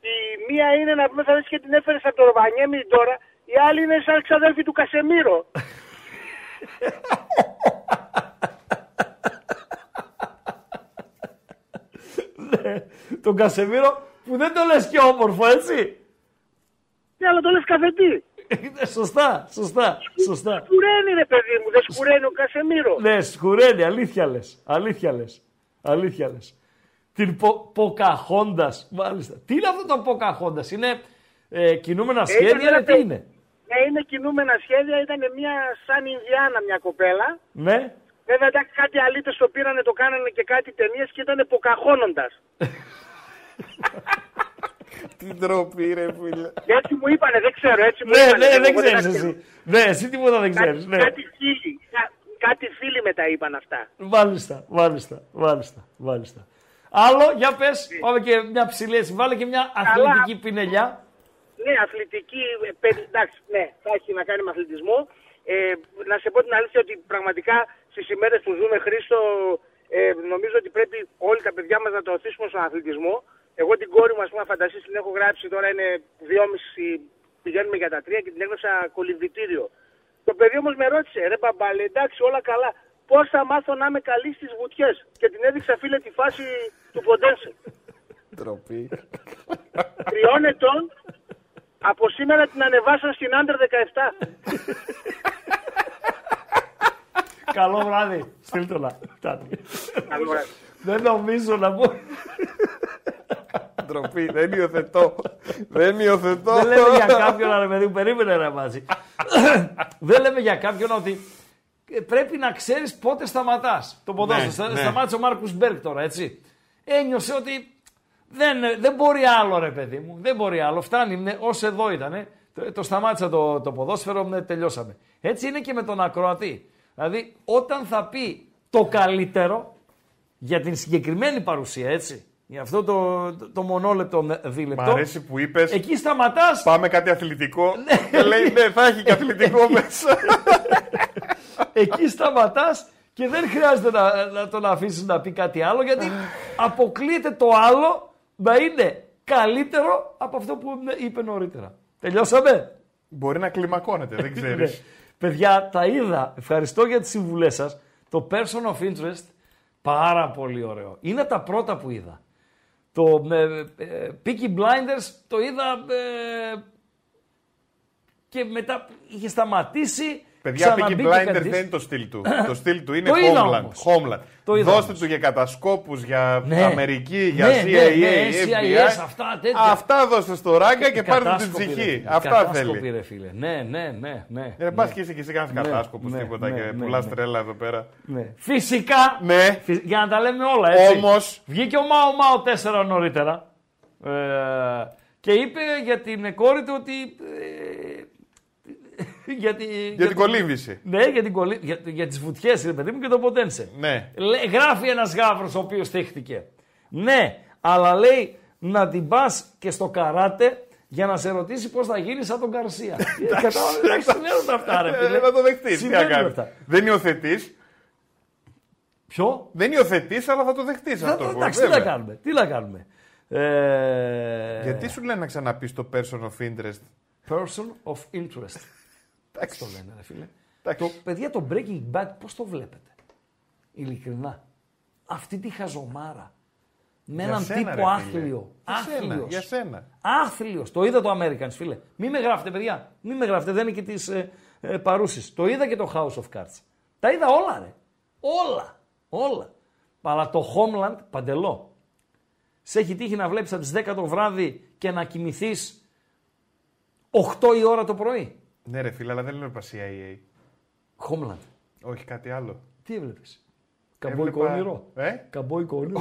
[SPEAKER 8] η μία είναι να πούμε θα δεις και την έφερες από το Ροβανιέμι τώρα, η άλλη είναι σαν ξαδέλφη του Κασεμίρο.
[SPEAKER 4] Τον Κασεμίρο που δεν το λες και όμορφο, έτσι.
[SPEAKER 8] Ναι, αλλά το λες καφετή.
[SPEAKER 4] Ε, σωστά, σωστά, σωστά.
[SPEAKER 8] Σκουραίνει ρε παιδί μου, δεν σκουραίνει ο Κασεμίρο.
[SPEAKER 4] Ναι, σκουραίνει, αλήθεια λες. Αλήθεια λες. Αλήθεια λες. Την πο, Ποκαχόντας, μάλιστα. Τι είναι αυτό το Ποκαχόντας, είναι ε, κινούμενα
[SPEAKER 8] ήταν
[SPEAKER 4] σχέδια,
[SPEAKER 8] ένα
[SPEAKER 4] ρε, τι
[SPEAKER 8] παι-
[SPEAKER 4] είναι;
[SPEAKER 8] Ναι, είναι κινούμενα σχέδια, ήταν μια σαν Ινδιάνα μια κοπέλα.
[SPEAKER 4] Ναι.
[SPEAKER 8] Βέβαια εντάξει, κάτι αλήτες το πήρανε, το κάνανε και κάτι ταινίες και ήταν Ποκαχώνοντας.
[SPEAKER 5] Τι ντροπή, ρε φίλε.
[SPEAKER 8] Έτσι μου είπανε, δεν ξέρω, έτσι μου
[SPEAKER 4] Ναι,
[SPEAKER 8] είπανε.
[SPEAKER 4] ναι,
[SPEAKER 8] εγώ
[SPEAKER 4] δεν
[SPEAKER 8] δεν
[SPEAKER 4] ξέρεις
[SPEAKER 8] τα ξέρω.
[SPEAKER 4] εσύ. Ναι, εσύ τίποτα δεν
[SPEAKER 8] Κάτι,
[SPEAKER 4] ξέρεις. Ναι.
[SPEAKER 8] κάτι φίλοι, κα- κάτι φίλοι με τα είπαν αυτά.
[SPEAKER 4] Μάλιστα, μάλιστα, μάλιστα, μάλιστα. Άλλο, για πες. Πάμε και μια ψηλή έτσι. Βάλε και μια αθλητική πινελιά.
[SPEAKER 8] Ναι, αθλητική. ε, πε- εντάξει, ναι, θα έχει να κάνει με αθλητισμό. Ε, να σε πω την αλήθεια ότι πραγματικά στις ημέρες που ζούμε, Χρήστο, ε, νομίζω ότι πρέπει όλοι τα παιδιά μας να το οθήσουμε στον αθλητισμό. Εγώ την κόρη μου, ας πούμε, φανταστείς, την έχω γράψει τώρα είναι 2,5 πηγαίνουμε για τα τρία και την έγραψα κολυμβητήριο. Το παιδί όμως με ρώτησε, ρε μπαμπάλε, εντάξει, όλα καλά. Πώς θα μάθω να είμαι καλή στις βουτιές; Και την έδειξα, φίλε, τη φάση του Ποντένσε.
[SPEAKER 5] Τροπή.
[SPEAKER 8] Τριών ετών, από σήμερα την ανεβάσαν στην Άντερ 17.
[SPEAKER 4] Καλό βράδυ. Στείλτε να. Τάτι.
[SPEAKER 8] Καλό βράδυ.
[SPEAKER 4] Δεν νομίζω να πω.
[SPEAKER 5] Ντροπή. Δεν υιοθετώ. Δεν υιοθετώ.
[SPEAKER 4] Δεν λέμε για κάποιον, ρε παιδί μου, περίμενε ρε μαζί. Δεν λέμε για κάποιον ότι ε, πρέπει να ξέρεις πότε σταματάς το ποδόσφαιρο.
[SPEAKER 5] Ναι,
[SPEAKER 4] Στα-
[SPEAKER 5] ναι.
[SPEAKER 4] Σταμάτησε ο Μάρκους Μπέρκ τώρα, έτσι. Ένιωσε ότι δεν, δεν μπορεί άλλο, ρε παιδί μου. Δεν μπορεί άλλο. Φτάνει ως εδώ ήταν. Το, το σταμάτησα το, το ποδόσφαιρο, ναι, τελειώσαμε. Έτσι είναι και με τον ακροατή. Δηλαδή, όταν θα πει το καλύτερο για την συγκεκριμένη παρουσία, έτσι. Για αυτό το, το, το μονόλεπτο,
[SPEAKER 5] Μ'
[SPEAKER 4] δίλεπτο.
[SPEAKER 5] αρέσει που είπες.
[SPEAKER 4] Εκεί σταματάς.
[SPEAKER 5] Πάμε κάτι αθλητικό. Και λέει ναι, θα έχει και αθλητικό μέσα.
[SPEAKER 4] Εκεί σταματάς και δεν χρειάζεται να, να τον αφήσεις να πει κάτι άλλο γιατί αποκλείεται το άλλο να είναι καλύτερο από αυτό που είπε νωρίτερα. Τελειώσαμε;
[SPEAKER 5] Μπορεί να κλιμακώνεται, δεν
[SPEAKER 4] Ναι.
[SPEAKER 5] ξέρεις.
[SPEAKER 4] Παιδιά, τα είδα. Ευχαριστώ για τις συμβουλές σας. Το person of interest, πάρα πολύ ωραίο. Είναι τα πρώτα που είδα. Το ε, ε, Peaky Blinders το είδα ε, και μετά είχε σταματήσει.
[SPEAKER 5] Παιδιά, Peaky
[SPEAKER 4] ξαναμπήκε
[SPEAKER 5] Blinders
[SPEAKER 4] κανείς.
[SPEAKER 5] δεν είναι το στυλ του. το στυλ του είναι
[SPEAKER 4] Το είδα
[SPEAKER 5] Homeland.
[SPEAKER 4] όμως.
[SPEAKER 5] Homeland.
[SPEAKER 4] Το είδα
[SPEAKER 5] Δώστε
[SPEAKER 4] όμως.
[SPEAKER 5] του για κατασκόπους, για
[SPEAKER 4] Ναι.
[SPEAKER 5] Αμερική, για
[SPEAKER 4] Ναι,
[SPEAKER 5] CIA,
[SPEAKER 4] ναι, ναι,
[SPEAKER 5] FBI.
[SPEAKER 4] CIS, αυτά, τέτοια.
[SPEAKER 5] Αυτά δώστε στο ράγκα και πάρτε την
[SPEAKER 4] Κατάσκοπη, ρε
[SPEAKER 5] ψυχή.
[SPEAKER 4] φίλε.
[SPEAKER 5] Αυτά
[SPEAKER 4] Κατάσκοπη,
[SPEAKER 5] θέλει.
[SPEAKER 4] ρε φίλε. Ναι, ναι, ναι. ναι,
[SPEAKER 5] Δεν
[SPEAKER 4] ναι.
[SPEAKER 5] πα και είσαι και εσύ κανένα
[SPEAKER 4] Ναι,
[SPEAKER 5] κατάσκοπος
[SPEAKER 4] ναι,
[SPEAKER 5] τίποτα
[SPEAKER 4] ναι,
[SPEAKER 5] και
[SPEAKER 4] ναι,
[SPEAKER 5] πουλάς
[SPEAKER 4] ναι.
[SPEAKER 5] τρέλα εδώ πέρα.
[SPEAKER 4] Ναι. Φυσικά,
[SPEAKER 5] Ναι.
[SPEAKER 4] φυ- για να τα λέμε όλα έτσι.
[SPEAKER 5] Όμως-
[SPEAKER 4] Βγήκε ο Μάο Μάο 4 νωρίτερα ε, και είπε για την κόρη του ότι... Ε, για, τη-
[SPEAKER 5] Για την κολύμβηση.
[SPEAKER 4] Ναι, για, την κολλή, για, για τις βουτιές, ρε παιδί μου, και το ποτένσε.
[SPEAKER 5] Ναι.
[SPEAKER 4] Λέ- γράφει ένας γάβρος ο οποίος θύχτηκε. Ναι, αλλά λέει να την πας και στο καράτε για να σε ρωτήσει πώς θα γίνεις σαν τον Καρσία. Ε, Κατάλαβες, εντάξει, συμβαίνουν αυτά, ρε φίλε.
[SPEAKER 5] Ε, Να το δεχτείς. Τι να
[SPEAKER 4] Συμβαίνουν
[SPEAKER 5] κάνεις.
[SPEAKER 4] αυτά.
[SPEAKER 5] Δεν υιοθετείς.
[SPEAKER 4] Ποιο;
[SPEAKER 5] Δεν υιοθετείς, αλλά θα το δεχτείς
[SPEAKER 4] Θα
[SPEAKER 5] αυτό.
[SPEAKER 4] το-
[SPEAKER 5] που-
[SPEAKER 4] Εντάξει, τι να
[SPEAKER 5] βέβαια.
[SPEAKER 4] κάνουμε. Τι να κάνουμε. Ε,
[SPEAKER 5] Γιατί σου λένε να ξαναπείς το person of interest;
[SPEAKER 4] Person of interest.
[SPEAKER 5] Εντάξει.
[SPEAKER 4] το λένε, ρε φίλε.
[SPEAKER 5] Εντάξει.
[SPEAKER 4] Το, παιδιά, το Breaking Bad πώς το βλέπετε. Ειλικρινά; Αυτή τη χαζομάρα. Με
[SPEAKER 5] Για
[SPEAKER 4] έναν
[SPEAKER 5] σένα,
[SPEAKER 4] τύπο
[SPEAKER 5] ρε φίλε.
[SPEAKER 4] άθλιο.
[SPEAKER 5] Για σένα,
[SPEAKER 4] Άθλιος.
[SPEAKER 5] για σένα.
[SPEAKER 4] Άθλιος. Το είδα το Americans, φίλε. Μην με γράφετε, παιδιά. Μην με γράφετε. Δεν είναι και τις ε, ε, παρούσεις. Το είδα και το House of Cards. Τα είδα όλα, ρε. Όλα. Όλα. Αλλά το Homeland, παντελώ. Σε έχει τύχει να βλέπεις από τις 10 το βράδυ και να κοιμηθείς 8 η ώρα το πρωί.
[SPEAKER 5] Ναι, ρε φίλε, αλλά δεν λέω CIA.
[SPEAKER 4] Homeland.
[SPEAKER 5] Όχι κάτι άλλο.
[SPEAKER 4] Τι έβλεπες; Καμπόικο
[SPEAKER 5] Έβλεπα-
[SPEAKER 4] όνειρο;
[SPEAKER 5] Ε;
[SPEAKER 4] Καμπόικο όνειρο.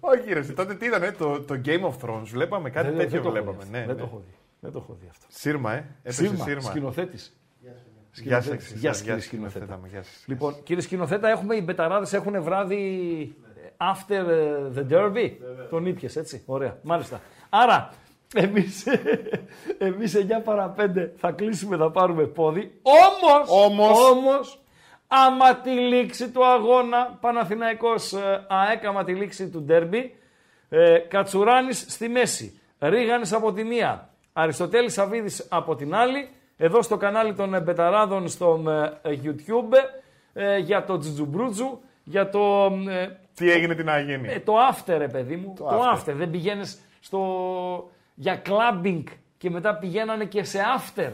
[SPEAKER 5] Όχι, ρε, εσύ, τότε τι ήταν, ε, το, το Game of Thrones. Βλέπαμε κάτι
[SPEAKER 4] Δεν-
[SPEAKER 5] τέτοιο.
[SPEAKER 4] δεν το έχω
[SPEAKER 5] βλέπαμε.
[SPEAKER 4] δει.
[SPEAKER 5] Ναι,
[SPEAKER 4] Δεν
[SPEAKER 5] ναι.
[SPEAKER 4] το έχω δει. Δεν το έχω δει αυτό.
[SPEAKER 5] Σύρμα, ε. Έπεσε
[SPEAKER 4] Σύρμα,
[SPEAKER 5] σύρμα.
[SPEAKER 4] σκηνοθέτης.
[SPEAKER 5] Γεια σας,
[SPEAKER 4] Σκηνοθέτης. Γεια σας, κύριε σκηνοθέτα.
[SPEAKER 5] σκηνοθέτα. μου, γεια σας.
[SPEAKER 4] Λοιπόν, κύριε σκηνοθέτα, έχουμε, οι μπεταράδες έχουν βράδυ after ε, the derby. Τον ήπιες, έτσι. Ωραία, μάλιστα. Άρα, εμείς, εμείς 9 παρα 5 θα κλείσουμε, θα πάρουμε πόδι. Όμως,
[SPEAKER 5] Όμως.
[SPEAKER 4] όμως άμα τη λήξη του αγώνα, Παναθηναϊκός ε, ΑΕΚ, άμα τη λήξη του derby, ε, Κατσουράνης στη μέση, Ρίγανης από τη μία, Αριστοτέλης Σαββίδης από την άλλη, εδώ στο κανάλι των ε, Μπεταράδων στο ε, YouTube, ε, για το Τζουτζουμπρούτζου, για το, ε,
[SPEAKER 5] Τι έγινε την να γίνει.
[SPEAKER 4] ε, το after, ρε παιδί μου. Το,
[SPEAKER 5] after.
[SPEAKER 4] after. Δεν πηγαίνεις στο... για clubbing και μετά πηγαίνανε και σε after.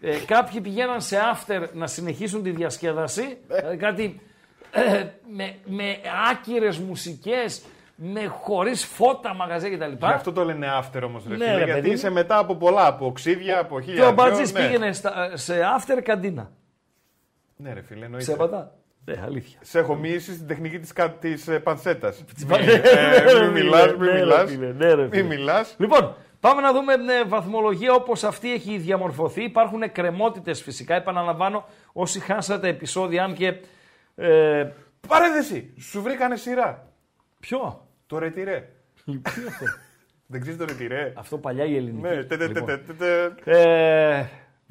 [SPEAKER 4] ε, κάποιοι πηγαίναν σε after να συνεχίσουν τη διασκέδαση. δηλαδή κάτι ε, με, με άκυρες μουσικές, με χωρίς φώτα μαγαζέ κτλ.
[SPEAKER 5] Γι' αυτό το λένε after όμως, ρε
[SPEAKER 4] Ναι,
[SPEAKER 5] φίλε.
[SPEAKER 4] ρε,
[SPEAKER 5] γιατί
[SPEAKER 4] παιδί μου.
[SPEAKER 5] είσαι μετά από πολλά, από οξύδια, από
[SPEAKER 4] Και
[SPEAKER 5] χίλια.
[SPEAKER 4] ο Μπάτζης
[SPEAKER 5] δυο, ναι.
[SPEAKER 4] πήγαινε στα- σε after καντίνα.
[SPEAKER 5] Ναι, ρε φίλε, εννοείται.
[SPEAKER 4] Ψέματα. Ναι, αλήθεια.
[SPEAKER 5] Σε έχω μοιήσει στην τεχνική της, κα- της ε, πανσέτας.
[SPEAKER 4] Ναι,
[SPEAKER 5] Ε,
[SPEAKER 4] ρε
[SPEAKER 5] Μην μιλάς,
[SPEAKER 4] φίλε,
[SPEAKER 5] μην
[SPEAKER 4] ναι, ρε
[SPEAKER 5] μιλάς.
[SPEAKER 4] φίλε, ναι, ρε φίλε.
[SPEAKER 5] Μην μιλάς.
[SPEAKER 4] Λοιπόν, Πάμε να δούμε ε, βαθμολογία όπως αυτή έχει διαμορφωθεί. Υπάρχουν εκκρεμότητες φυσικά. Επαναλαμβάνω, όσοι χάσατε επεισόδια, αν και... Ε,
[SPEAKER 5] Παρένθεση, σου βρήκανε σειρά.
[SPEAKER 4] ποιο;
[SPEAKER 5] Το Ρετιρέ.
[SPEAKER 4] Ποιο αυτό;
[SPEAKER 5] Δεν ξέρεις το Ρετιρέ.
[SPEAKER 4] αυτό παλιά η ελληνική.
[SPEAKER 5] Ναι,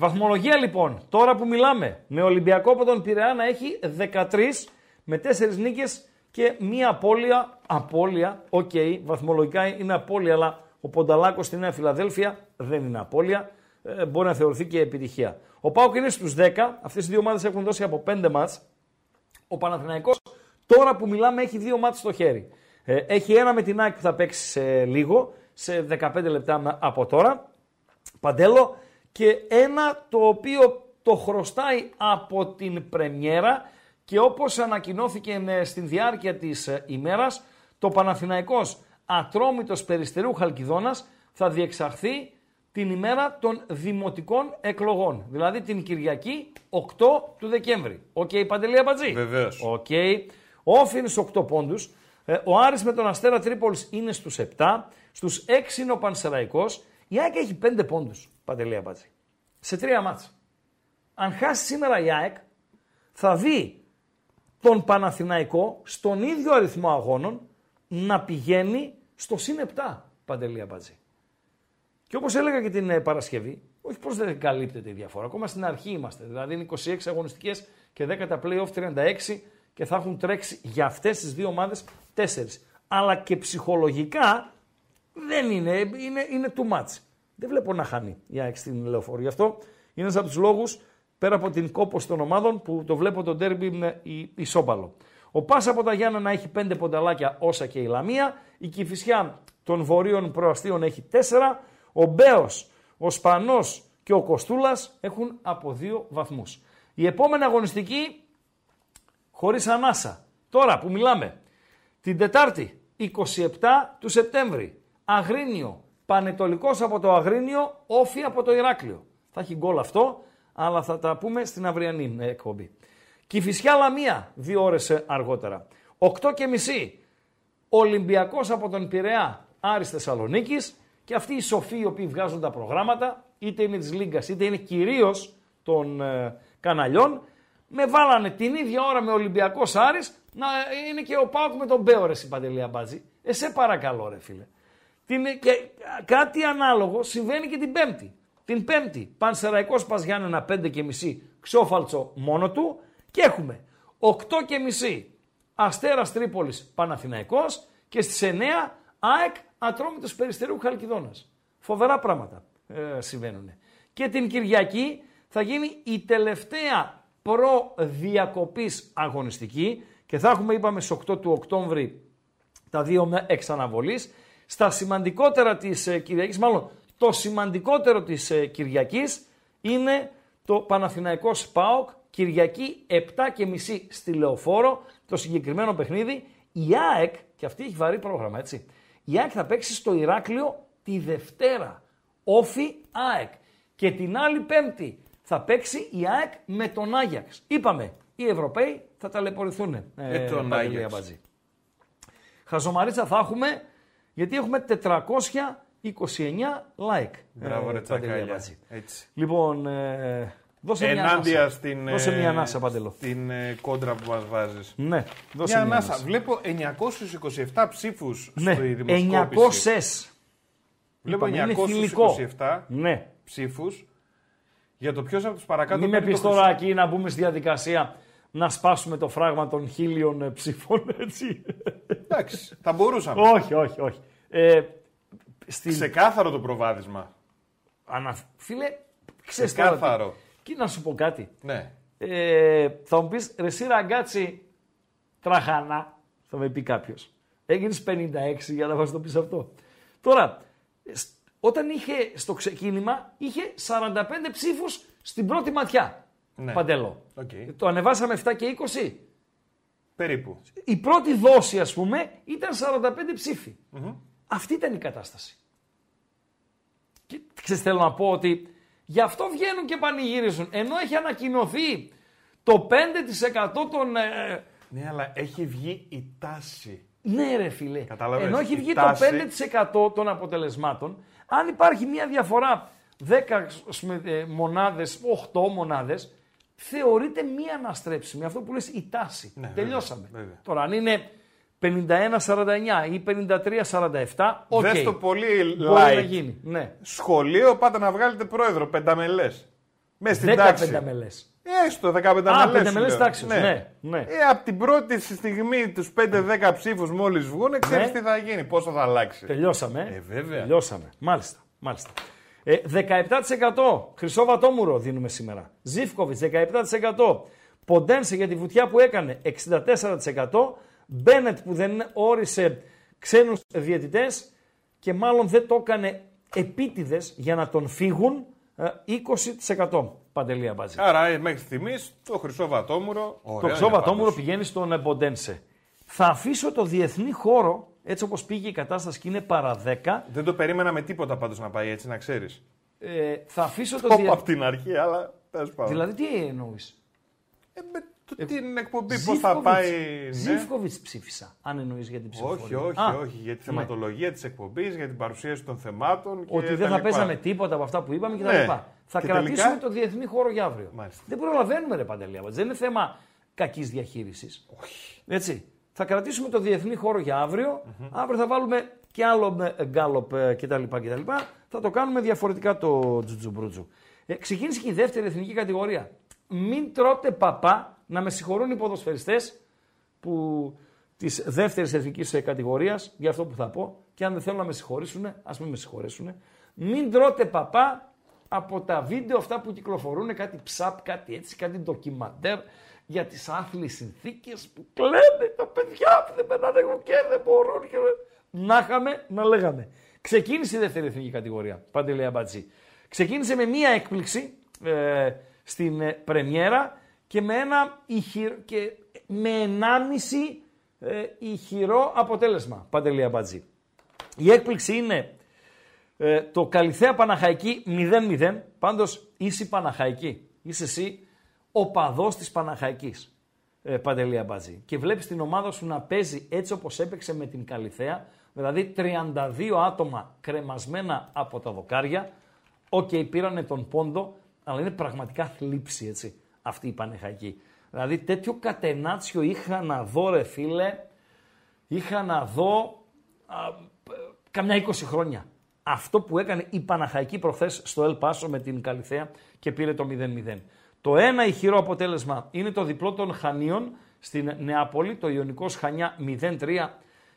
[SPEAKER 5] τε, τε, τε,
[SPEAKER 4] Λοιπόν.
[SPEAKER 5] τε, τε, τε.
[SPEAKER 4] Ε, βαθμολογία λοιπόν, τώρα που μιλάμε, με Ολυμπιακό από τον Πειραιά να έχει 13 με 4 νίκες και μία απώλεια. Απώλεια, οκ, βαθμολογικά είναι απώλεια, αλλά ο Πονταλάκος στη Νέα Φιλαδέλφια δεν είναι απώλεια. Ε, μπορεί να θεωρηθεί και επιτυχία. Ο Πάουκ είναι στους 10, αυτές οι δύο ομάδες έχουν δώσει από 5 μάτς. Ο Παναθηναϊκός τώρα που μιλάμε έχει δύο μάτς στο χέρι. Ε, έχει ένα με την ΑΕΚ που θα παίξει σε λίγο, σε 15 λεπτά με- από τώρα. Παντέλο και ένα το οποίο το χρωστάει από την πρεμιέρα και όπως ανακοινώθηκε ε, στην διάρκεια της ε, ημέρας το Παναθηναϊκός Ατρόμητος Περιστερού Χαλκιδόνας θα διεξαχθεί την ημέρα των δημοτικών εκλογών, δηλαδή την Κυριακή 8 του Δεκέμβρη. Οκ, Παντελή Αμπατζή;
[SPEAKER 5] Βεβαίως.
[SPEAKER 4] Οκ. Ο ΟΦΗ είναι στους 8 πόντους. Ε, ο Άρης με τον Αστέρα Τρίπολης είναι στους 7. Στους 6 είναι ο Πανσεραϊκός. Η ΑΕΚ έχει 5 πόντους, Παντελή Αμπατζή. Σε τρία μάτς. Αν χάσει σήμερα η ΑΕΚ, θα δει τον Παναθηναϊκό στον ίδιο αριθμό αγώνων να πηγαίνει στο συν 7, Παντελή Αμπατζή. Και όπως έλεγα και την ε, Παρασκευή, όχι πως δεν καλύπτεται η διαφορά, ακόμα στην αρχή είμαστε. Δηλαδή είναι 26 αγωνιστικές και 10 τα play-off 36 και θα έχουν τρέξει για αυτές τις δύο ομάδες 4. Αλλά και ψυχολογικά δεν είναι, είναι, είναι too much. Δεν βλέπω να χάνει η ΑΕΚ στην λεωφόρο. Γι' αυτό είναι ένας από τους λόγους, πέρα από την κόπωση των ομάδων, που το βλέπω το ντέρμπι με η- ισόπαλο. Ο Πάσα από τα Γιάννα έχει πέντε πονταλάκια όσα και η Λαμία. Η Κηφισιά των Βορείων Προαστίων έχει τέσσερα. Ο Μπέος, ο Σπανός και ο Κοστούλας έχουν από δύο βαθμούς. Η επόμενη αγωνιστική χωρίς ανάσα. Τώρα που μιλάμε, την Τετάρτη 27 του Σεπτέμβρη, Αγρίνιο, Πανετολικός από το Αγρίνιο, Όφη από το Ηράκλειο. Θα έχει γκολ αυτό, αλλά θα τα πούμε στην αυριανή ε, εκπομπή. Κηφισιά Λαμία, δύο ώρες ε, αργότερα. 8 και μισή, Ολυμπιακός από τον Πειραιά, Άρης Θεσσαλονίκης και αυτοί οι σοφοί οι οποίοι βγάζουν τα προγράμματα, είτε είναι της Λίγκας είτε είναι κυρίως των ε, καναλιών, με βάλανε την ίδια ώρα με Ολυμπιακός Άρης να ε, είναι και ο Πάουκ με τον Μπέο ρε Παντελία Μπάτζη. Ε, σε παρακαλώ ρε φίλε. Την, και α, κάτι ανάλογο συμβαίνει και την Πέμπτη. Την Πέμπτη, Πανσεραϊκός Πας Γιάννενα 5 και μισή, Ξόφαλτσο μόνο του και έχουμε 8 και μισή Αστέρας Τρίπολης Παναθηναϊκός και στις 9 ΑΕΚ Ατρόμητος Περιστερίου Χαλκιδόνας. Φοβερά πράγματα ε, συμβαίνουν. Και την Κυριακή θα γίνει η τελευταία προδιακοπής αγωνιστική και θα έχουμε είπαμε στις 8 του Οκτώβρη τα δύο με εξαναβολής. Στα σημαντικότερα της ε, Κυριακής, μάλλον το σημαντικότερο της ε, Κυριακής είναι το Παναθηναϊκός ΣΠΑΟΚ Κυριακή 7 και μισή στη Λεωφόρο, το συγκεκριμένο παιχνίδι. Η ΑΕΚ, και αυτή έχει βαρύ πρόγραμμα έτσι, η ΑΕΚ θα παίξει στο Ηράκλειο τη Δευτέρα. Όφι ΑΕΚ. Και την άλλη Πέμπτη θα παίξει η ΑΕΚ με τον Άγιαξ. Είπαμε, οι Ευρωπαίοι θα ταλαιπωρηθούν. Ε,
[SPEAKER 5] Με τον
[SPEAKER 4] Παντελή
[SPEAKER 5] Άγιαξ.
[SPEAKER 4] Αμπατζή. Χαζομαρίτσα θα έχουμε, γιατί έχουμε 429 like.
[SPEAKER 5] Μπράβο,
[SPEAKER 4] ε,
[SPEAKER 5] ρε
[SPEAKER 4] Παντελή
[SPEAKER 5] τσακάλια.
[SPEAKER 4] Αμπατζή.
[SPEAKER 5] Έτσι.
[SPEAKER 4] Λοιπόν, ε, δώσε μια
[SPEAKER 5] Ενάντια
[SPEAKER 4] ανάσα.
[SPEAKER 5] στην,
[SPEAKER 4] Δώσε
[SPEAKER 5] ε,
[SPEAKER 4] μια ανάσα, Παντελό.
[SPEAKER 5] στην ε, κόντρα που μας βάζεις.
[SPEAKER 4] Ναι, δώσε
[SPEAKER 5] Μια
[SPEAKER 4] μια
[SPEAKER 5] ανάσα.
[SPEAKER 4] ανάσα.
[SPEAKER 5] Βλέπω 927 ψήφους
[SPEAKER 4] Ναι,
[SPEAKER 5] στη δημοσκόπηση.
[SPEAKER 4] 900.
[SPEAKER 5] Βλέπω
[SPEAKER 4] Είπαμε, είναι θηλυκό.
[SPEAKER 5] 927
[SPEAKER 4] Ναι.
[SPEAKER 5] ψήφους για το ποιος από τους παρακάτω
[SPEAKER 4] Μην με
[SPEAKER 5] παίρνει
[SPEAKER 4] πεις
[SPEAKER 5] το
[SPEAKER 4] τώρα
[SPEAKER 5] χρυσό.
[SPEAKER 4] εκεί να μπούμε στη διαδικασία να σπάσουμε το φράγμα των χίλιων ε, ψήφων, έτσι.
[SPEAKER 5] Εντάξει, θα μπορούσαμε.
[SPEAKER 4] όχι, όχι, όχι. Ε, στην...
[SPEAKER 5] Ξεκάθαρο το προβάδισμα.
[SPEAKER 4] Ανα... Φίλε, ξέρεις τώρα τι-
[SPEAKER 5] Ξεκάθαρο.
[SPEAKER 4] Και να σου πω κάτι.
[SPEAKER 5] Ναι.
[SPEAKER 4] Ε, θα μου πεις, ρε εσύ ραγκάτσι τραχανά, θα με πει κάποιος. Έγινες 56 για να μας το πεις αυτό. Τώρα, σ- όταν είχε στο ξεκίνημα, είχε 45 ψήφους στην πρώτη ματιά.
[SPEAKER 5] Ναι.
[SPEAKER 4] Παντελό.
[SPEAKER 5] Οκ.
[SPEAKER 4] Το ανεβάσαμε 7 και 20.
[SPEAKER 5] Περίπου.
[SPEAKER 4] Η πρώτη δόση, ας πούμε, ήταν 45 ψηφοι Αυτή ήταν η κατάσταση. Και ξέρεις, θέλω να πω ότι γι' αυτό βγαίνουν και πανηγυρίζουν. Ενώ έχει ανακοινωθεί το 5% των... ε,
[SPEAKER 5] Ναι, αλλά έχει βγει η τάση.
[SPEAKER 4] Ναι, ρε φίλε.
[SPEAKER 5] Καταλαβες,
[SPEAKER 4] Ενώ έχει
[SPEAKER 5] η
[SPEAKER 4] βγει
[SPEAKER 5] τάση-
[SPEAKER 4] το 5% των αποτελεσμάτων, αν υπάρχει μια διαφορά 10 ε, μονάδες, 8 μονάδες, θεωρείται μη αναστρέψιμη. Αυτό που λες η τάση.
[SPEAKER 5] Ναι,
[SPEAKER 4] Τελειώσαμε.
[SPEAKER 5] βέβαια, βέβαια.
[SPEAKER 4] Τώρα, αν είναι 51-49 ή 53-47, οκ.
[SPEAKER 5] Δες το πολύ
[SPEAKER 4] Μπορεί να
[SPEAKER 5] light.
[SPEAKER 4] γίνει. Ναι.
[SPEAKER 5] Σχολείο πάτε να βγάλετε πρόεδρο, πενταμελές. Μέσα στην
[SPEAKER 4] 10
[SPEAKER 5] τάξη.
[SPEAKER 4] πενταμελές.
[SPEAKER 5] Έστω 15
[SPEAKER 4] Α,
[SPEAKER 5] μελές.
[SPEAKER 4] πενταμελές
[SPEAKER 5] σου λέω.
[SPEAKER 4] τάξης, ναι, ναι.
[SPEAKER 5] Ε, από την πρώτη στιγμή τους 5-10 ψήφους μόλις βγουν, ξέρεις
[SPEAKER 4] Ναι.
[SPEAKER 5] τι θα γίνει, πόσο θα αλλάξει.
[SPEAKER 4] Τελειώσαμε.
[SPEAKER 5] Ε, βέβαια.
[SPEAKER 4] Τελειώσαμε. Μάλιστα. Μάλιστα. Ε, 17% Χρυσό Βατόμουρο δίνουμε σήμερα. Ζήφκοβιτς 17%. Ποντένσε για τη βουτιά που έκανε 64%. Μπένετ που δεν όρισε ξένους διαιτητές και μάλλον δεν το έκανε επίτηδες για να τον φύγουν ε, 20% Παντελή Αμπάτζη.
[SPEAKER 5] Άρα ε, μέχρι στιγμής το χρυσό βατόμουρο.
[SPEAKER 4] Το
[SPEAKER 5] ωραία
[SPEAKER 4] Χρυσό
[SPEAKER 5] είναι
[SPEAKER 4] Βατόμουρο
[SPEAKER 5] πάντως.
[SPEAKER 4] πηγαίνει στον ε, Ποντένσε. Θα αφήσω το διεθνή χώρο, έτσι όπως πήγε η κατάσταση και είναι παρά 10,
[SPEAKER 5] Δεν το περίμενα με τίποτα πάντως να πάει έτσι, να ξέρεις.
[SPEAKER 4] ε, θα αφήσω το
[SPEAKER 5] Όπα
[SPEAKER 4] διεθνή...
[SPEAKER 5] από την αρχή, αλλά τέλος πάντων.
[SPEAKER 4] Δηλαδή τι εννοείς;
[SPEAKER 5] Ε, με το, την εκπομπή πώς θα πάει. ναι.
[SPEAKER 4] Ζήφκοβιτς ψήφισα, αν εννοείς για την ψηφοφορία.
[SPEAKER 5] Όχι, όχι,
[SPEAKER 4] Α,
[SPEAKER 5] όχι. Για τη
[SPEAKER 4] ναι.
[SPEAKER 5] θεματολογία της εκπομπής, για την παρουσίαση των θεμάτων. Και
[SPEAKER 4] Ότι
[SPEAKER 5] τα
[SPEAKER 4] δεν θα
[SPEAKER 5] λοιπά.
[SPEAKER 4] παίζαμε τίποτα από αυτά που είπαμε κτλ.
[SPEAKER 5] Ναι.
[SPEAKER 4] Θα
[SPEAKER 5] Και
[SPEAKER 4] κρατήσουμε
[SPEAKER 5] τελικά;
[SPEAKER 4] το διεθνή χώρο για αύριο.
[SPEAKER 5] Μάλιστα.
[SPEAKER 4] Δεν προλαβαίνουμε, ρε Παντελή. Αμπατζή. Δεν είναι θέμα κακής διαχείρισης. Όχι. Έτσι. Θα κρατήσουμε το διεθνή χώρο για αυριο Αύριο θα βάλουμε και άλλο με γκάλοπ ε, κτλ, κτλ. Θα το κάνουμε διαφορετικά το τζουτζουμπρούτζου. Ε, ξεκίνησε και η δεύτερη εθνική κατηγορία. Μην τρώτε παπά να με συγχωρούν οι ποδοσφαιριστές που της δεύτερης εθνικής κατηγορίας, για αυτό που θα πω, και αν δεν θέλουν να με συγχωρήσουν, ας μην με συγχωρήσουν. Μην τρώτε παπά από τα βίντεο αυτά που κυκλοφορούν, κάτι ψαπ, κάτι έτσι, κάτι ντοκιμαντέρ για τις άθλιες συνθήκες που κλαίνε τα παιδιά που δεν περνάνε και δεν μπορούν. Και... Να είχαμε, να λέγαμε. Ξεκίνησε η δεύτερη εθνική κατηγορία, Παντελέα Μπατζή. Ξεκίνησε με μία έκπληξη ε, στην ε, πρεμιέρα και με ένα ηχηρό, και με 1,5 ε, ηχηρό αποτέλεσμα, Παντελία Μπατζή. Η έκπληξη είναι ε, το Καλυθέα Παναχαϊκή 0-0, πάντως είσαι Παναχαϊκή. Είσαι εσύ ο παδός της Παναχαϊκής, ε, Παντελή Αμπατζή. Και βλέπεις την ομάδα σου να παίζει έτσι όπως έπαιξε με την Καλλιθέα, δηλαδή 32 άτομα κρεμασμένα από τα δοκάρια. Οκ, πήρανε τον πόντο, αλλά είναι πραγματικά θλίψη, έτσι, αυτή η Παναχαϊκή. Δηλαδή τέτοιο κατενάτσιο είχα να δω, ρε φίλε, είχα να δω α, π- καμιά 20 χρόνια. Αυτό που έκανε η Παναχαϊκή προχθές στο Ελ Πάσο με την Καλλιθέα και πήρε το 0-0. Το ένα ηχηρό αποτέλεσμα είναι το διπλό των Χανίων στην Νεάπολη, το Ιωνικός Χανιά 0-3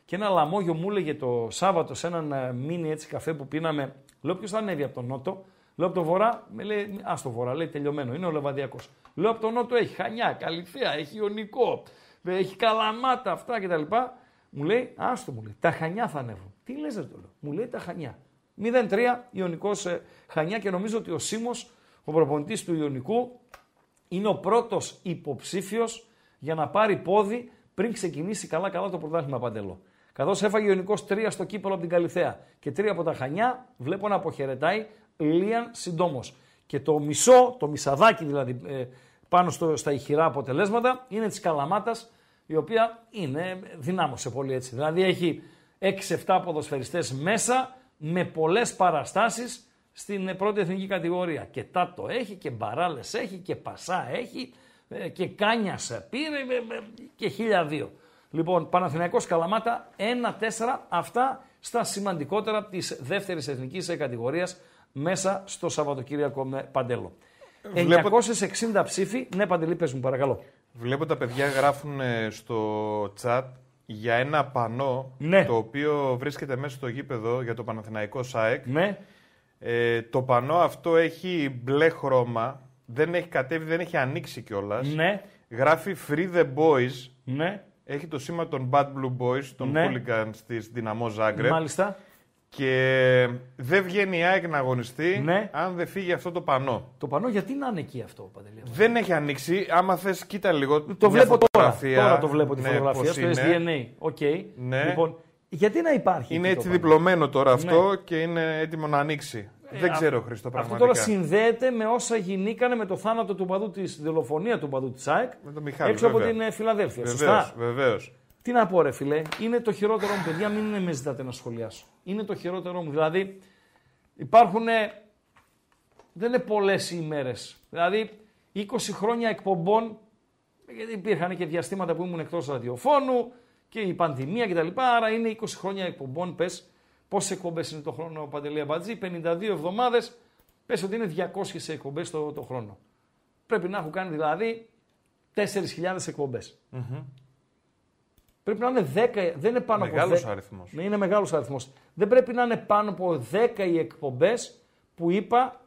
[SPEAKER 4] και ένα λαμόγιο μου έλεγε το Σάββατο σε έναν ε, μίνι έτσι καφέ που πίναμε. Λέω ποιος θα ανέβει από τον Νότο; Λέω από τον Βορρά, με λέει, ας το Βορρά, λέει τελειωμένο, είναι ο Λεβαδιακός. Λέω από τον Νότο έχει Χανιά, Καλυθέα, έχει Ιωνικό, έχει Καλαμάτα, αυτά κτλ. Μου λέει, άστο μου λέει, τα Χανιά θα ανέβουν. Τι λες ρε το λέω, μου λέει τα Χανιά. 0-3 Ιωνικός ε, Χανιά και νομίζω ότι ο Σίμος, ο προπονητής του Ιωνικού, είναι ο πρώτος υποψήφιος για να πάρει πόδι πριν ξεκινήσει καλά-καλά το πρωτάθλημα Παντελό. Καθώς έφαγε ο Ιωνικός 3 στο κύπελο από την Καλυθέα και 3 από τα Χανιά, βλέπω να αποχαιρετάει Λίαν συντόμω. Και το μισό, το μισαδάκι δηλαδή ε, πάνω στο, στα ηχηρά αποτελέσματα είναι της Καλαμάτας, η οποία είναι δυνάμωσε πολύ έτσι. Δηλαδή έχει 6-7 ποδοσφαιριστές μέσα με πολλές παραστάσεις στην πρώτη εθνική κατηγορία. Και Τάτο έχει και Μπαράλες έχει και Πασά έχει ε, και Κάνιας πήρε ε, ε, και 1002. Λοιπόν, Παναθηναϊκός Καλαμάτα 1-4 αυτά στα σημαντικότερα της δεύτερης εθνικής κατηγορίας μέσα στο Σαββατοκύριακο με Παντέλο.
[SPEAKER 5] Βλέπω-
[SPEAKER 4] 960 ψήφοι. Ναι, Παντελή, πες μου παρακαλώ.
[SPEAKER 5] Βλέπω τα παιδιά γράφουν ε, στο chat για ένα πανό
[SPEAKER 4] Ναι.
[SPEAKER 5] το οποίο βρίσκεται μέσα στο γήπεδο για το Παναθηναϊκό ΣΑΕΚ.
[SPEAKER 4] Ναι.
[SPEAKER 5] Ε, το πανό αυτό έχει μπλε χρώμα, δεν έχει κατέβει, δεν έχει ανοίξει κιόλας.
[SPEAKER 4] Ναι.
[SPEAKER 5] Γράφει Free the Boys.
[SPEAKER 4] Ναι.
[SPEAKER 5] Έχει το σήμα των Bad Blue Boys, των
[SPEAKER 4] Ναι.
[SPEAKER 5] hooligans της Δυναμό Ζάγκρεπ.
[SPEAKER 4] Μάλιστα.
[SPEAKER 5] Και δεν βγαίνει η ΑΕΚ να αγωνιστεί
[SPEAKER 4] Ναι.
[SPEAKER 5] αν δεν φύγει αυτό το πανό.
[SPEAKER 4] Το πανό γιατί να είναι εκεί αυτό, Παντελή;
[SPEAKER 5] Δεν έχει ανοίξει. Άμα θες, κοίτα λίγο.
[SPEAKER 4] Το
[SPEAKER 5] μια
[SPEAKER 4] βλέπω τώρα.
[SPEAKER 5] φωτογραφία.
[SPEAKER 4] Τώρα το βλέπω τη
[SPEAKER 5] Ναι,
[SPEAKER 4] φωτογραφία
[SPEAKER 5] πώς
[SPEAKER 4] στο
[SPEAKER 5] είναι.
[SPEAKER 4] SDNA. OK.
[SPEAKER 5] Ναι.
[SPEAKER 4] Λοιπόν, γιατί να υπάρχει.
[SPEAKER 5] Είναι
[SPEAKER 4] εκεί
[SPEAKER 5] έτσι
[SPEAKER 4] το πανό;
[SPEAKER 5] διπλωμένο τώρα αυτό
[SPEAKER 4] Ναι.
[SPEAKER 5] και είναι έτοιμο να ανοίξει. Δεν
[SPEAKER 4] Α-
[SPEAKER 5] ξέρω, Χρήστο,
[SPEAKER 4] Αυτό
[SPEAKER 5] πραγματικά.
[SPEAKER 4] τώρα συνδέεται με όσα γινήκανε με το θάνατο του οπαδού τη δολοφονία του οπαδού της ΑΕΚ
[SPEAKER 5] Με τον Μιχάλη,
[SPEAKER 4] έξω από
[SPEAKER 5] βέβαια.
[SPEAKER 4] την ε, Φιλαδέλφια.
[SPEAKER 5] Βεβαίως,
[SPEAKER 4] Σωστά;
[SPEAKER 5] βεβαίως.
[SPEAKER 4] Τι να πω, ρε φίλε, είναι το χειρότερό μου, παιδιά, μην με ζητάτε να σχολιάσω. Είναι το χειρότερό μου. Δηλαδή, υπάρχουν. Δεν είναι πολλές οι ημέρες. Δηλαδή, 20 χρόνια εκπομπών, γιατί υπήρχαν και διαστήματα που ήμουν εκτός ραδιοφώνου και η πανδημία κτλ. Άρα είναι 20 χρόνια εκπομπών, πες. Πόσες εκπομπές είναι το χρόνο, Παντελή Αμπατζή, 52 εβδομάδες, πες ότι είναι 200 εκπομπές το, το χρόνο. Πρέπει να έχω κάνει δηλαδή 4.000 εκπομπε Πρέπει να είναι 10, δεν είναι πάνω
[SPEAKER 5] Μεγάλος
[SPEAKER 4] από 10.
[SPEAKER 5] αριθμός.
[SPEAKER 4] Ναι, είναι μεγάλος αριθμός. Δεν πρέπει να είναι πάνω από 10 οι εκπομπές που είπα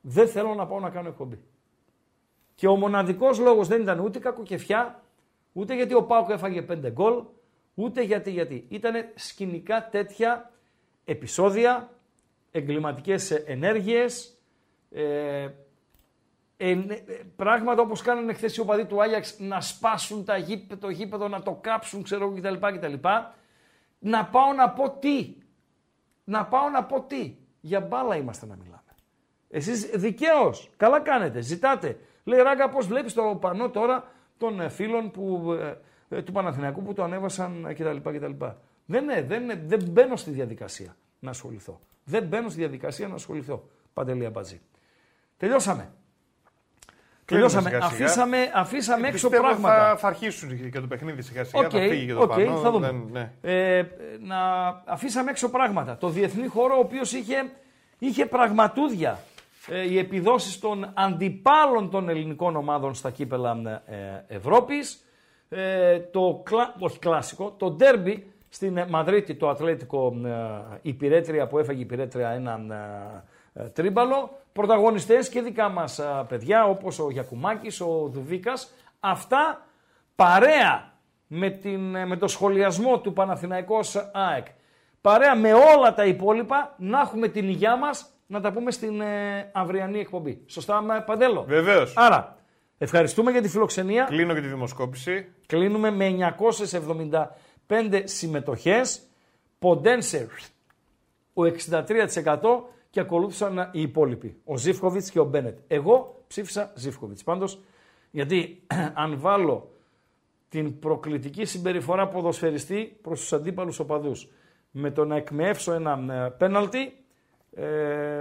[SPEAKER 4] δεν θέλω να πάω να κάνω εκπομπή. Και ο μοναδικός λόγος δεν ήταν ούτε κακοκεφιά, ούτε γιατί ο Πάουκ έφαγε 5 γκολ, ούτε γιατί, γιατί. Ήταν σκηνικά τέτοια επεισόδια, εγκληματικές ενέργειες, ε, ε, ναι, ε, πράγματα όπως κάνανε χθες οι οπαδοί του Άγιαξ να σπάσουν τα γήπεδο, το γήπεδο, να το κάψουν, ξέρω εγώ κτλ, κτλ. Να πάω να πω τι. Να πάω να πω τι. Για μπάλα είμαστε να μιλάμε. Εσείς δικαίως, καλά κάνετε, ζητάτε. Λέει Ράγκα πώς βλέπεις το πανό τώρα των ε, φίλων που, ε, ε, του Παναθηναϊκού που το ανέβασαν κτλ. κτλ. Δεν, ναι, δεν, ναι, δεν μπαίνω στη διαδικασία να ασχοληθώ. Δεν μπαίνω στη διαδικασία να ασχοληθώ. Παντελή Αμπατζή. Τελειώσαμε. Τελειώσαμε.
[SPEAKER 5] σιγά σιγά.
[SPEAKER 4] Αφήσαμε, αφήσαμε έξω
[SPEAKER 5] Πιστεύω
[SPEAKER 4] πράγματα.
[SPEAKER 5] Θα, θα αρχίσουν και το παιχνίδι σιγά σιγά.
[SPEAKER 4] Οκ,
[SPEAKER 5] θα φύγει και το
[SPEAKER 4] οκ,
[SPEAKER 5] πανό.
[SPEAKER 4] θα δούμε.
[SPEAKER 5] δεν- ναι.
[SPEAKER 4] Ε, να αφήσαμε έξω πράγματα. Το διεθνή χώρο, ο οποίος είχε, είχε πραγματούδια. Ε, οι επιδόσεις των αντιπάλων των ελληνικών ομάδων στα κύπελα ε, Ευρώπης. Ε, το, κλα, όχι κλασικό, το ντέρμπι στην ε, Μαδρίτη, το Ατλέτικο ε, Υπηρέτρια που έφαγε η Υπηρέτρια ένα ε, ε, τρίμπαλο. Πρωταγωνιστές και δικά μας ε, παιδιά όπως ο Γιακουμάκης, ο Δουβίκας. Αυτά παρέα με, την, ε, με το σχολιασμό του Παναθηναϊκός ΑΕΚ, παρέα με όλα τα υπόλοιπα, να έχουμε την υγειά μας να τα πούμε στην ε, αυριανή εκπομπή. Σωστά, με Παντέλο;
[SPEAKER 5] Βεβαίως.
[SPEAKER 4] Άρα, ευχαριστούμε για τη φιλοξενία.
[SPEAKER 5] Κλείνω και τη δημοσκόπηση.
[SPEAKER 4] Κλείνουμε με 975 συμμετοχές. Ποντένσε ο 63% και ακολούθησαν οι υπόλοιποι. Ο Ζήφκοβιτς και ο Μπένετ. Εγώ ψήφισα Ζήφκοβιτς. Πάντως, γιατί αν βάλω την προκλητική συμπεριφορά ποδοσφαιριστή προς τους αντίπαλους οπαδούς με το να εκμεύσω ένα ε, πέναλτι, ε,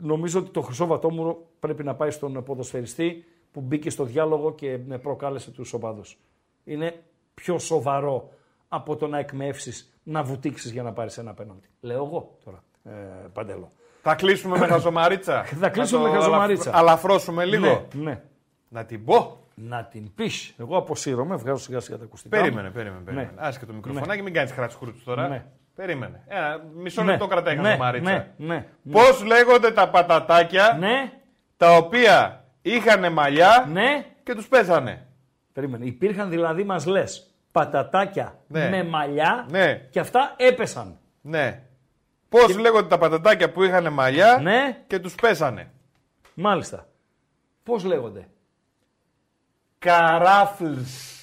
[SPEAKER 4] νομίζω ότι το χρυσό βατόμουρο πρέπει να πάει στον ποδοσφαιριστή που μπήκε στο διάλογο και ε, προκάλεσε τους οπαδούς. Είναι πιο σοβαρό από το να εκμεύσεις, να βουτήξεις για να πάρεις ένα πέναλτι. Λέω εγώ τώρα, ε, Παντέλο.
[SPEAKER 5] Θα κλείσουμε με χαζομαρίτσα.
[SPEAKER 4] Θα κλείσουμε
[SPEAKER 5] Να
[SPEAKER 4] με
[SPEAKER 5] το
[SPEAKER 4] χαζομαρίτσα.
[SPEAKER 5] αλαφ- Αλαφρώσουμε λίγο.
[SPEAKER 4] Ναι, ναι.
[SPEAKER 5] Να την πω.
[SPEAKER 4] Να την πεις. Εγώ αποσύρωμαι, βγάζω σιγά σιγά τα ακουστικά.
[SPEAKER 5] Περίμενε,
[SPEAKER 4] μου.
[SPEAKER 5] περίμενε.
[SPEAKER 4] Ναι.
[SPEAKER 5] περίμενε. Άσε και το μικροφωνάκι, μην κάνεις χρατσχούρτ τώρα.
[SPEAKER 4] Ναι.
[SPEAKER 5] Περίμενε. Ένα μισό
[SPEAKER 4] Ναι,
[SPEAKER 5] λεπτό κρατάει η
[SPEAKER 4] ναι,
[SPEAKER 5] χαζομαρίτσα.
[SPEAKER 4] ναι, ναι, ναι.
[SPEAKER 5] Πώς λέγονται τα πατατάκια
[SPEAKER 4] Ναι,
[SPEAKER 5] τα οποία είχαν μαλλιά
[SPEAKER 4] ναι.
[SPEAKER 5] και τους πέθανε;
[SPEAKER 4] Περίμενε. Υπήρχαν δηλαδή, μας λες, πατατάκια
[SPEAKER 5] Ναι.
[SPEAKER 4] με μαλλιά
[SPEAKER 5] Ναι.
[SPEAKER 4] και αυτά έπεσαν.
[SPEAKER 5] Ναι. Πώς λέγονται τα πατατάκια που είχαν μαλλιά
[SPEAKER 4] Ναι.
[SPEAKER 5] και τους πέσανε;
[SPEAKER 4] Μάλιστα. Πώς λέγονται;
[SPEAKER 5] Καράφλς.